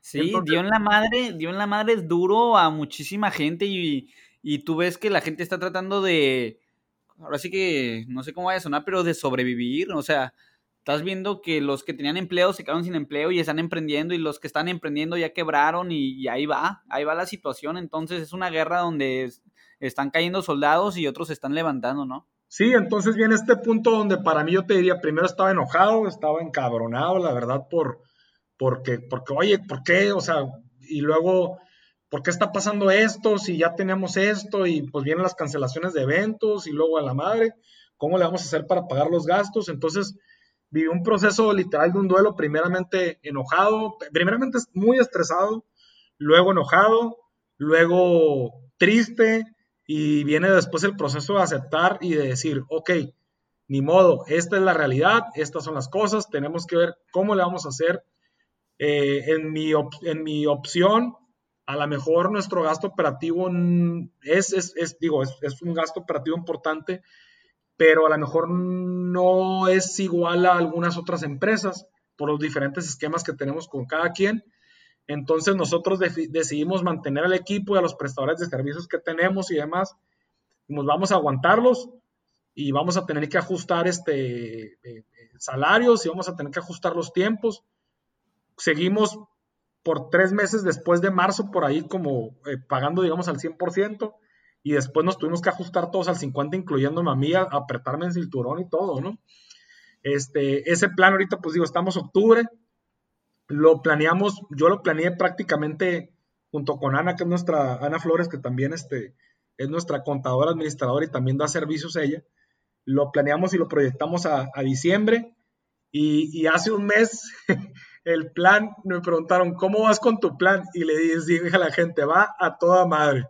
Sí, dio en la madre, dio en la madre duro a muchísima gente y, tú ves que la gente está tratando de, ahora sí que no sé cómo vaya a sonar, pero de sobrevivir, o sea, estás viendo que los que tenían empleo se quedaron sin empleo y están emprendiendo y los que están emprendiendo ya quebraron y, ahí va, ahí va la situación, entonces es una guerra donde están cayendo soldados y otros se están levantando, ¿no? Sí, entonces viene este punto donde para mí yo te diría, primero estaba enojado, estaba encabronado, la verdad, por, porque, porque, oye, ¿por qué? O sea, y luego, ¿por qué está pasando esto? Si ya teníamos esto y pues vienen las cancelaciones de eventos y luego a la madre, ¿cómo le vamos a hacer para pagar los gastos? Entonces, viví un proceso literal de un duelo, primeramente enojado, primeramente muy estresado, luego enojado, luego triste, y viene después el proceso de aceptar y de decir, ok, ni modo, esta es la realidad, estas son las cosas, tenemos que ver cómo le vamos a hacer. Eh, en, mi en mi opción, a lo mejor nuestro gasto operativo es, es, digo, es, es, un gasto operativo importante, pero a lo mejor no es igual a algunas otras empresas por los diferentes esquemas que tenemos con cada quien. Entonces nosotros decidimos mantener al equipo y a los prestadores de servicios que tenemos y demás. Nos vamos a aguantarlos y vamos a tener que ajustar este, eh, eh, salarios y vamos a tener que ajustar los tiempos. Seguimos por tres meses después de marzo por ahí como eh, pagando digamos al 100% y después nos tuvimos que ajustar todos al 50 incluyéndome a mí a, apretarme en cinturón y todo, ¿no? Este, ese plan ahorita, pues digo, estamos octubre, lo planeamos, yo lo planeé prácticamente junto con Ana, que es nuestra, Ana Flores, que también este, es nuestra contadora administradora y también da servicios ella. Lo planeamos y lo proyectamos a, diciembre y, hace un mes [laughs] el plan, me preguntaron, ¿cómo vas con tu plan? Y le dije a la gente, va a toda madre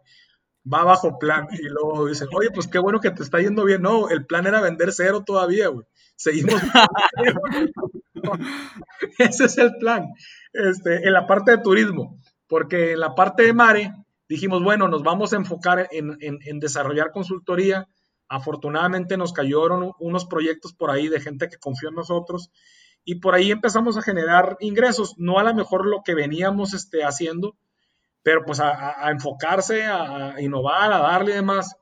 va bajo plan. Y luego dicen, oye, pues qué bueno que te está yendo bien. No, el plan era vender cero todavía, güey. Seguimos. [laughs] [laughs] Ese es el plan. Este, en la parte de turismo, porque en la parte de Mare dijimos, bueno, nos vamos a enfocar en, en desarrollar consultoría. Afortunadamente nos cayeron unos proyectos por ahí de gente que confió en nosotros y por ahí empezamos a generar ingresos, no a lo mejor lo que veníamos este, haciendo, pero pues a, enfocarse, a, innovar, a darle demás.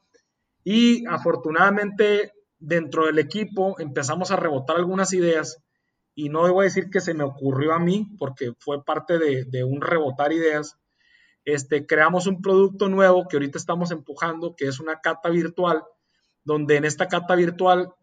Y afortunadamente dentro del equipo empezamos a rebotar algunas ideas y no debo decir que se me ocurrió a mí porque fue parte de, un rebotar ideas. Este, creamos un producto nuevo que ahorita estamos empujando, que es una cata virtual, donde en esta cata virtual,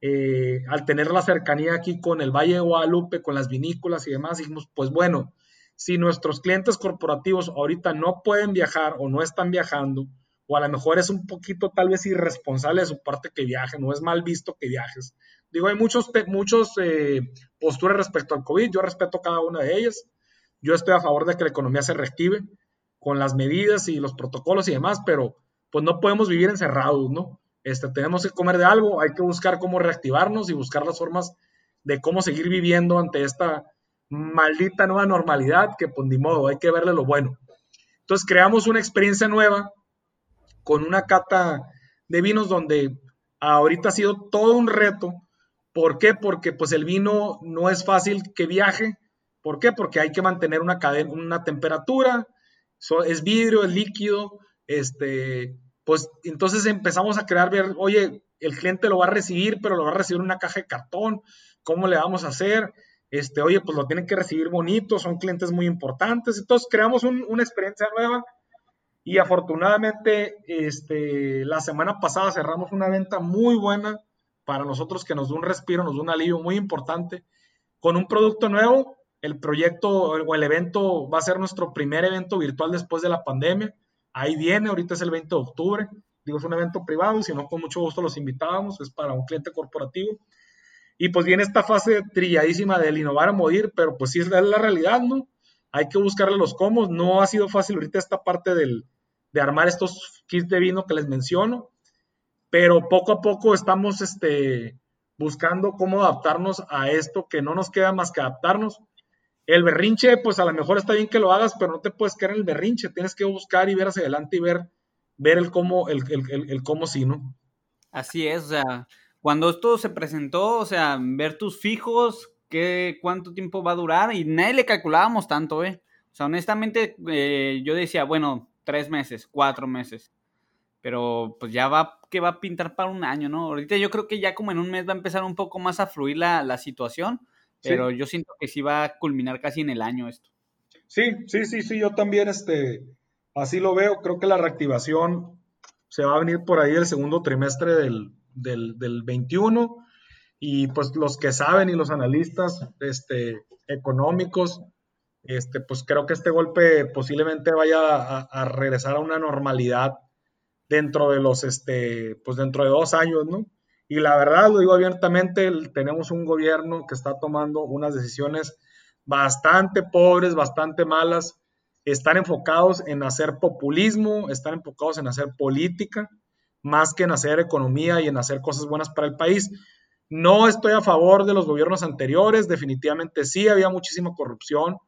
eh, al tener la cercanía aquí con el Valle de Guadalupe, con las vinícolas y demás, dijimos, pues bueno, si nuestros clientes corporativos ahorita no pueden viajar o no están viajando, o a lo mejor es un poquito tal vez irresponsable de su parte que viajen, no es mal visto que viajes. Digo, hay muchos, muchos eh, posturas respecto al COVID, yo respeto cada una de ellas. Yo estoy a favor de que la economía se reactive con las medidas y los protocolos y demás, pero pues no podemos vivir encerrados, ¿no? Este, tenemos que comer de algo, hay que buscar cómo reactivarnos y buscar las formas de cómo seguir viviendo ante esta maldita nueva normalidad que pues ni modo, hay que verle lo bueno. Entonces creamos una experiencia nueva con una cata de vinos donde ahorita ha sido todo un reto. ¿Por qué? Porque pues el vino no es fácil que viaje. ¿Por qué? Porque hay que mantener una, cadena, una temperatura, es vidrio, es líquido, este, pues entonces empezamos a crear, ver, oye, el cliente lo va a recibir, pero lo va a recibir en una caja de cartón, ¿cómo le vamos a hacer? este, oye, pues lo tienen que recibir bonito, son clientes muy importantes, entonces creamos una experiencia nueva y afortunadamente este, la semana pasada cerramos una venta muy buena para nosotros que nos da un respiro, nos da un alivio muy importante con un producto nuevo. El proyecto o el evento va a ser nuestro primer evento virtual después de la pandemia. Ahí viene, ahorita es el 20 de octubre. Digo, es un evento privado, si no, con mucho gusto los invitábamos, es para un cliente corporativo. Y pues viene esta fase trilladísima del innovar a morir, pero pues sí es la, realidad, ¿no? Hay que buscarle los cómo. No ha sido fácil ahorita esta parte del, de armar estos kits de vino que les menciono, pero poco a poco estamos este, buscando cómo adaptarnos a esto, que no nos queda más que adaptarnos. El berrinche, pues a lo mejor está bien que lo hagas, pero no te puedes quedar en el berrinche, tienes que buscar y ver hacia adelante y ver, ver el cómo, el, cómo sí, ¿no? Así es, o sea, cuando esto se presentó, o sea, ver tus fijos, qué, cuánto tiempo va a durar, y nadie le calculábamos tanto, ¿eh? O sea, honestamente, eh, yo decía, bueno, tres meses, cuatro meses. Pero pues ya va, que va a pintar para un año, ¿no? Ahorita yo creo que ya como en un mes va a empezar un poco más a fluir la, situación, pero yo siento que sí va a culminar casi en el año esto. Sí, sí, sí, sí, yo también este, así lo veo. Creo que la reactivación se va a venir por ahí el segundo trimestre del, del, del 21 y pues los que saben y los analistas este, económicos, este, pues creo que este golpe posiblemente vaya a, regresar a una normalidad dentro de los, este, pues dentro de dos años, ¿no? Y la verdad, lo digo abiertamente, tenemos un gobierno que está tomando unas decisiones bastante pobres, bastante malas, están enfocados en hacer populismo, están enfocados en hacer política, más que en hacer economía y en hacer cosas buenas para el país. No estoy a favor de los gobiernos anteriores, definitivamente sí había muchísima corrupción,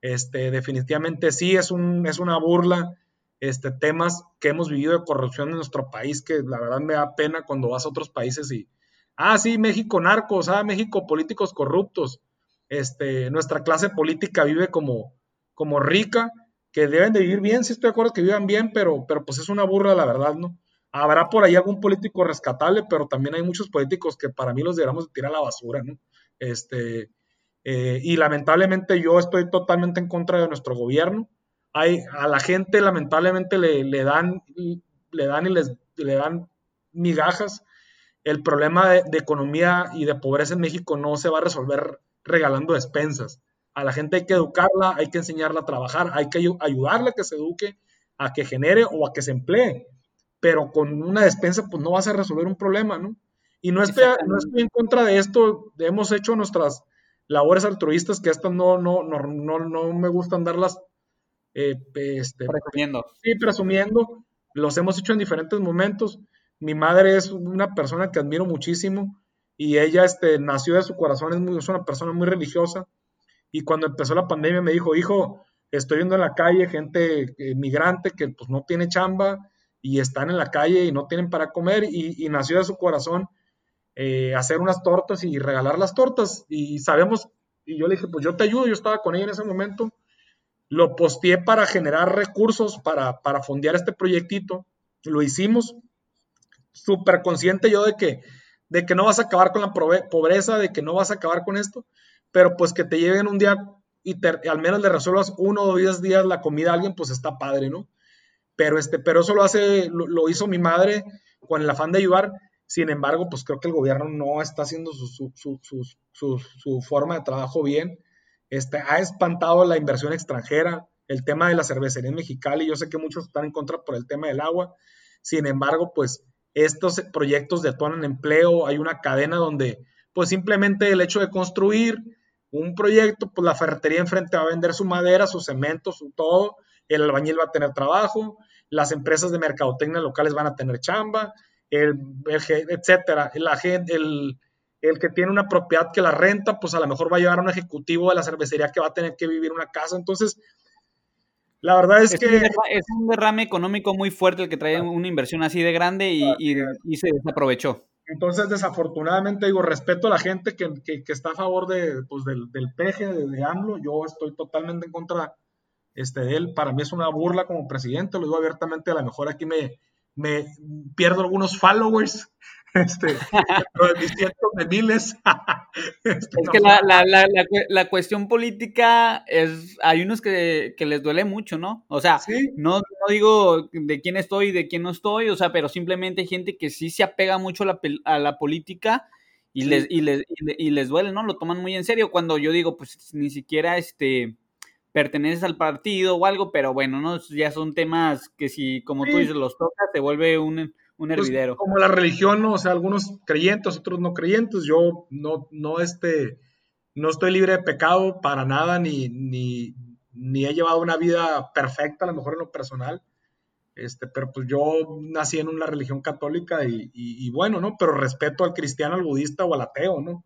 este, definitivamente sí es, un, es una burla este, temas que hemos vivido de corrupción en nuestro país, que la verdad me da pena cuando vas a otros países y, ah, sí, México narcos, ah, México políticos corruptos, este, nuestra clase política vive como, como rica, que deben de vivir bien, sí estoy de acuerdo que vivan bien, pero, pero pues es una burla la verdad, ¿no? Habrá por ahí algún político rescatable, pero también hay muchos políticos que para mí los deberíamos tirar a la basura, ¿no? Este, eh, y lamentablemente yo estoy totalmente en contra de nuestro gobierno. Hay, a la gente lamentablemente le, dan, le dan y les, le dan migajas. el problema de, economía y de pobreza en México no se va a resolver regalando despensas. A la gente hay que educarla, hay que enseñarla a trabajar, hay que ayudarla a que se eduque, a que genere o a que se emplee. Pero con una despensa, pues no vas a resolver un problema, ¿no? Y no estoy, no estoy en contra de esto. Hemos hecho nuestras labores altruistas, que estas no, no, no, no, no me gustan darlas eh, este, presumiendo. Sí, presumiendo. Los hemos hecho en diferentes momentos. Mi madre es una persona que admiro muchísimo y ella este, nació de su corazón, es, muy, es una persona muy religiosa. Y cuando empezó la pandemia me dijo, hijo, estoy viendo en la calle gente eh, migrante que pues no tiene chamba y están en la calle y no tienen para comer y, nació de su corazón eh, hacer unas tortas y regalar las tortas y sabemos, y yo le dije, pues yo te ayudo, yo estaba con ella en ese momento, lo posteé para generar recursos para, para fondear este proyectito, lo hicimos, súper consciente yo de que, de que no vas a acabar con la pobreza, de que no vas a acabar con esto, pero pues que te lleven un día y al menos le resuelvas uno o dos días la comida a alguien, pues está padre, ¿no? Pero, este, pero eso lo hace, lo, hizo mi madre con el afán de ayudar. Sin embargo, pues creo que el gobierno no está haciendo su, su, forma de trabajo bien. Este, ha espantado la inversión extranjera, el tema de la cervecería en Mexicali. Yo sé que muchos están en contra por el tema del agua. Sin embargo, pues estos proyectos detonan empleo. Hay una cadena donde, pues simplemente el hecho de construir un proyecto, pues la ferretería enfrente va a vender su madera, su cemento, su todo. El albañil va a tener trabajo. Las empresas de mercadotecnia locales van a tener chamba, el, etcétera. La gente, el, el que tiene una propiedad que la renta, pues a lo mejor va a llevar a un ejecutivo de la cervecería que va a tener que vivir en una casa. Entonces, la verdad es, que... es un derrame económico muy fuerte el que trae una inversión así de grande y, se desaprovechó. Entonces, desafortunadamente, digo, respeto a la gente que, está a favor de, pues, del, del peje, de, AMLO. Yo estoy totalmente en contra este, de él. Para mí es una burla como presidente, lo digo abiertamente, a lo mejor aquí me, me pierdo algunos followers este, de cientos de miles. [laughs] Este, es que la, la, la, la, cuestión política es, hay unos que, que, les duele mucho, ¿no? O sea, no, no, digo de quién estoy y de quién no estoy, o sea, pero simplemente hay gente que sí se apega mucho a la, a la política y, les, y, les, y, les duele, ¿no? Lo toman muy en serio cuando yo digo, pues ni siquiera este perteneces al partido o algo, pero bueno, ¿no? Ya son temas que si, como tú dices, los tocas, se vuelve un un pues, hervidero. como la religión, o sea, algunos creyentes, otros no creyentes, yo no, no, este, no estoy libre de pecado para nada, ni, ni, ni he llevado una vida perfecta, a lo mejor en lo personal, este, pero pues yo nací en una religión católica y, bueno, ¿no? Pero respeto al cristiano, al budista o al ateo, ¿no?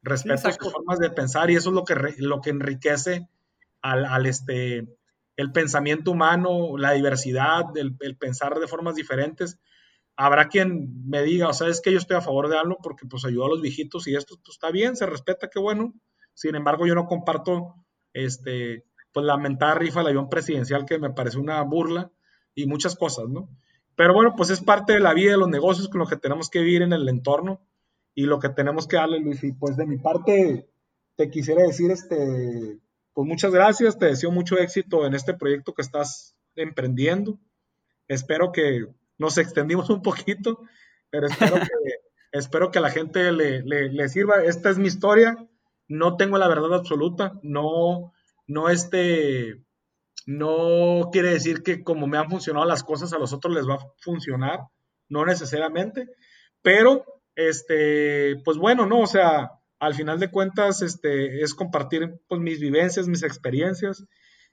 Respeto a sus formas de pensar y eso es lo que, lo que enriquece al, al, este, el pensamiento humano, la diversidad, el, el pensar de formas diferentes habrá quien me diga, o sea, es que yo estoy a favor de algo porque pues ayudó a los viejitos y esto pues está bien, se respeta, qué bueno. Sin embargo, yo no comparto este pues la rifa del avión presidencial que me parece una burla y muchas cosas, ¿no? Pero bueno, pues es parte de la vida de los negocios con lo que tenemos que vivir en el entorno y lo que tenemos que darle, Luis. Y pues de mi parte, te quisiera decir, este, pues muchas gracias, te deseo mucho éxito en este proyecto que estás emprendiendo. Espero que nos extendimos un poquito, pero espero que, [laughs] espero que a la gente le, sirva. Esta es mi historia, no tengo la verdad absoluta, no, no este, no quiere decir que como me han funcionado las cosas a los otros les va a funcionar, no necesariamente, pero este, pues bueno, no, o sea, al final de cuentas, este, es compartir pues, mis vivencias, mis experiencias,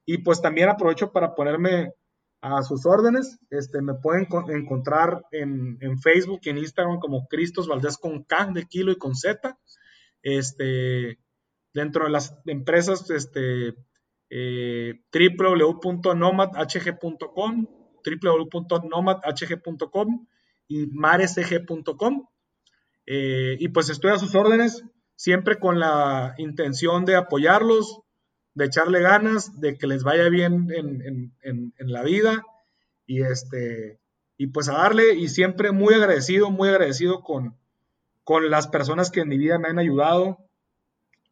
y pues también aprovecho para ponerme a sus órdenes. Este, me pueden encontrar en, Facebook y en Instagram como Cristos Valdés con K de kilo y con Z. Este, dentro de las empresas, este, eh, www.nomadhg.com, www.nomadhg.com y maresg.com. Eh, y pues estoy a sus órdenes, siempre con la intención de apoyarlos, de echarle ganas, de que les vaya bien en, la vida y este y pues a darle y siempre muy agradecido, muy agradecido con, con las personas que en mi vida me han ayudado,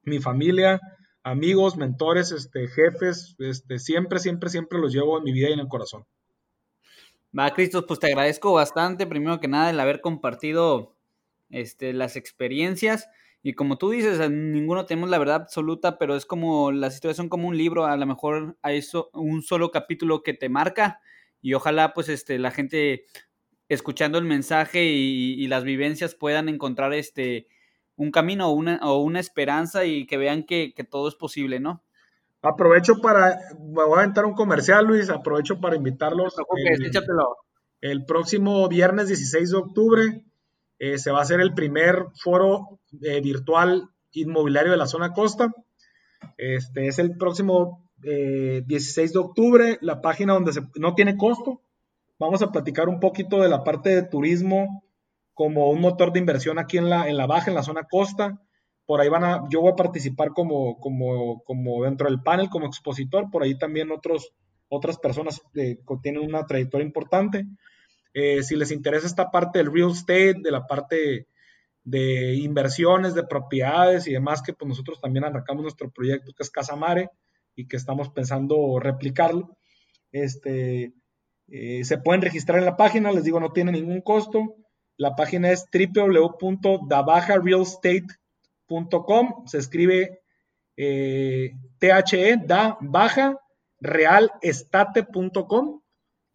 mi familia, amigos, mentores, este, jefes, este, siempre, siempre, siempre los llevo en mi vida y en el corazón. Va, Cristos, pues te agradezco bastante, primero que nada, el haber compartido este, las experiencias. Y como tú dices, ninguno tenemos la verdad absoluta, pero es como la situación como un libro, a lo mejor hay un solo capítulo que te marca y ojalá pues este, la gente escuchando el mensaje y, las vivencias puedan encontrar este, un camino o una, o una esperanza y que vean que, todo es posible, ¿no? Aprovecho para, me voy a aventar un comercial, Luis, aprovecho para invitarlos. el, el, próximo viernes 16 de octubre eh, se va a hacer el primer foro eh, virtual inmobiliario de la zona costa. Este es el próximo 16 eh, de octubre, la página donde no tiene costo. Vamos a platicar un poquito de la parte de turismo como un motor de inversión aquí en la, en la baja, en la zona costa. Por ahí van a, yo voy a participar como, como, como dentro del panel, como expositor. Por ahí también otros, otras personas que tienen una trayectoria importante. Eh, si les interesa esta parte del real estate, de la parte de inversiones, de propiedades y demás, que pues nosotros también arrancamos nuestro proyecto que es Casa Mare y que estamos pensando replicarlo. Este, eh, se pueden registrar en la página, les digo, no tiene ningún costo. La página es www.dabajarealestate.com. Se escribe eh, THE, da baja, realestate.com.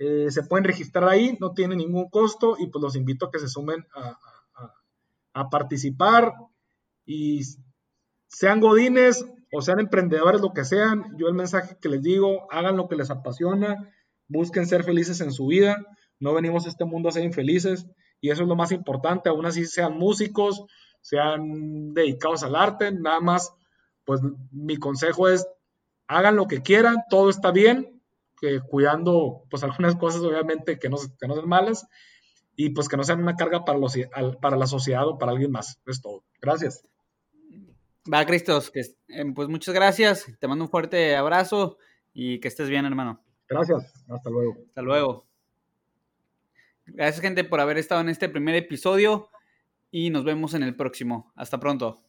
Eh, se pueden registrar ahí, no tiene ningún costo y pues los invito a que se sumen a, a participar y sean godines o sean emprendedores, lo que sean. Yo el mensaje que les digo, hagan lo que les apasiona, busquen ser felices en su vida. No venimos a este mundo a ser infelices y eso es lo más importante, aún así sean músicos, sean dedicados al arte, nada más, pues mi consejo es, hagan lo que quieran, todo está bien, cuidando pues algunas cosas obviamente que no, que no sean malas y pues que no sean una carga para, los, para la sociedad o para alguien más. Es todo. Gracias. Va, Cristos, eh, pues muchas gracias, te mando un fuerte abrazo y que estés bien, hermano. Gracias, hasta luego. Hasta luego. Gracias gente por haber estado en este primer episodio y nos vemos en el próximo. Hasta pronto.